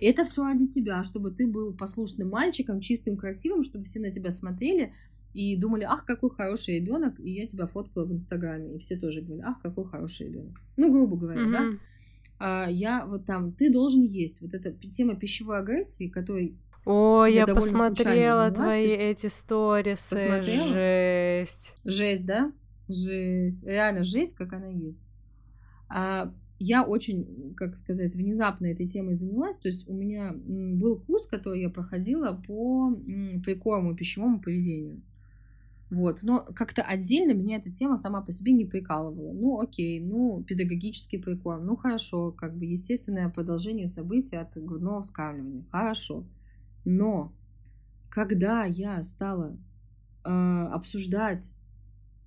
И это все ради тебя, чтобы ты был послушным мальчиком, чистым, красивым, чтобы все на тебя смотрели и думали, ах, какой хороший ребенок, и я тебя фоткала в Инстаграме, и все тоже говорили, ах, какой хороший ребенок. Ну, грубо говоря, да. Мгм. А, я вот там, ты должен есть. Вот эта тема пищевой агрессии, которой О, Я посмотрела твои эти сторисы. Посмотрела? Жесть. Жесть, да? Жесть. Реально жесть, как она есть. А, я очень, как сказать, внезапно этой темой занялась. То есть у меня был курс, который я проходила по прикорму пищевому поведению. Вот. Но как-то отдельно меня эта тема сама по себе не прикалывала. Ну, окей, ну, педагогический прикорм. Ну, хорошо, как бы естественное продолжение событий от грудного вскармливания. Хорошо. Но когда я стала э, обсуждать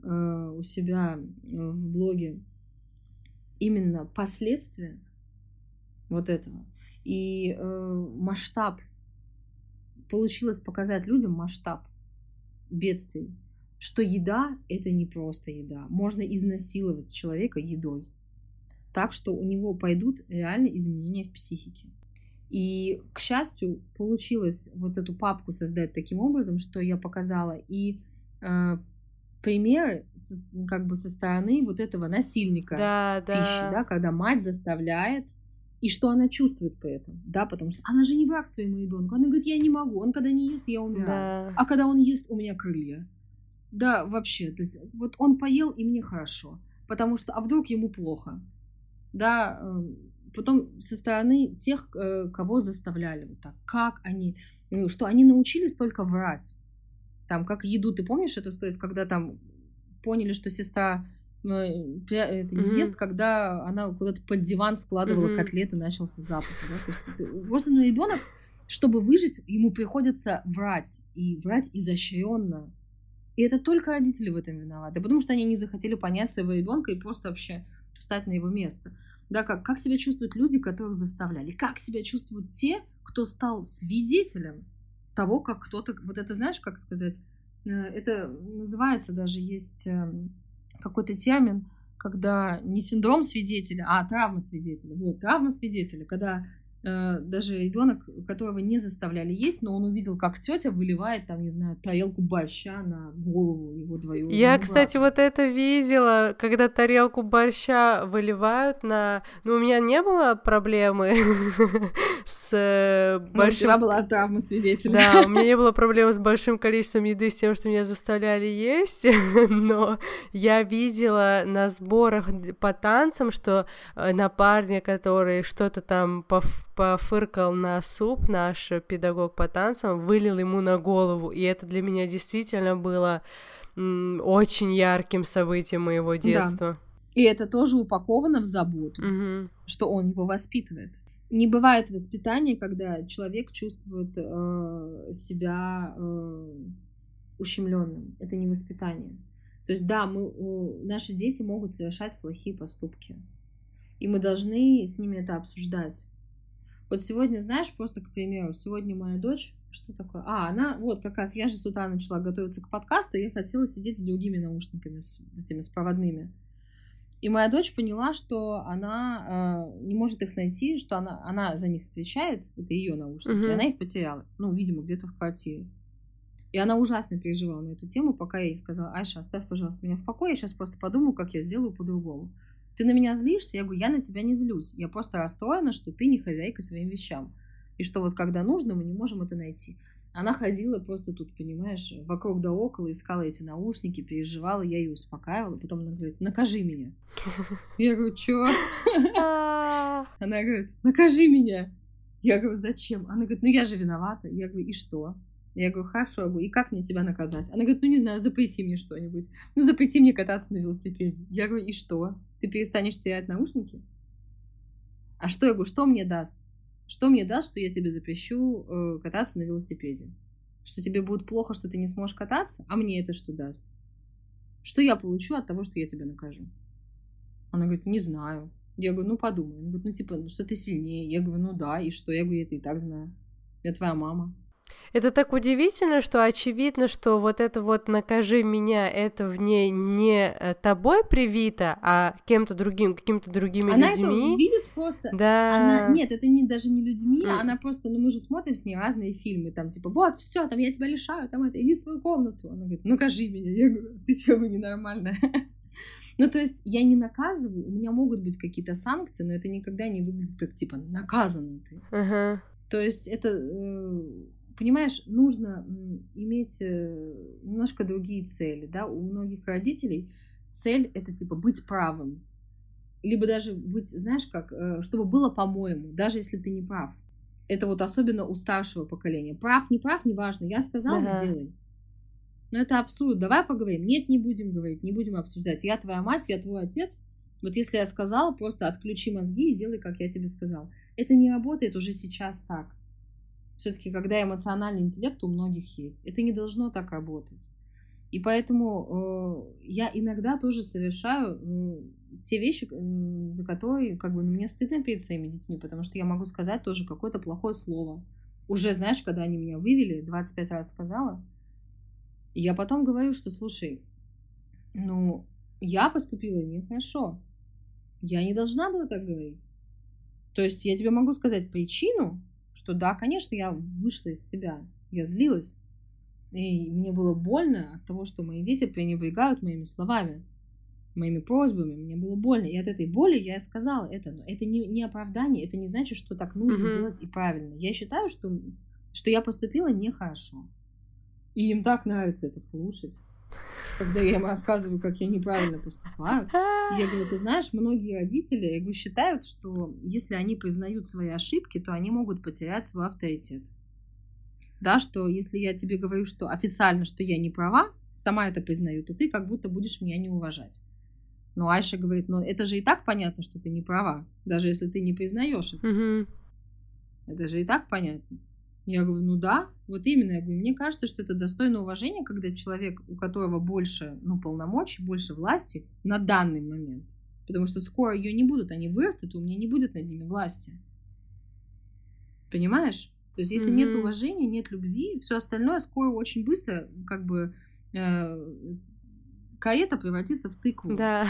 э, у себя э, в блоге именно последствия вот этого и э, масштаб получилось показать людям масштаб бедствий, что еда это не просто еда, можно изнасиловать человека едой, так что у него пойдут реально изменения в психике. И, к счастью, получилось вот эту папку создать таким образом, что я показала и э, примеры со, как бы со стороны вот этого насильника Да, да. пищи, да, когда мать заставляет, и что она чувствует при этом, да, потому что она же не враг своему ребенку, она говорит, я не могу, он когда не ест, я умираю, Да. а когда он ест, у меня крылья. Да, вообще, то есть вот он поел, и мне хорошо, потому что, а вдруг ему плохо, да, э, потом со стороны тех, э, кого заставляли вот так, как они, ну, что они научились только врать, там, как еду, ты помнишь эту историю, когда там поняли, что сестра э, это, не Мгм. ест, когда она куда-то под диван складывала Мгм. котлеты, начался запах, да, то есть это- просто ну, ребенок, чтобы выжить, ему приходится врать, и врать изощренно, и это только родители в этом виноваты, потому что они не захотели понять своего ребенка и просто вообще встать на его место. Да, как, как себя чувствуют люди, которых заставляли? Как себя чувствуют те, кто стал свидетелем того, как кто-то... Вот это знаешь, как сказать? Э, Это называется даже, есть эм, какой-то термин, когда не синдром свидетеля, а травма свидетеля. Вот, травма свидетеля, когда э, даже ребенок, которого не заставляли есть, но он увидел, как тетя выливает там, не знаю, тарелку борща на голову его двоюродного Я, брата. кстати, вот это видела, когда тарелку борща выливают на... Ну, у меня не было проблемы с э, Ну, большим... тебя была травма свидетеля. Да, у меня не было проблем с большим количеством еды, с тем, что меня заставляли есть, но я видела на сборах по танцам, что э, на парня, который что-то там поф- пофыркал на суп, наш э, педагог по танцам, вылил ему на голову, и это для меня действительно было очень ярким событием моего детства. И это тоже упаковано в заботу, Мгм. что он его воспитывает. Не бывает воспитания, когда человек чувствует э, себя э, ущемленным. Это не воспитание. То есть, да, мы, у- наши дети могут совершать плохие поступки. И мы должны с ними это обсуждать. Вот сегодня, знаешь, просто к примеру, сегодня моя дочь, что такое? А, она, вот как раз, я же с утра начала готовиться к подкасту, и я хотела сидеть с другими наушниками, с этими, с проводными. И моя дочь поняла, что она э, не может их найти, что она, она за них отвечает, это ее наушники, Мгм. и она их потеряла. Ну, видимо, где-то в квартире. И она ужасно переживала на эту тему, пока я ей сказала, Айша, оставь, пожалуйста, меня в покое, я сейчас просто подумаю, как я сделаю по-другому. Ты на меня злишься? Я говорю, я на тебя не злюсь. Я просто расстроена, что ты не хозяйка своим вещам. И что вот когда нужно, мы не можем это найти. Она ходила просто тут, понимаешь, вокруг да около, искала эти наушники, переживала, я ее успокаивала. Потом она говорит, накажи меня. Я говорю, чё? А, Она говорит, накажи меня. Я говорю, зачем? Она говорит, ну я же виновата. Я говорю, и что? Я говорю, хорошо, я говорю, и как мне тебя наказать? Она говорит, ну не знаю, запрети мне что-нибудь. Ну запрети мне кататься на велосипеде. Я говорю, и что? Ты перестанешь терять наушники? А что, я говорю, что мне даст? Что мне даст, что я тебе запрещу э, кататься на велосипеде? Что тебе будет плохо, что ты не сможешь кататься? А мне это что даст? Что я получу от того, что я тебя накажу? Она говорит, не знаю. Я говорю, ну подумай. Она говорит, ну типа, ну что ты сильнее? Я говорю, ну да, и что? Я говорю, я это и так знаю. Я твоя мама. Это так удивительно, что очевидно, что вот это вот «накажи меня» это в ней не э, тобой привито, а кем-то другим, какими-то другими Она это людьми. видит просто. Да. Она, нет, это не, даже не людьми, Мгм. она просто, ну мы же смотрим с ней разные фильмы, там типа, вот, все, там я тебя лишаю, там это, иди в свою комнату. Она говорит, ну кажи меня. Я говорю, ты что, вы ненормальная? Ну, то есть я не наказываю, у меня могут быть какие-то санкции, но это никогда не выглядит как, типа, наказанный ты. Ага. То есть это, э, понимаешь, нужно иметь э, немножко другие цели, да, у многих родителей цель это типа быть правым, либо даже быть, знаешь, как, э, чтобы было по-моему, даже если ты не прав. Это вот особенно у старшего поколения. Прав, не прав, неважно. Я сказал, Ага. сделай. Но это абсурд. Давай поговорим. Нет, не будем говорить, не будем обсуждать. Я твоя мать, я твой отец. Вот если я сказала, просто отключи мозги и делай, как я тебе сказал. Это не работает уже сейчас так. Все-таки, когда эмоциональный интеллект у многих есть, это не должно так работать. И поэтому э, я иногда тоже совершаю э, те вещи, э, за которые как бы ну, мне стыдно перед своими детьми, потому что я могу сказать тоже какое-то плохое слово. Уже, знаешь, когда они меня вывели, 25 раз сказала, я потом говорю, что, слушай, ну, я поступила нехорошо. Я не должна была так говорить. То есть я тебе могу сказать причину, что да, конечно, я вышла из себя, я злилась. И мне было больно от того, что мои дети пренебрегают моими словами, моими просьбами. Мне было больно. И от этой боли я сказала это. Но это не, не оправдание, это не значит, что так нужно Мгм. делать и правильно. Я считаю, что, что я поступила нехорошо. И им так нравится это слушать. Когда я им рассказываю, как я неправильно поступаю. Я говорю, ты знаешь, многие родители я говорю, считают, что если они признают свои ошибки, то они могут потерять свой авторитет. Да, что если я тебе говорю, что официально, что я не права, сама это признаю, то ты как будто будешь меня не уважать. Но Айша говорит, ну это же и так понятно, что ты не права, даже если ты не признаешь это. Мгм. Это же и так понятно. Я говорю, ну да, вот именно. Я говорю, мне кажется, что это достойно уважения, когда человек, у которого больше ну, полномочий, больше власти на данный момент. Потому что скоро ее не будут, они вырастут, и у меня не будет над ними власти. Понимаешь? То есть, если нет Мгм. уважения, нет любви, все остальное скоро очень быстро, как бы, э, карета превратится в тыкву. Да.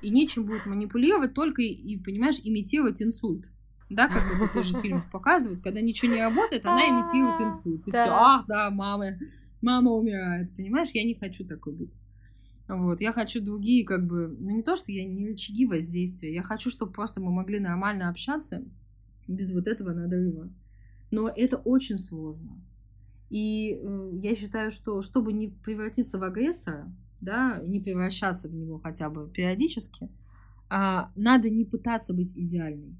И нечем будет манипулировать, только и, и, понимаешь, имитировать инсульт. Да, как это тоже в фильмах показывают, когда ничего не работает, она имитирует инсульт. И все, а, да, мама, мама умирает. Понимаешь, я не хочу такой быть. Вот, я хочу другие, как бы, ну не то, что я не рычаги воздействия, я хочу, чтобы просто мы могли нормально общаться без вот этого надрыва. Но это очень сложно. И э, я считаю, что чтобы не превратиться в агрессора, да, не превращаться в него хотя бы периодически, а, надо не пытаться быть идеальной.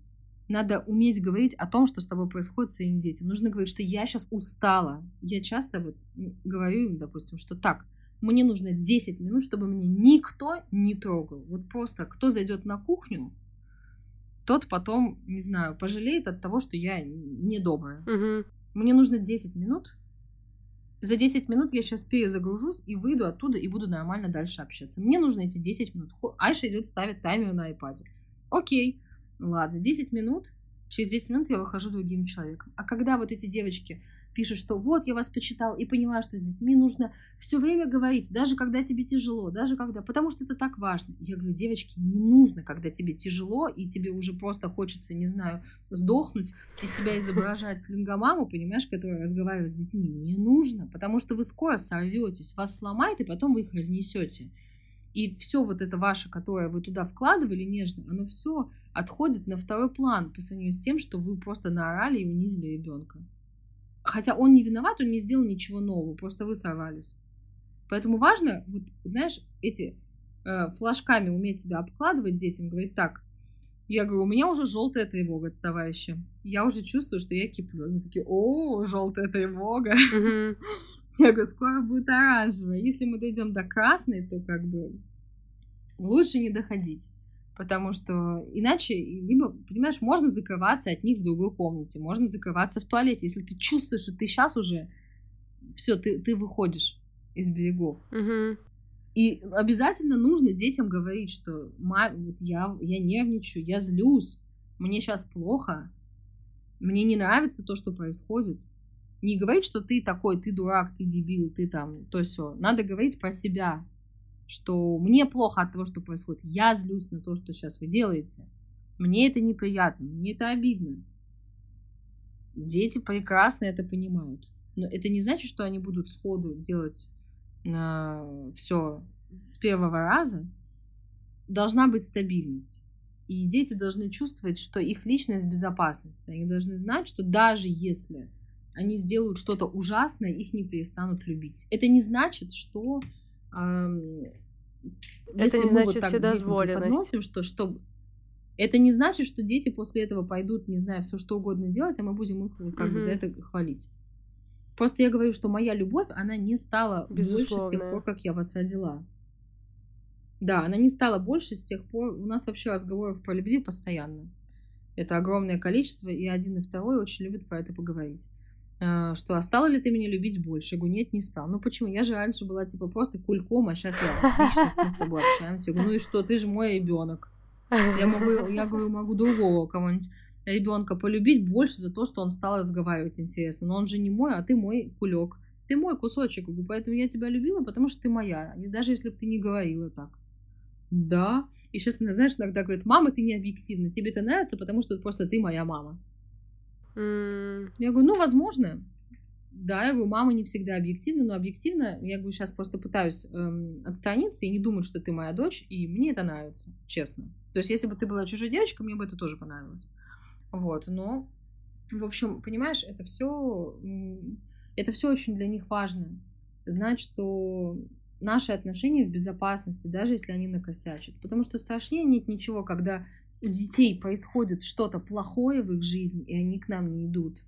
Надо уметь говорить о том, что с тобой происходит с своими детьми. Нужно говорить, что я сейчас устала. Я часто вот говорю им, допустим, что так, мне нужно 10 минут, чтобы мне никто не трогал. Вот просто кто зайдет на кухню, тот потом, не знаю, пожалеет от того, что я недобрая. Мгм. Мне нужно 10 минут. За 10 минут я сейчас перезагружусь и выйду оттуда и буду нормально дальше общаться. Мне нужно эти 10 минут. Айша идет ставить таймер на iPad. Окей, ладно, 10 минут. Через 10 минут я выхожу другим человеком. А когда вот эти девочки пишут, что вот я вас почитал и поняла, что с детьми нужно все время говорить, даже когда тебе тяжело, даже когда, потому что это так важно. Я говорю, девочки, не нужно, когда тебе тяжело и тебе уже просто хочется, не знаю, сдохнуть, из себя изображать слингомаму, понимаешь, которая разговаривает с детьми. Не нужно, потому что вы скоро сорветесь, вас сломает, и потом вы их разнесете. И все вот это ваше, которое вы туда вкладывали нежно, оно все отходит на второй план по сравнению с тем, что вы просто наорали и унизили ребенка. Хотя он не виноват, он не сделал ничего нового, просто вы сорвались. Поэтому важно, вот, знаешь, эти э, флажками уметь себя обкладывать детям, говорить так, я говорю, у меня уже желтая тревога, товарищи. Я уже чувствую, что я киплю. Они такие, о, желтая тревога. Мгм. Я говорю, скоро будет оранжевая. Если мы дойдем до красной, то как бы лучше не доходить. Потому что иначе, либо, понимаешь, можно закрываться от них в другой комнате, можно закрываться в туалете. Если ты чувствуешь, что ты сейчас уже все, ты, ты выходишь из берегов. Мгм. И обязательно нужно детям говорить, что «Мам, вот я, я нервничаю, я злюсь, мне сейчас плохо, мне не нравится то, что происходит. Не говорить, что ты такой, ты дурак, ты дебил, ты там, то все. Надо говорить про себя, что мне плохо от того, что происходит. Я злюсь на то, что сейчас вы делаете. Мне это неприятно, мне это обидно. Дети прекрасно это понимают. Но это не значит, что они будут сходу делать все с первого раза. Должна быть стабильность. И дети должны чувствовать, что их личность в безопасности. Они должны знать, что даже если они сделают что-то ужасное, их не перестанут любить. Это не значит, что если не значит вот вседозволенность. преподносим, что, что это не значит, что дети после этого пойдут, не знаю, все что угодно делать, а мы будем их как бы за это хвалить. Просто я говорю, что моя любовь, она не стала больше с тех пор, как я вас родила. Да, она не стала больше с тех пор. У нас вообще разговоров про любви постоянно. Это огромное количество, и один и второй очень любят про это поговорить. А, Что, а стала ли ты меня любить больше? Я говорю, нет, не стал. Ну почему? Я же раньше была типа просто кульком, а сейчас я мы с тобой общаемся. Я говорю, ну и что, ты же мой ребенок. Я могу, я говорю, могу другого кого-нибудь ребенка полюбить больше за то, что он стал разговаривать интересно. Но он же не мой, а ты мой кулек. Ты мой кусочек, говорю, поэтому я тебя любила, потому что ты моя. И даже если бы ты не говорила так. Да. И сейчас, знаешь, иногда говорит, мама, ты не объективна. Тебе это нравится, потому что просто ты моя мама. М, Я говорю, ну, возможно. Да, я говорю, мама не всегда объективна, но объективно, я говорю, сейчас просто пытаюсь эм, отстраниться и не думать, что ты моя дочь, и мне это нравится, честно. То есть, если бы ты была чужой девочкой, мне бы это тоже понравилось. Вот, но, в общем, понимаешь, это все, это все очень для них важно. Знать, что наши отношения в безопасности, даже если они накосячат. Потому что страшнее нет ничего, когда у детей происходит что-то плохое в их жизни, и они к нам не идут.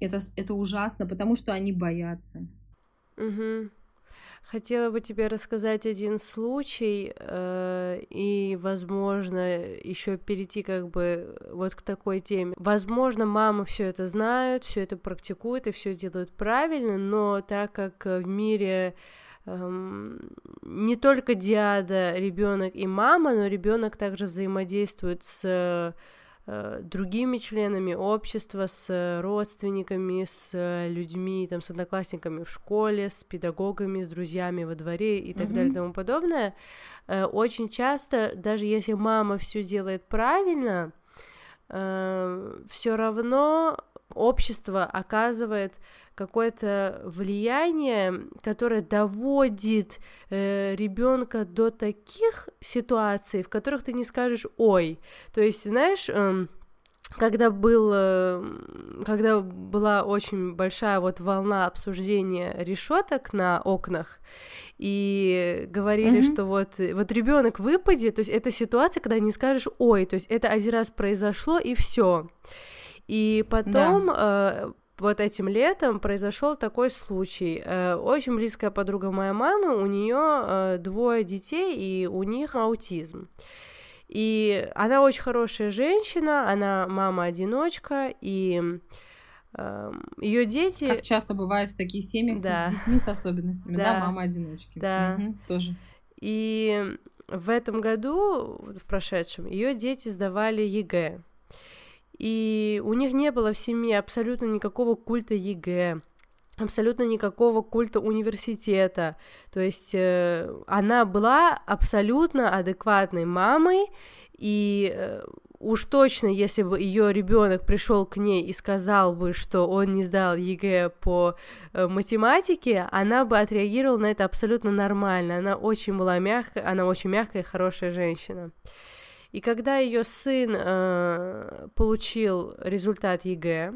Это, это ужасно, потому что они боятся. мгм. Хотела бы тебе рассказать один случай э, и, возможно, еще перейти как бы вот к такой теме. Возможно, мамы все это знают, все это практикуют и все делают правильно, но так как э, в мире не только диада ребенок и мама, но ребенок также взаимодействует с э, другими членами общества, с родственниками, с людьми, там, с одноклассниками в школе, с педагогами, с друзьями во дворе и так Мгм. далее и тому подобное. Э, Очень часто, даже если мама все делает правильно, э, все равно общество оказывает какое-то влияние, которое доводит э, ребенка до таких ситуаций, в которых ты не скажешь «ой». То есть, знаешь, э, когда был, когда была очень большая вот волна обсуждения решеток на окнах, и говорили, mm-hmm. что вот, вот ребенок выпадет, то есть это ситуация, когда не скажешь, ой, то есть это один раз произошло и все. И потом да. э, вот этим летом произошел такой случай. Э, очень близкая подруга моей мамы, у нее э, двое детей, и у них аутизм. И она очень хорошая женщина, она мама-одиночка, и э, ее дети... Как часто бывает в таких семьях да. с детьми с особенностями, да, да мама-одиночки. Да. Угу, тоже. И в этом году, в прошедшем, ее дети сдавали ЕГЭ. И у них не было в семье абсолютно никакого культа ЕГЭ абсолютно никакого культа университета. То есть э, она была абсолютно адекватной мамой, и э, уж точно, если бы ее ребенок пришел к ней и сказал бы, что он не сдал ЕГЭ по э, математике, она бы отреагировала на это абсолютно нормально. Она очень была мягкая, она очень мягкая и хорошая женщина. И когда ее сын э, получил результат ЕГЭ,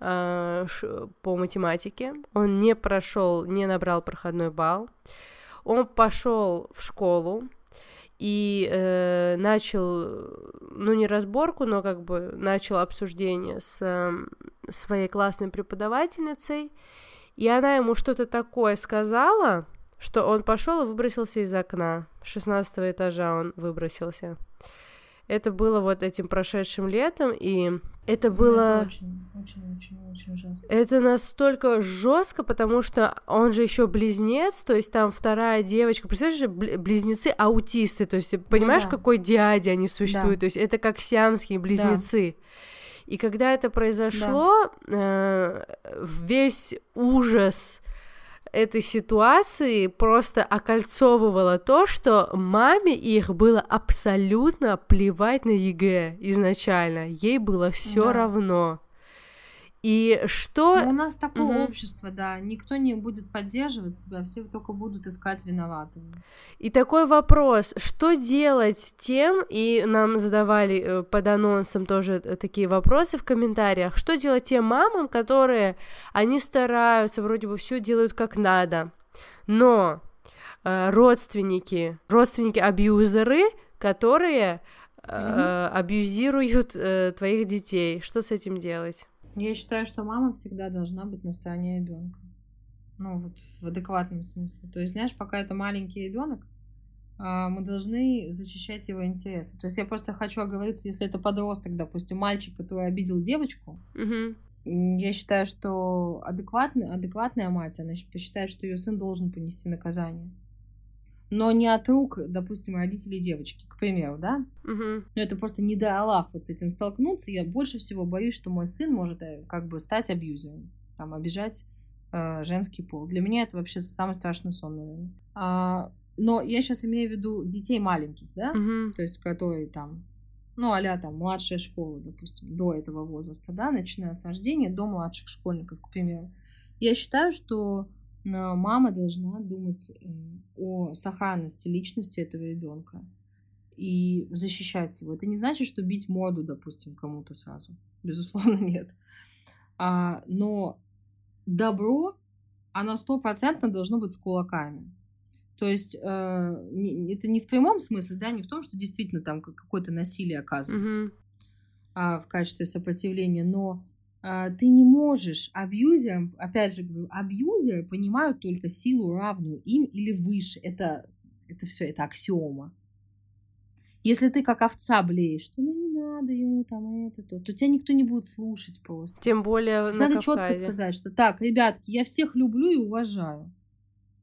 э, по математике. Он не прошел, не набрал проходной балл. Он пошел в школу и э, начал, ну не разборку, но как бы начал обсуждение с э, своей классной преподавательницей. И она ему что-то такое сказала, что он пошел и выбросился из окна. С 16 этажа он выбросился. Это было вот этим прошедшим летом, и это было... Это очень, очень, очень, очень жестко. Это настолько жестко, потому что он же еще близнец, то есть там вторая девочка. Представляешь, близнецы аутисты, то есть понимаешь, ну, да. какой дяди они существуют, да. то есть это как сиамские близнецы. Да. И когда это произошло, да. э, весь ужас этой ситуации просто окольцовывало то, что маме их было абсолютно плевать на ЕГЭ изначально. Ей было все да. равно. И что... Но у нас такое угу. общество, да. Никто не будет поддерживать тебя, все только будут искать виноватого. И такой вопрос, что делать тем, и нам задавали э, под анонсом тоже э, такие вопросы в комментариях, что делать тем мамам, которые, они стараются, вроде бы все делают как надо, но э, родственники, родственники-абьюзеры, которые э, абьюзируют э, твоих детей, что с этим делать? Я считаю, что мама всегда должна быть на стороне ребенка. Ну, вот в адекватном смысле. То есть, знаешь, пока это маленький ребенок, а, мы должны защищать его интересы. То есть я просто хочу оговориться, если это подросток, допустим, мальчик, который обидел девочку, угу. я считаю, что адекватная, адекватная мать, она посчитает, что ее сын должен понести наказание но не от рук, допустим, родителей девочки, к примеру, да? Угу. Ну, но это просто не до Аллах вот с этим столкнуться. Я больше всего боюсь, что мой сын может э, как бы стать абьюзером, там, обижать э, женский пол. Для меня это вообще самый страшный сон, наверное. А, но я сейчас имею в виду детей маленьких, да? Угу. То есть, которые там, ну, а там, младшая школа, допустим, до этого возраста, да, начиная с рождения до младших школьников, к примеру. Я считаю, что мама должна думать о сохранности личности этого ребенка и защищать его. Это не значит, что бить морду, допустим, кому-то сразу. Безусловно, нет. А, но добро, оно стопроцентно должно быть с кулаками. То есть э, это не в прямом смысле, да, не в том, что действительно там какое-то насилие оказывается mm-hmm. а, в качестве сопротивления, но ты не можешь абьюзером, опять же говорю, абьюзеры понимают только силу равную им или выше. Это, это все, это аксиома. Если ты как овца блеешь, что ну не надо ему там это, то, то тебя никто не будет слушать просто. Тем более на Надо четко сказать, что так, ребятки, я всех люблю и уважаю.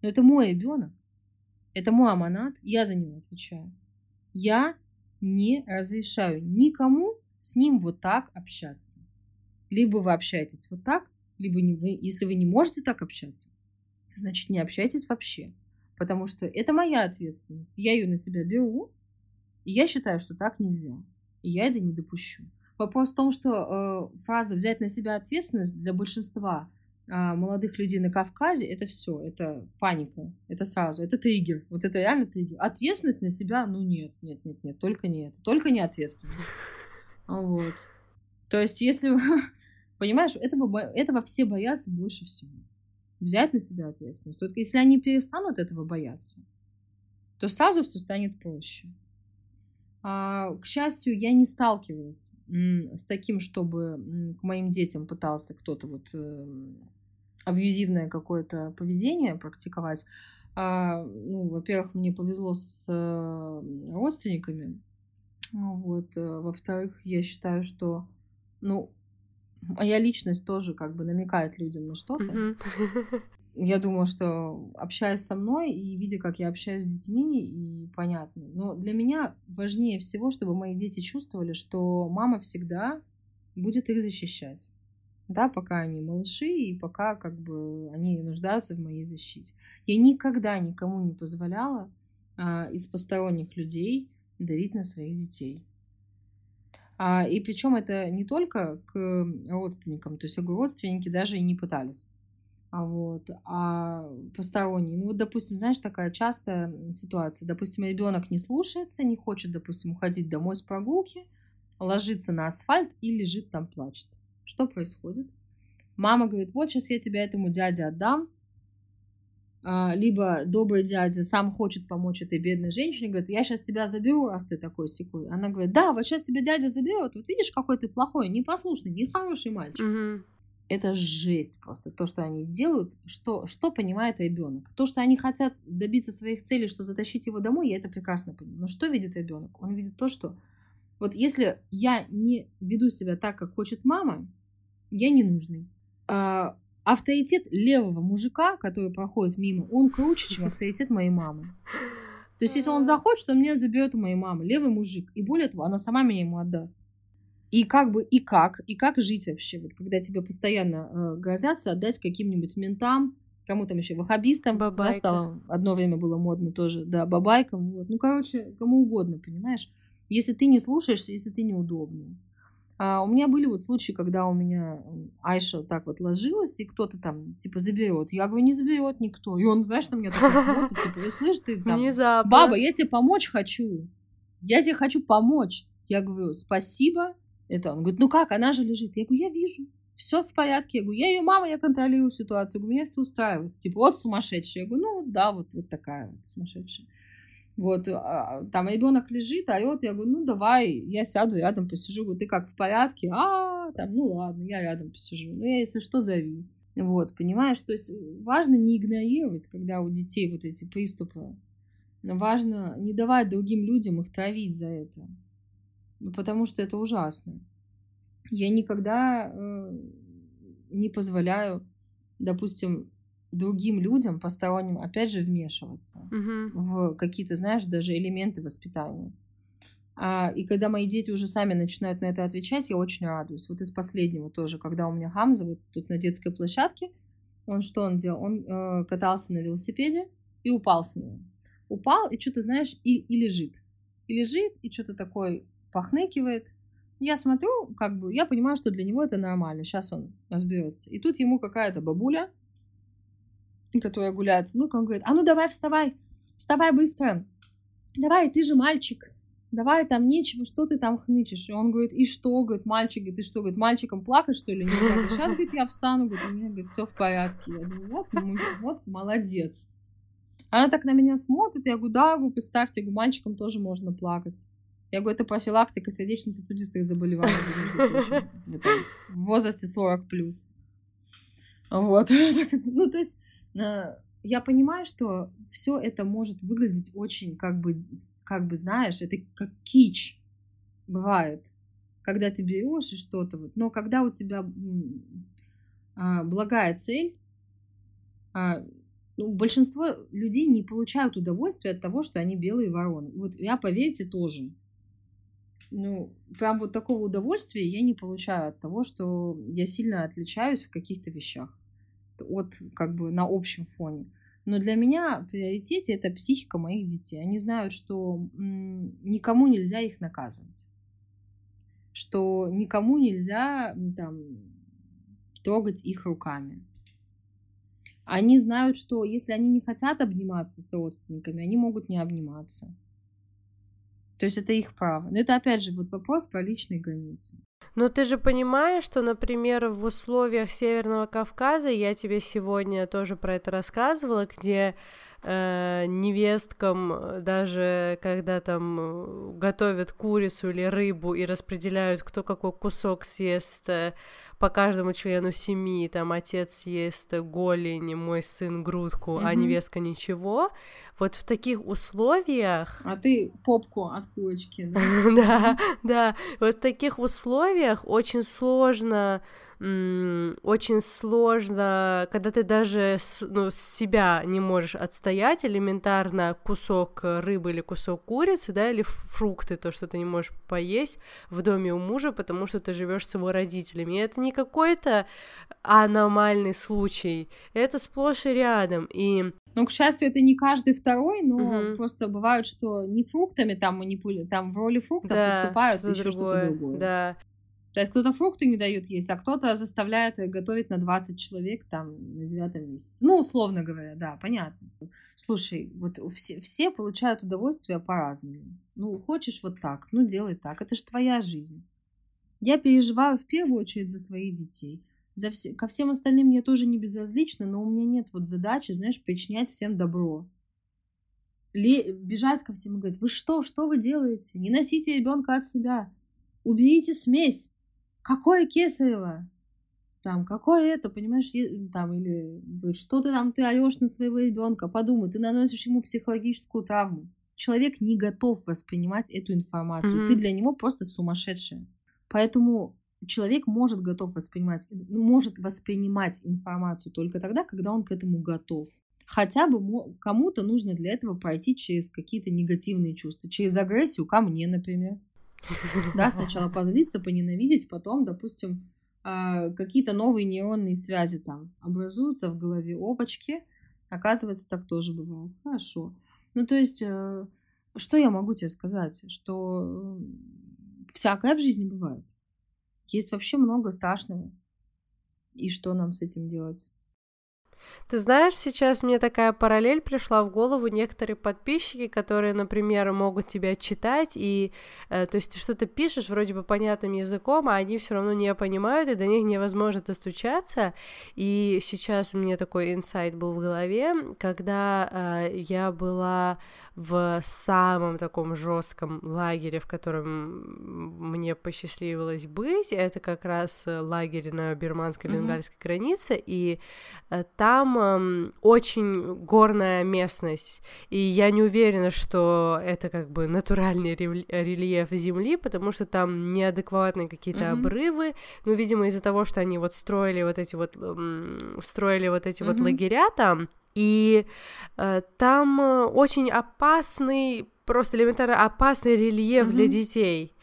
Но это мой ребенок. Это мой аманат, я за него отвечаю. Я не разрешаю никому с ним вот так общаться. Либо вы общаетесь вот так, либо не вы, если вы не можете так общаться, значит, не общайтесь вообще. Потому что это моя ответственность. Я ее на себя беру, и я считаю, что так нельзя. И я это не допущу. Вопрос в том, что э, фраза «взять на себя ответственность» для большинства э, молодых людей на Кавказе это все, это паника, это сразу, это триггер, вот это реально триггер. Ответственность на себя, ну нет, нет, нет, нет, только не это, только не ответственность. Вот. То есть, если, понимаешь, этого, этого все боятся больше всего. Взять на себя ответственность. Вот если они перестанут этого бояться, то сразу все станет проще. А, к счастью, я не сталкивалась с таким, чтобы к моим детям пытался кто-то вот эм, абьюзивное какое-то поведение практиковать. А, ну, во-первых, мне повезло с э, родственниками. Вот. Э, во-вторых, я считаю, что, ну, моя личность тоже как бы намекает людям на что-то. Mm-hmm. я думаю, что общаясь со мной и видя, как я общаюсь с детьми, и понятно. Но для меня важнее всего, чтобы мои дети чувствовали, что мама всегда будет их защищать. Да, пока они малыши и пока как бы они нуждаются в моей защите. Я никогда никому не позволяла а, из посторонних людей давить на своих детей. А, и причем это не только к родственникам, то есть я говорю, родственники даже и не пытались а вот, а посторонний. Ну вот, допустим, знаешь, такая частая ситуация. Допустим, ребенок не слушается, не хочет, допустим, уходить домой с прогулки, ложится на асфальт и лежит там, плачет. Что происходит? Мама говорит, вот сейчас я тебя этому дяде отдам, либо добрый дядя сам хочет помочь этой бедной женщине, говорит, я сейчас тебя заберу, раз ты такой секой. Она говорит, да, вот сейчас тебя дядя заберет, вот видишь, какой ты плохой, непослушный, нехороший мальчик. Mm-hmm это жесть просто. То, что они делают, что, что понимает ребенок. То, что они хотят добиться своих целей, что затащить его домой, я это прекрасно понимаю. Но что видит ребенок? Он видит то, что вот если я не веду себя так, как хочет мама, я не нужный. А, авторитет левого мужика, который проходит мимо, он круче, чем авторитет моей мамы. То есть, если он захочет, то меня заберет у моей мамы, левый мужик. И более того, она сама меня ему отдаст. И как бы, и как, и как жить вообще, вот, когда тебе постоянно э, грозятся отдать каким-нибудь ментам, кому там еще, вахабистам, да, стало, одно время было модно тоже, да, бабайкам, вот. ну, короче, кому угодно, понимаешь, если ты не слушаешься, если ты неудобный. А у меня были вот случаи, когда у меня Айша так вот ложилась, и кто-то там, типа, заберет. Я говорю, не заберет никто. И он, знаешь, на меня такой смотрит, типа, слышь, ты там, Внезапно. баба, я тебе помочь хочу. Я тебе хочу помочь. Я говорю, спасибо, это он говорит, ну как, она же лежит. Я говорю, я вижу, все в порядке. Я говорю, я ее мама, я контролирую ситуацию. Я говорю, меня все устраивает. Типа, вот сумасшедшая. Я говорю, ну да, вот, вот такая вот сумасшедшая. Вот, а, там ребенок лежит, орет, я говорю, ну давай, я сяду рядом, посижу. Говорю, ты как, в порядке? А, там, ну ладно, я рядом посижу. Ну, я, если что, зови. Вот, понимаешь? То есть важно не игнорировать, когда у детей вот эти приступы. Важно не давать другим людям их травить за это. Ну, потому что это ужасно. Я никогда э, не позволяю, допустим, другим людям, посторонним, опять же, вмешиваться угу. в какие-то, знаешь, даже элементы воспитания. А, и когда мои дети уже сами начинают на это отвечать, я очень радуюсь. Вот из последнего тоже, когда у меня Хамза вот тут на детской площадке, он что он делал? Он э, катался на велосипеде и упал с него. Упал и что-то, знаешь, и, и лежит. И лежит, и что-то такой похныкивает. Я смотрю, как бы, я понимаю, что для него это нормально. Сейчас он разберется. И тут ему какая-то бабуля, которая гуляет с внуком, говорит, а ну давай вставай, вставай быстро. Давай, ты же мальчик. Давай, там нечего, что ты там хнычешь? И он говорит, и что? Говорит, мальчик, говорит, ты что, говорит, мальчиком плакать, что ли? Нет, говорит, сейчас, говорит, я встану, говорит, у меня, говорит, все в порядке. Я думаю, вот, вот, молодец. Она так на меня смотрит, я говорю, да, вы представьте, говорю, мальчикам тоже можно плакать. Я говорю, это профилактика сердечно-сосудистых заболеваний в возрасте 40 плюс. Вот. Ну, то есть я понимаю, что все это может выглядеть очень, как бы, как бы, знаешь, это как кич бывает, когда ты берешь и что-то вот. Но когда у тебя а, благая цель, а, ну, большинство людей не получают удовольствия от того, что они белые вороны. Вот я, поверьте, тоже ну, прям вот такого удовольствия я не получаю от того, что я сильно отличаюсь в каких-то вещах от, как бы, на общем фоне. Но для меня в приоритете это психика моих детей. Они знают, что никому нельзя их наказывать. что никому нельзя там трогать их руками. Они знают, что если они не хотят обниматься с родственниками, они могут не обниматься. То есть это их право. Но это опять же вот вопрос про личные границы. Но ты же понимаешь, что, например, в условиях Северного Кавказа, я тебе сегодня тоже про это рассказывала, где э, невесткам, э, даже когда там э, готовят курицу или рыбу и распределяют, кто какой кусок съест э, по каждому члену семьи, там отец съест голень, мой сын грудку, mm-hmm. а невестка ничего. Вот в таких условиях... А ты попку от курочки, да? Да, да. Вот в таких условиях очень сложно очень сложно, когда ты даже с, ну, себя не можешь отстоять элементарно кусок рыбы или кусок курицы, да, или фрукты, то, что ты не можешь поесть в доме у мужа, потому что ты живешь с его родителями. И это не какой-то аномальный случай, это сплошь и рядом. И ну, к счастью, это не каждый второй, но угу. просто бывают, что не фруктами там манипули... там в роли фруктов да, выступают что еще что-то другое. Да. То есть кто-то фрукты не дают есть, а кто-то заставляет готовить на 20 человек там на девятом месяце. Ну, условно говоря, да, понятно. Слушай, вот все, все получают удовольствие по-разному. Ну, хочешь вот так, ну, делай так. Это же твоя жизнь. Я переживаю в первую очередь за своих детей. За все, ко всем остальным мне тоже не безразлично, но у меня нет вот задачи, знаешь, причинять всем добро. Ле, бежать ко всем и говорить, вы что, что вы делаете? Не носите ребенка от себя. Уберите смесь какое кесарево? Там, какое это, понимаешь, там, или что ты там, ты орешь на своего ребенка, подумай, ты наносишь ему психологическую травму. Человек не готов воспринимать эту информацию. Mm-hmm. Ты для него просто сумасшедшая. Поэтому человек может готов воспринимать, может воспринимать информацию только тогда, когда он к этому готов. Хотя бы кому-то нужно для этого пройти через какие-то негативные чувства, через агрессию ко мне, например. Да, сначала позлиться, поненавидеть, потом, допустим, а, какие-то новые нейронные связи там образуются в голове, опачки. Оказывается, так тоже бывает. Хорошо. Ну, то есть, э, что я могу тебе сказать? Что всякое в жизни бывает. Есть вообще много страшного. И что нам с этим делать? Ты знаешь, сейчас мне такая параллель пришла в голову. Некоторые подписчики, которые, например, могут тебя читать, и э, то есть ты что-то пишешь вроде бы понятным языком, а они все равно не понимают, и до них невозможно достучаться. И сейчас у меня такой инсайт был в голове, когда э, я была в самом таком жестком лагере, в котором мне посчастливилось быть. Это как раз лагерь на бирманско-бенгальской mm-hmm. границе, и э, там э, очень горная местность, и я не уверена, что это как бы натуральный рельеф Земли, потому что там неадекватные какие-то mm-hmm. обрывы, ну, видимо, из-за того, что они вот строили вот эти вот э, строили вот эти mm-hmm. вот лагеря там, и э, там э, очень опасный, просто элементарно опасный рельеф mm-hmm. для детей.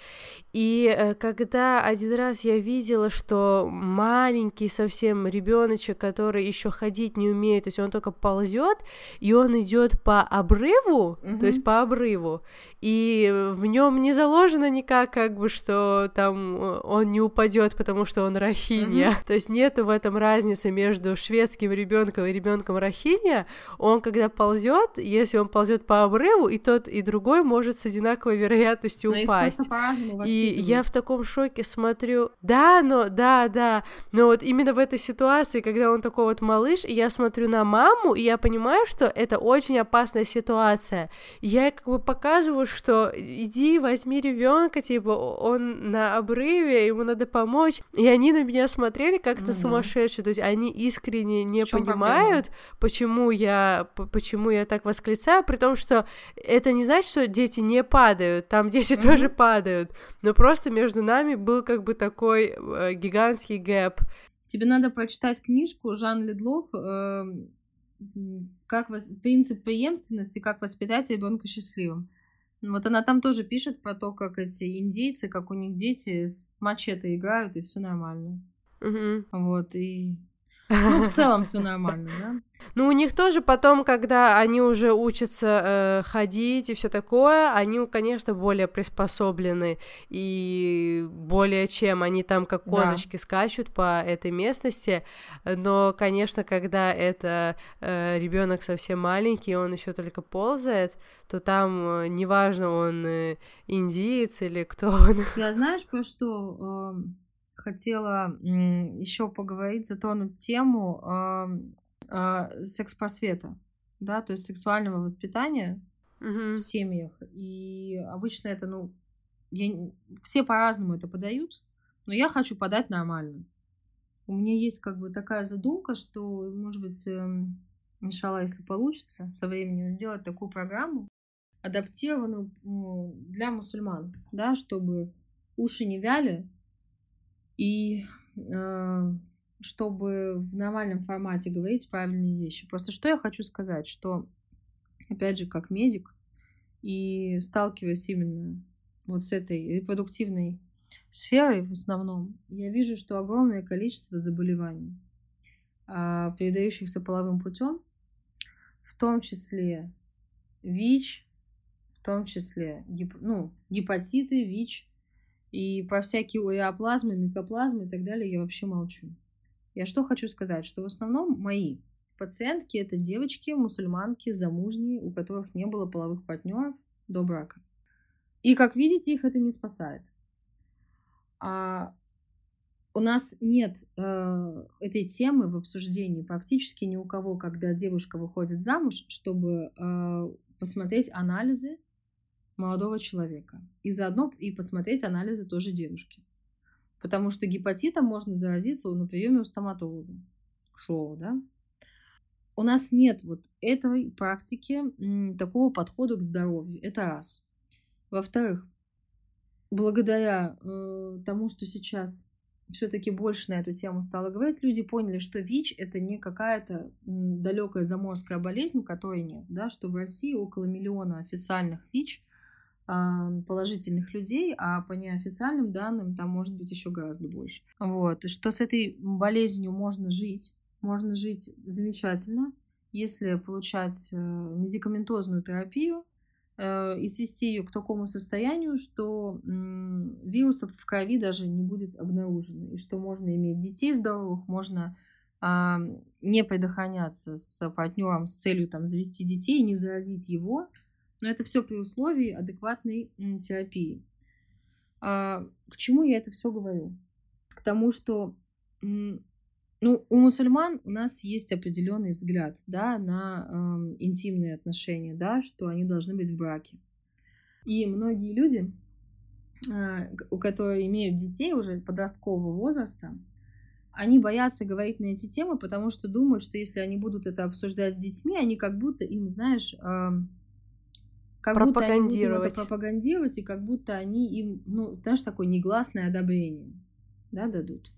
И э, когда один раз я видела, что маленький совсем ребеночек, который еще ходить не умеет, то есть он только ползет, и он идет по обрыву, mm-hmm. то есть по обрыву, и в нем не заложено никак, как бы, что там э, он не упадет, потому что он рахинья. Mm-hmm. То есть нету в этом разницы между шведским ребенком и ребенком рахинья. Он когда ползет, если он ползет по обрыву, и тот, и другой может с одинаковой вероятностью Но упасть. И я в таком шоке смотрю, да, но, да, да, но вот именно в этой ситуации, когда он такой вот малыш, и я смотрю на маму, и я понимаю, что это очень опасная ситуация. И я как бы показываю, что иди, возьми ребенка, типа, он на обрыве, ему надо помочь. И они на меня смотрели как-то ну, сумасшедшие, то есть они искренне не понимают, проблема? почему я, почему я так восклицаю, при том, что это не значит, что дети не падают, там дети mm-hmm. тоже падают, но просто между нами был как бы такой э, гигантский гэп. Тебе надо прочитать книжку Жан Ледлов э, как вос... принцип преемственности, как воспитать ребенка счастливым. Вот она там тоже пишет про то, как эти индейцы, как у них дети с мачете играют, и все нормально. Угу. Вот, и Ну, в целом все нормально, да? Ну, у них тоже потом, когда они уже учатся э, ходить и все такое, они, конечно, более приспособлены и более чем они там как козочки да. скачут по этой местности. Но, конечно, когда это э, ребенок совсем маленький, он еще только ползает, то там э, неважно, он э, индиец или кто он. Я знаешь, про что э, хотела еще поговорить, затронуть тему. Э, секс-просвета, да, то есть сексуального воспитания в семьях. И обычно это, ну, я, все по-разному это подают, но я хочу подать нормально. У меня есть как бы такая задумка, что, может быть, э, Мишала, если получится, со временем сделать такую программу, адаптированную ну, для мусульман, да, чтобы уши не вяли и э, чтобы в нормальном формате говорить правильные вещи. Просто что я хочу сказать, что, опять же, как медик, и сталкиваясь именно вот с этой репродуктивной сферой в основном, я вижу, что огромное количество заболеваний, а, передающихся половым путем, в том числе ВИЧ, в том числе гип, ну, гепатиты, ВИЧ, и про всякие уреоплазмы, микоплазмы и так далее я вообще молчу. Я что хочу сказать, что в основном мои пациентки это девочки, мусульманки, замужние, у которых не было половых партнеров до брака. И как видите, их это не спасает. А у нас нет э, этой темы в обсуждении практически ни у кого, когда девушка выходит замуж, чтобы э, посмотреть анализы молодого человека. И заодно и посмотреть анализы тоже девушки. Потому что гепатитом можно заразиться на приеме у стоматолога. К слову, да? У нас нет вот этой практики, такого подхода к здоровью. Это раз. Во-вторых, благодаря э, тому, что сейчас все-таки больше на эту тему стало говорить, люди поняли, что ВИЧ это не какая-то далекая заморская болезнь, которой нет, да, что в России около миллиона официальных ВИЧ, положительных людей, а по неофициальным данным там может быть еще гораздо больше. Вот. Что с этой болезнью можно жить, можно жить замечательно, если получать э, медикаментозную терапию э, и свести ее к такому состоянию, что вирусов в крови даже не будет обнаружено, и что можно иметь детей здоровых, можно не предохраняться с партнером с целью там завести детей, не заразить его, но это все при условии адекватной терапии. А, к чему я это все говорю? К тому, что ну, у мусульман у нас есть определенный взгляд да, на э, интимные отношения, да, что они должны быть в браке. И многие люди, э, у которых имеют детей уже подросткового возраста, они боятся говорить на эти темы, потому что думают, что если они будут это обсуждать с детьми, они как будто им, знаешь, как пропагандировать. будто они пропагандировать, и как будто они им, ну, знаешь, такое негласное одобрение, да, дадут.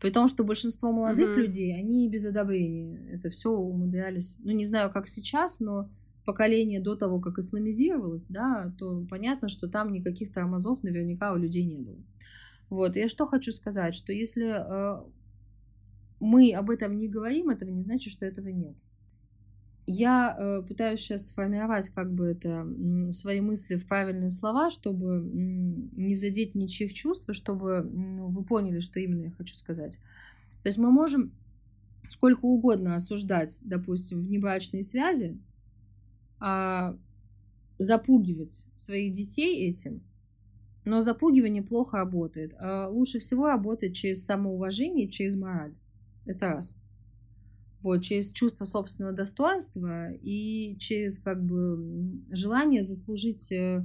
При том, что большинство молодых mm-hmm. людей, они без одобрения это все умудрялись. Ну, не знаю, как сейчас, но поколение до того, как исламизировалось, да, то понятно, что там никаких тормозов наверняка у людей не было. Вот, я что хочу сказать, что если э, мы об этом не говорим, этого не значит, что этого нет. Я э, пытаюсь сейчас сформировать как бы это свои мысли в правильные слова, чтобы не задеть ничьих чувств, чтобы ну, вы поняли, что именно я хочу сказать. То есть мы можем сколько угодно осуждать, допустим, внебрачные связи, а, запугивать своих детей этим, но запугивание плохо работает. А лучше всего работает через самоуважение, через мораль. Это раз вот, через чувство собственного достоинства и через как бы желание заслужить э,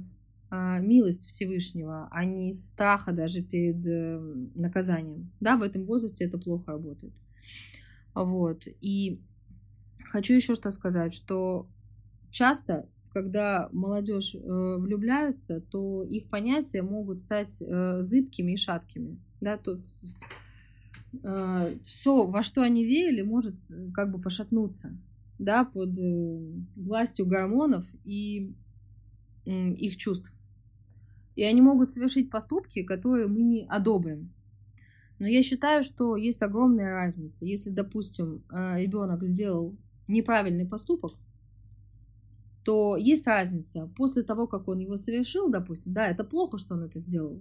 а, милость Всевышнего, а не страха даже перед э, наказанием. Да, в этом возрасте это плохо работает. Вот. И хочу еще что сказать, что часто, когда молодежь э, влюбляется, то их понятия могут стать зыбкими и шаткими. Да, тут все, во что они верили, может как бы пошатнуться, да, под э, властью гормонов и э, их чувств. И они могут совершить поступки, которые мы не одобрим. Но я считаю, что есть огромная разница. Если, допустим, э, ребенок сделал неправильный поступок, то есть разница. После того, как он его совершил, допустим, да, это плохо, что он это сделал.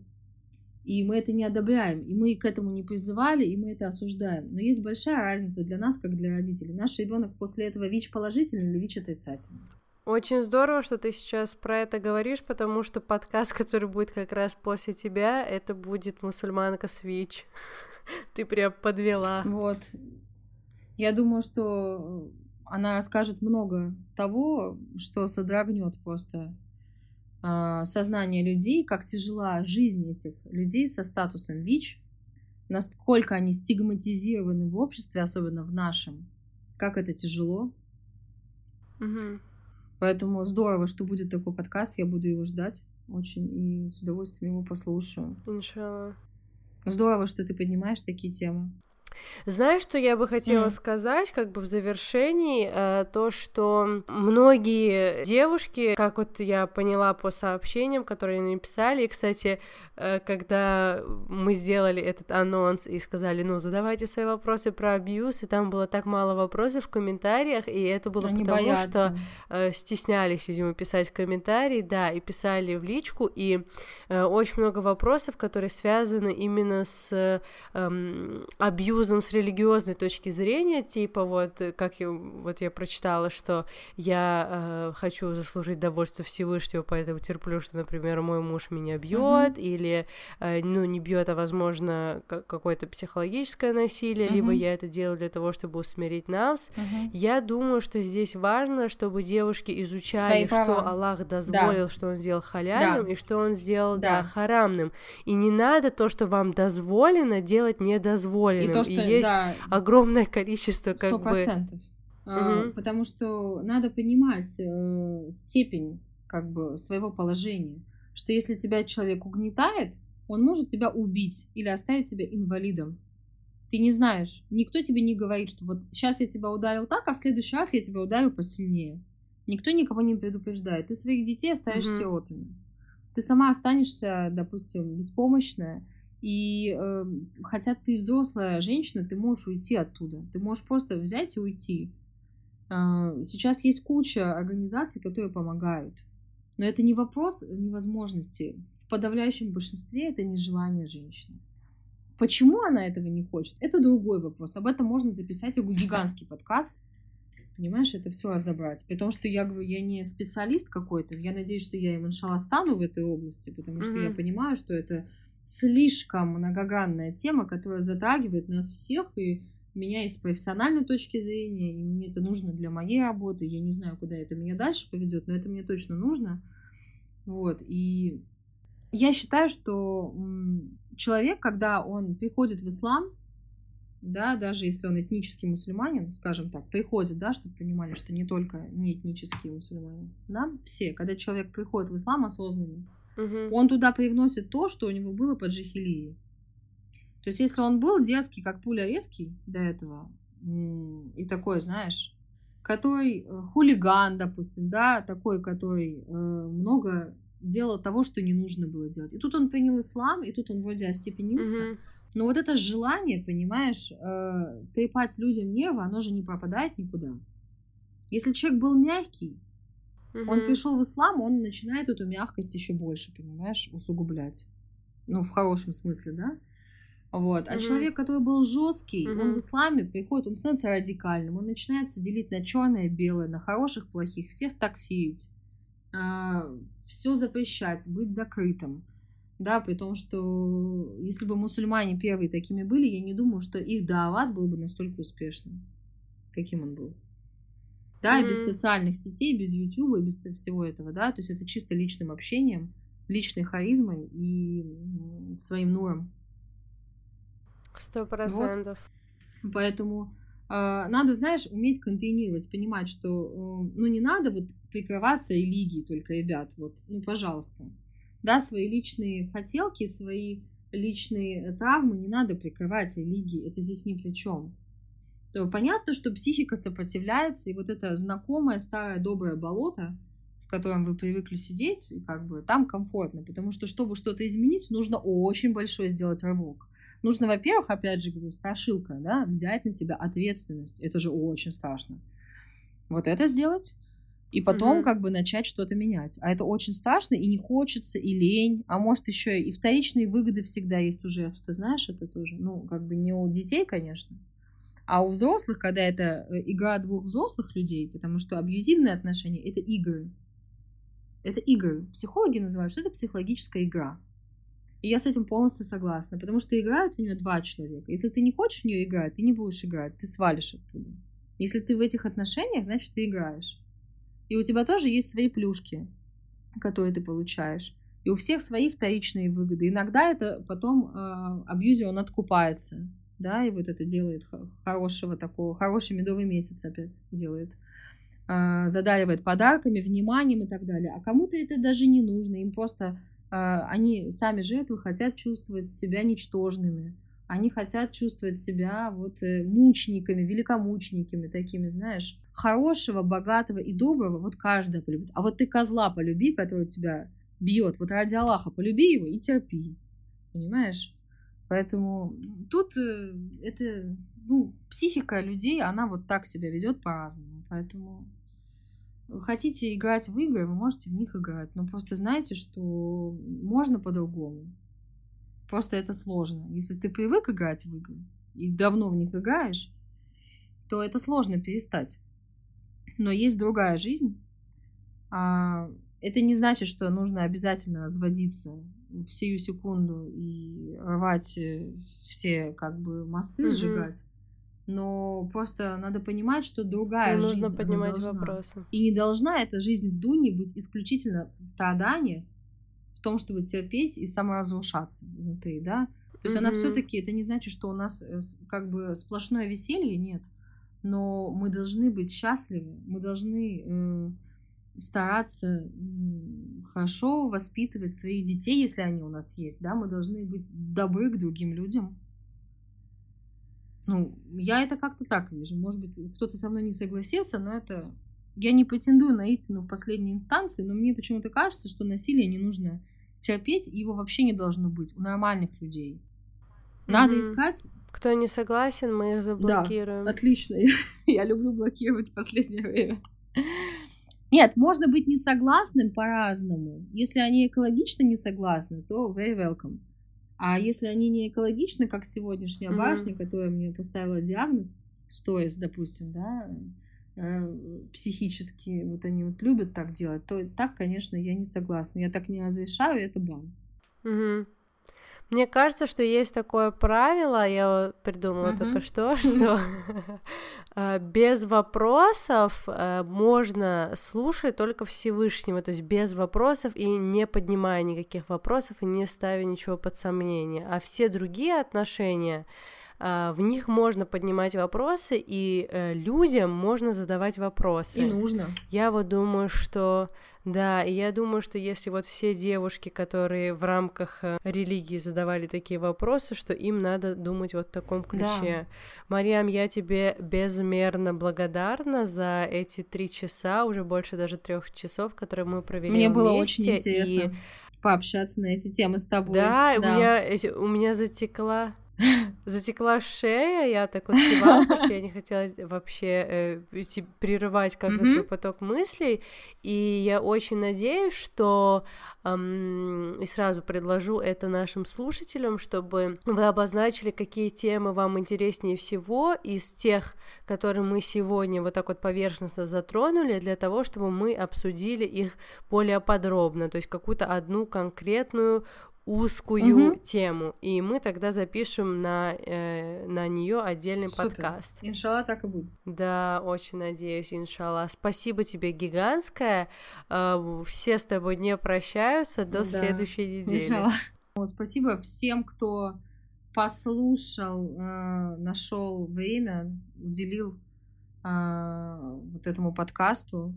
И мы это не одобряем, и мы к этому не призывали, и мы это осуждаем. Но есть большая разница для нас, как для родителей. Наш ребенок после этого ВИЧ положительный или ВИЧ отрицательный. Очень здорово, что ты сейчас про это говоришь, потому что подкаст, который будет как раз после тебя, это будет мусульманка Свич. Ты прям подвела. Вот. Я думаю, что она скажет много того, что содрогнет просто э, сознание людей, как тяжела жизнь этих людей со статусом ВИЧ, насколько они стигматизированы в обществе, особенно в нашем, как это тяжело. Угу. Поэтому здорово, что будет такой подкаст, я буду его ждать очень и с удовольствием его послушаю. Иншалла. Здорово, что ты поднимаешь такие темы. Знаешь, что я бы хотела mm. сказать, как бы в завершении, э, то, что многие девушки, как вот я поняла по сообщениям, которые они написали, и, кстати, э, когда мы сделали этот анонс и сказали, ну, задавайте свои вопросы про абьюз, и там было так мало вопросов в комментариях, и это было они потому, боятся. что э, стеснялись, видимо, писать комментарии, да, и писали в личку, и э, очень много вопросов, которые связаны именно с э, абьюзом абьюзом с религиозной точки зрения, типа вот, как я, вот я прочитала, что я э, хочу заслужить довольство Всевышнего, поэтому терплю, что, например, мой муж меня бьет, mm-hmm. или, э, ну, не бьет, а, возможно, какое-то психологическое насилие, mm-hmm. либо я это делаю для того, чтобы усмирить нас. Mm-hmm. Я думаю, что здесь важно, чтобы девушки изучали, что Аллах дозволил, да. что Он сделал халяльным, да. и что Он сделал, да. да, харамным. И не надо то, что вам дозволено, делать недозволенным. И то, что есть да, огромное количество как 100%. бы... Угу. Потому что надо понимать э, степень как бы своего положения, что если тебя человек угнетает, он может тебя убить или оставить тебя инвалидом. Ты не знаешь, никто тебе не говорит, что вот сейчас я тебя ударил так, а в следующий раз я тебя ударю посильнее. Никто никого не предупреждает. Ты своих детей оставишь угу. сиротами. Ты сама останешься, допустим, беспомощная, и э, хотя ты взрослая женщина, ты можешь уйти оттуда. Ты можешь просто взять и уйти. Э, сейчас есть куча организаций, которые помогают. Но это не вопрос невозможности. В подавляющем большинстве это нежелание женщины. Почему она этого не хочет, это другой вопрос. Об этом можно записать гигантский подкаст. Понимаешь, это все разобрать. При том, что я говорю, я не специалист какой-то. Я надеюсь, что я им, иншалла, стану в этой области, потому что mm-hmm. я понимаю, что это слишком многогранная тема, которая затрагивает нас всех, и меня и с профессиональной точки зрения, и мне это нужно для моей работы, я не знаю, куда это меня дальше поведет, но это мне точно нужно. Вот, и я считаю, что человек, когда он приходит в ислам, да, даже если он этнический мусульманин, скажем так, приходит, да, чтобы понимали, что не только не этнические мусульмане, да, все, когда человек приходит в ислам осознанно, Угу. Он туда привносит то, что у него было под джихилией. То есть, если он был дерзкий, как пуля резкий до этого, и такой, знаешь, который э, хулиган, допустим, да, такой, который э, много делал того, что не нужно было делать. И тут он принял ислам, и тут он вроде остепенился. Угу. Но вот это желание, понимаешь, э, трепать людям нервы, оно же не пропадает никуда. Если человек был мягкий, Угу. Он пришел в ислам, он начинает эту мягкость еще больше, понимаешь, усугублять. Ну, в хорошем смысле, да? Вот. А угу. человек, который был жесткий, угу. он в исламе приходит, он становится радикальным, он начинает все делить на черное и белое, на хороших, плохих, всех такфирить, а, все запрещать, быть закрытым. Да, при том, что если бы мусульмане первые такими были, я не думаю, что их дават был бы настолько успешным, каким он был да, mm-hmm. без социальных сетей, без YouTube, без всего этого, да, то есть это чисто личным общением, личной харизмой и своим нуром. Сто процентов. Вот. Поэтому э, надо, знаешь, уметь контейнировать, понимать, что, э, ну, не надо вот прикрываться религией только, ребят, вот, ну, пожалуйста. Да, свои личные хотелки, свои личные травмы не надо прикрывать религией, это здесь ни при чем то понятно, что психика сопротивляется, и вот это знакомое старое доброе болото, в котором вы привыкли сидеть, как бы там комфортно, потому что чтобы что-то изменить, нужно очень большой сделать рывок. Нужно, во-первых, опять же говорю, страшилка, да, взять на себя ответственность. Это же очень страшно. Вот это сделать. И потом mm-hmm. как бы начать что-то менять. А это очень страшно, и не хочется, и лень. А может еще и вторичные выгоды всегда есть уже. Ты знаешь это тоже? Ну, как бы не у детей, конечно. А у взрослых, когда это э, игра двух взрослых людей, потому что абьюзивные отношения — это игры. Это игры. Психологи называют, что это психологическая игра. И я с этим полностью согласна, потому что играют у нее два человека. Если ты не хочешь в нее играть, ты не будешь играть, ты свалишь оттуда. Если ты в этих отношениях, значит, ты играешь. И у тебя тоже есть свои плюшки, которые ты получаешь. И у всех свои вторичные выгоды. Иногда это потом э, абьюзер, он откупается, да, и вот это делает хорошего такого, хороший медовый месяц опять делает. Э, задаривает подарками, вниманием и так далее. А кому-то это даже не нужно, им просто э, они сами жертвы хотят чувствовать себя ничтожными они хотят чувствовать себя вот э, мучениками, великомучениками такими, знаешь, хорошего, богатого и доброго вот каждый полюбит. А вот ты козла полюби, который тебя бьет, вот ради Аллаха полюби его и терпи, понимаешь? Поэтому тут э, это, ну, психика людей, она вот так себя ведет по-разному. Поэтому хотите играть в игры, вы можете в них играть. Но просто знайте, что можно по-другому. Просто это сложно. Если ты привык играть в игры и давно в них играешь, то это сложно перестать. Но есть другая жизнь. А, это не значит, что нужно обязательно разводиться в сию секунду и рвать э, все как бы мосты mm-hmm. сжигать. Но просто надо понимать, что другая Но жизнь. Нужно поднимать вопросы. И не должна эта жизнь в Дуне быть исключительно страдания в том, чтобы терпеть и саморазрушаться внутри, да. То есть mm-hmm. она все-таки, это не значит, что у нас э, как бы сплошное веселье, нет. Но мы должны быть счастливы, мы должны э, стараться хорошо воспитывать своих детей, если они у нас есть, да, мы должны быть добры к другим людям. Ну, я это как-то так вижу. Может быть, кто-то со мной не согласился, но это я не претендую на истину в последней инстанции, но мне почему-то кажется, что насилие не нужно терпеть, его вообще не должно быть у нормальных людей. Надо mm-hmm. искать... Кто не согласен, мы их заблокируем. Да, отлично. Я люблю блокировать в последнее время. Нет, можно быть не согласным по-разному. Если они экологично не согласны, то very welcome. А если они не экологичны, как сегодняшняя mm-hmm. башня, которая мне поставила диагноз, стоя, допустим, да, Э, психически вот они вот любят так делать, то так, конечно, я не согласна. Я так не разрешаю, это бан. Угу. Мне кажется, что есть такое правило, я придумала uh-huh. только что, что э, без вопросов э, можно слушать только Всевышнего, то есть без вопросов и не поднимая никаких вопросов и не ставя ничего под сомнение. А все другие отношения в них можно поднимать вопросы, и э, людям можно задавать вопросы. И нужно. Я вот думаю, что да, и я думаю, что если вот все девушки, которые в рамках э, религии задавали такие вопросы, что им надо думать вот в таком ключе. Да. Мариам, я тебе безмерно благодарна за эти три часа, уже больше даже трех часов, которые мы провели Мне вместе. было очень интересно. И пообщаться на эти темы с тобой. Да, да. У, меня, у меня затекла затекла шея, я так вот кивала, потому что я не хотела вообще э, прерывать как-то mm-hmm. твой поток мыслей, и я очень надеюсь, что эм, и сразу предложу это нашим слушателям, чтобы вы обозначили, какие темы вам интереснее всего из тех, которые мы сегодня вот так вот поверхностно затронули, для того, чтобы мы обсудили их более подробно, то есть какую-то одну конкретную узкую угу. тему, и мы тогда запишем на, э, на нее отдельный Супер. подкаст. Иншалла так и будет. Да, очень надеюсь, иншалла. Спасибо тебе гигантское. Э, все с тобой не прощаются до да. следующей недели. Иншалла. Спасибо всем, кто послушал, э, нашел время, уделил э, вот этому подкасту.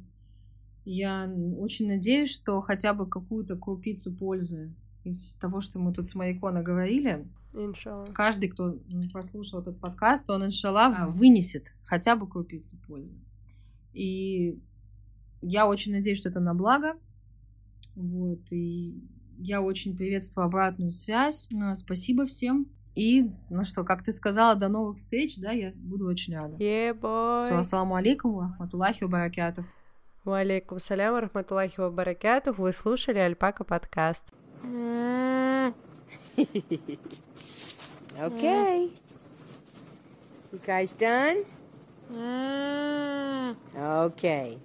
Я очень надеюсь, что хотя бы какую-то крупицу пользы из того, что мы тут с Майко наговорили, Иншалла. каждый, кто послушал этот подкаст, он, иншалла, вынесет хотя бы крупицу пользы. И я очень надеюсь, что это на благо. Вот, и я очень приветствую обратную связь. Спасибо всем. И, ну что, как ты сказала, до новых встреч, да, я буду очень рада. Yeah. Все, ассаламу алейкум, рахматуллахи баракатух. Валейкум салям, рахматуллахи ва баракатух. Вы слушали Альпака подкаст. Mm. Okay. You guys done? Mm. Okay.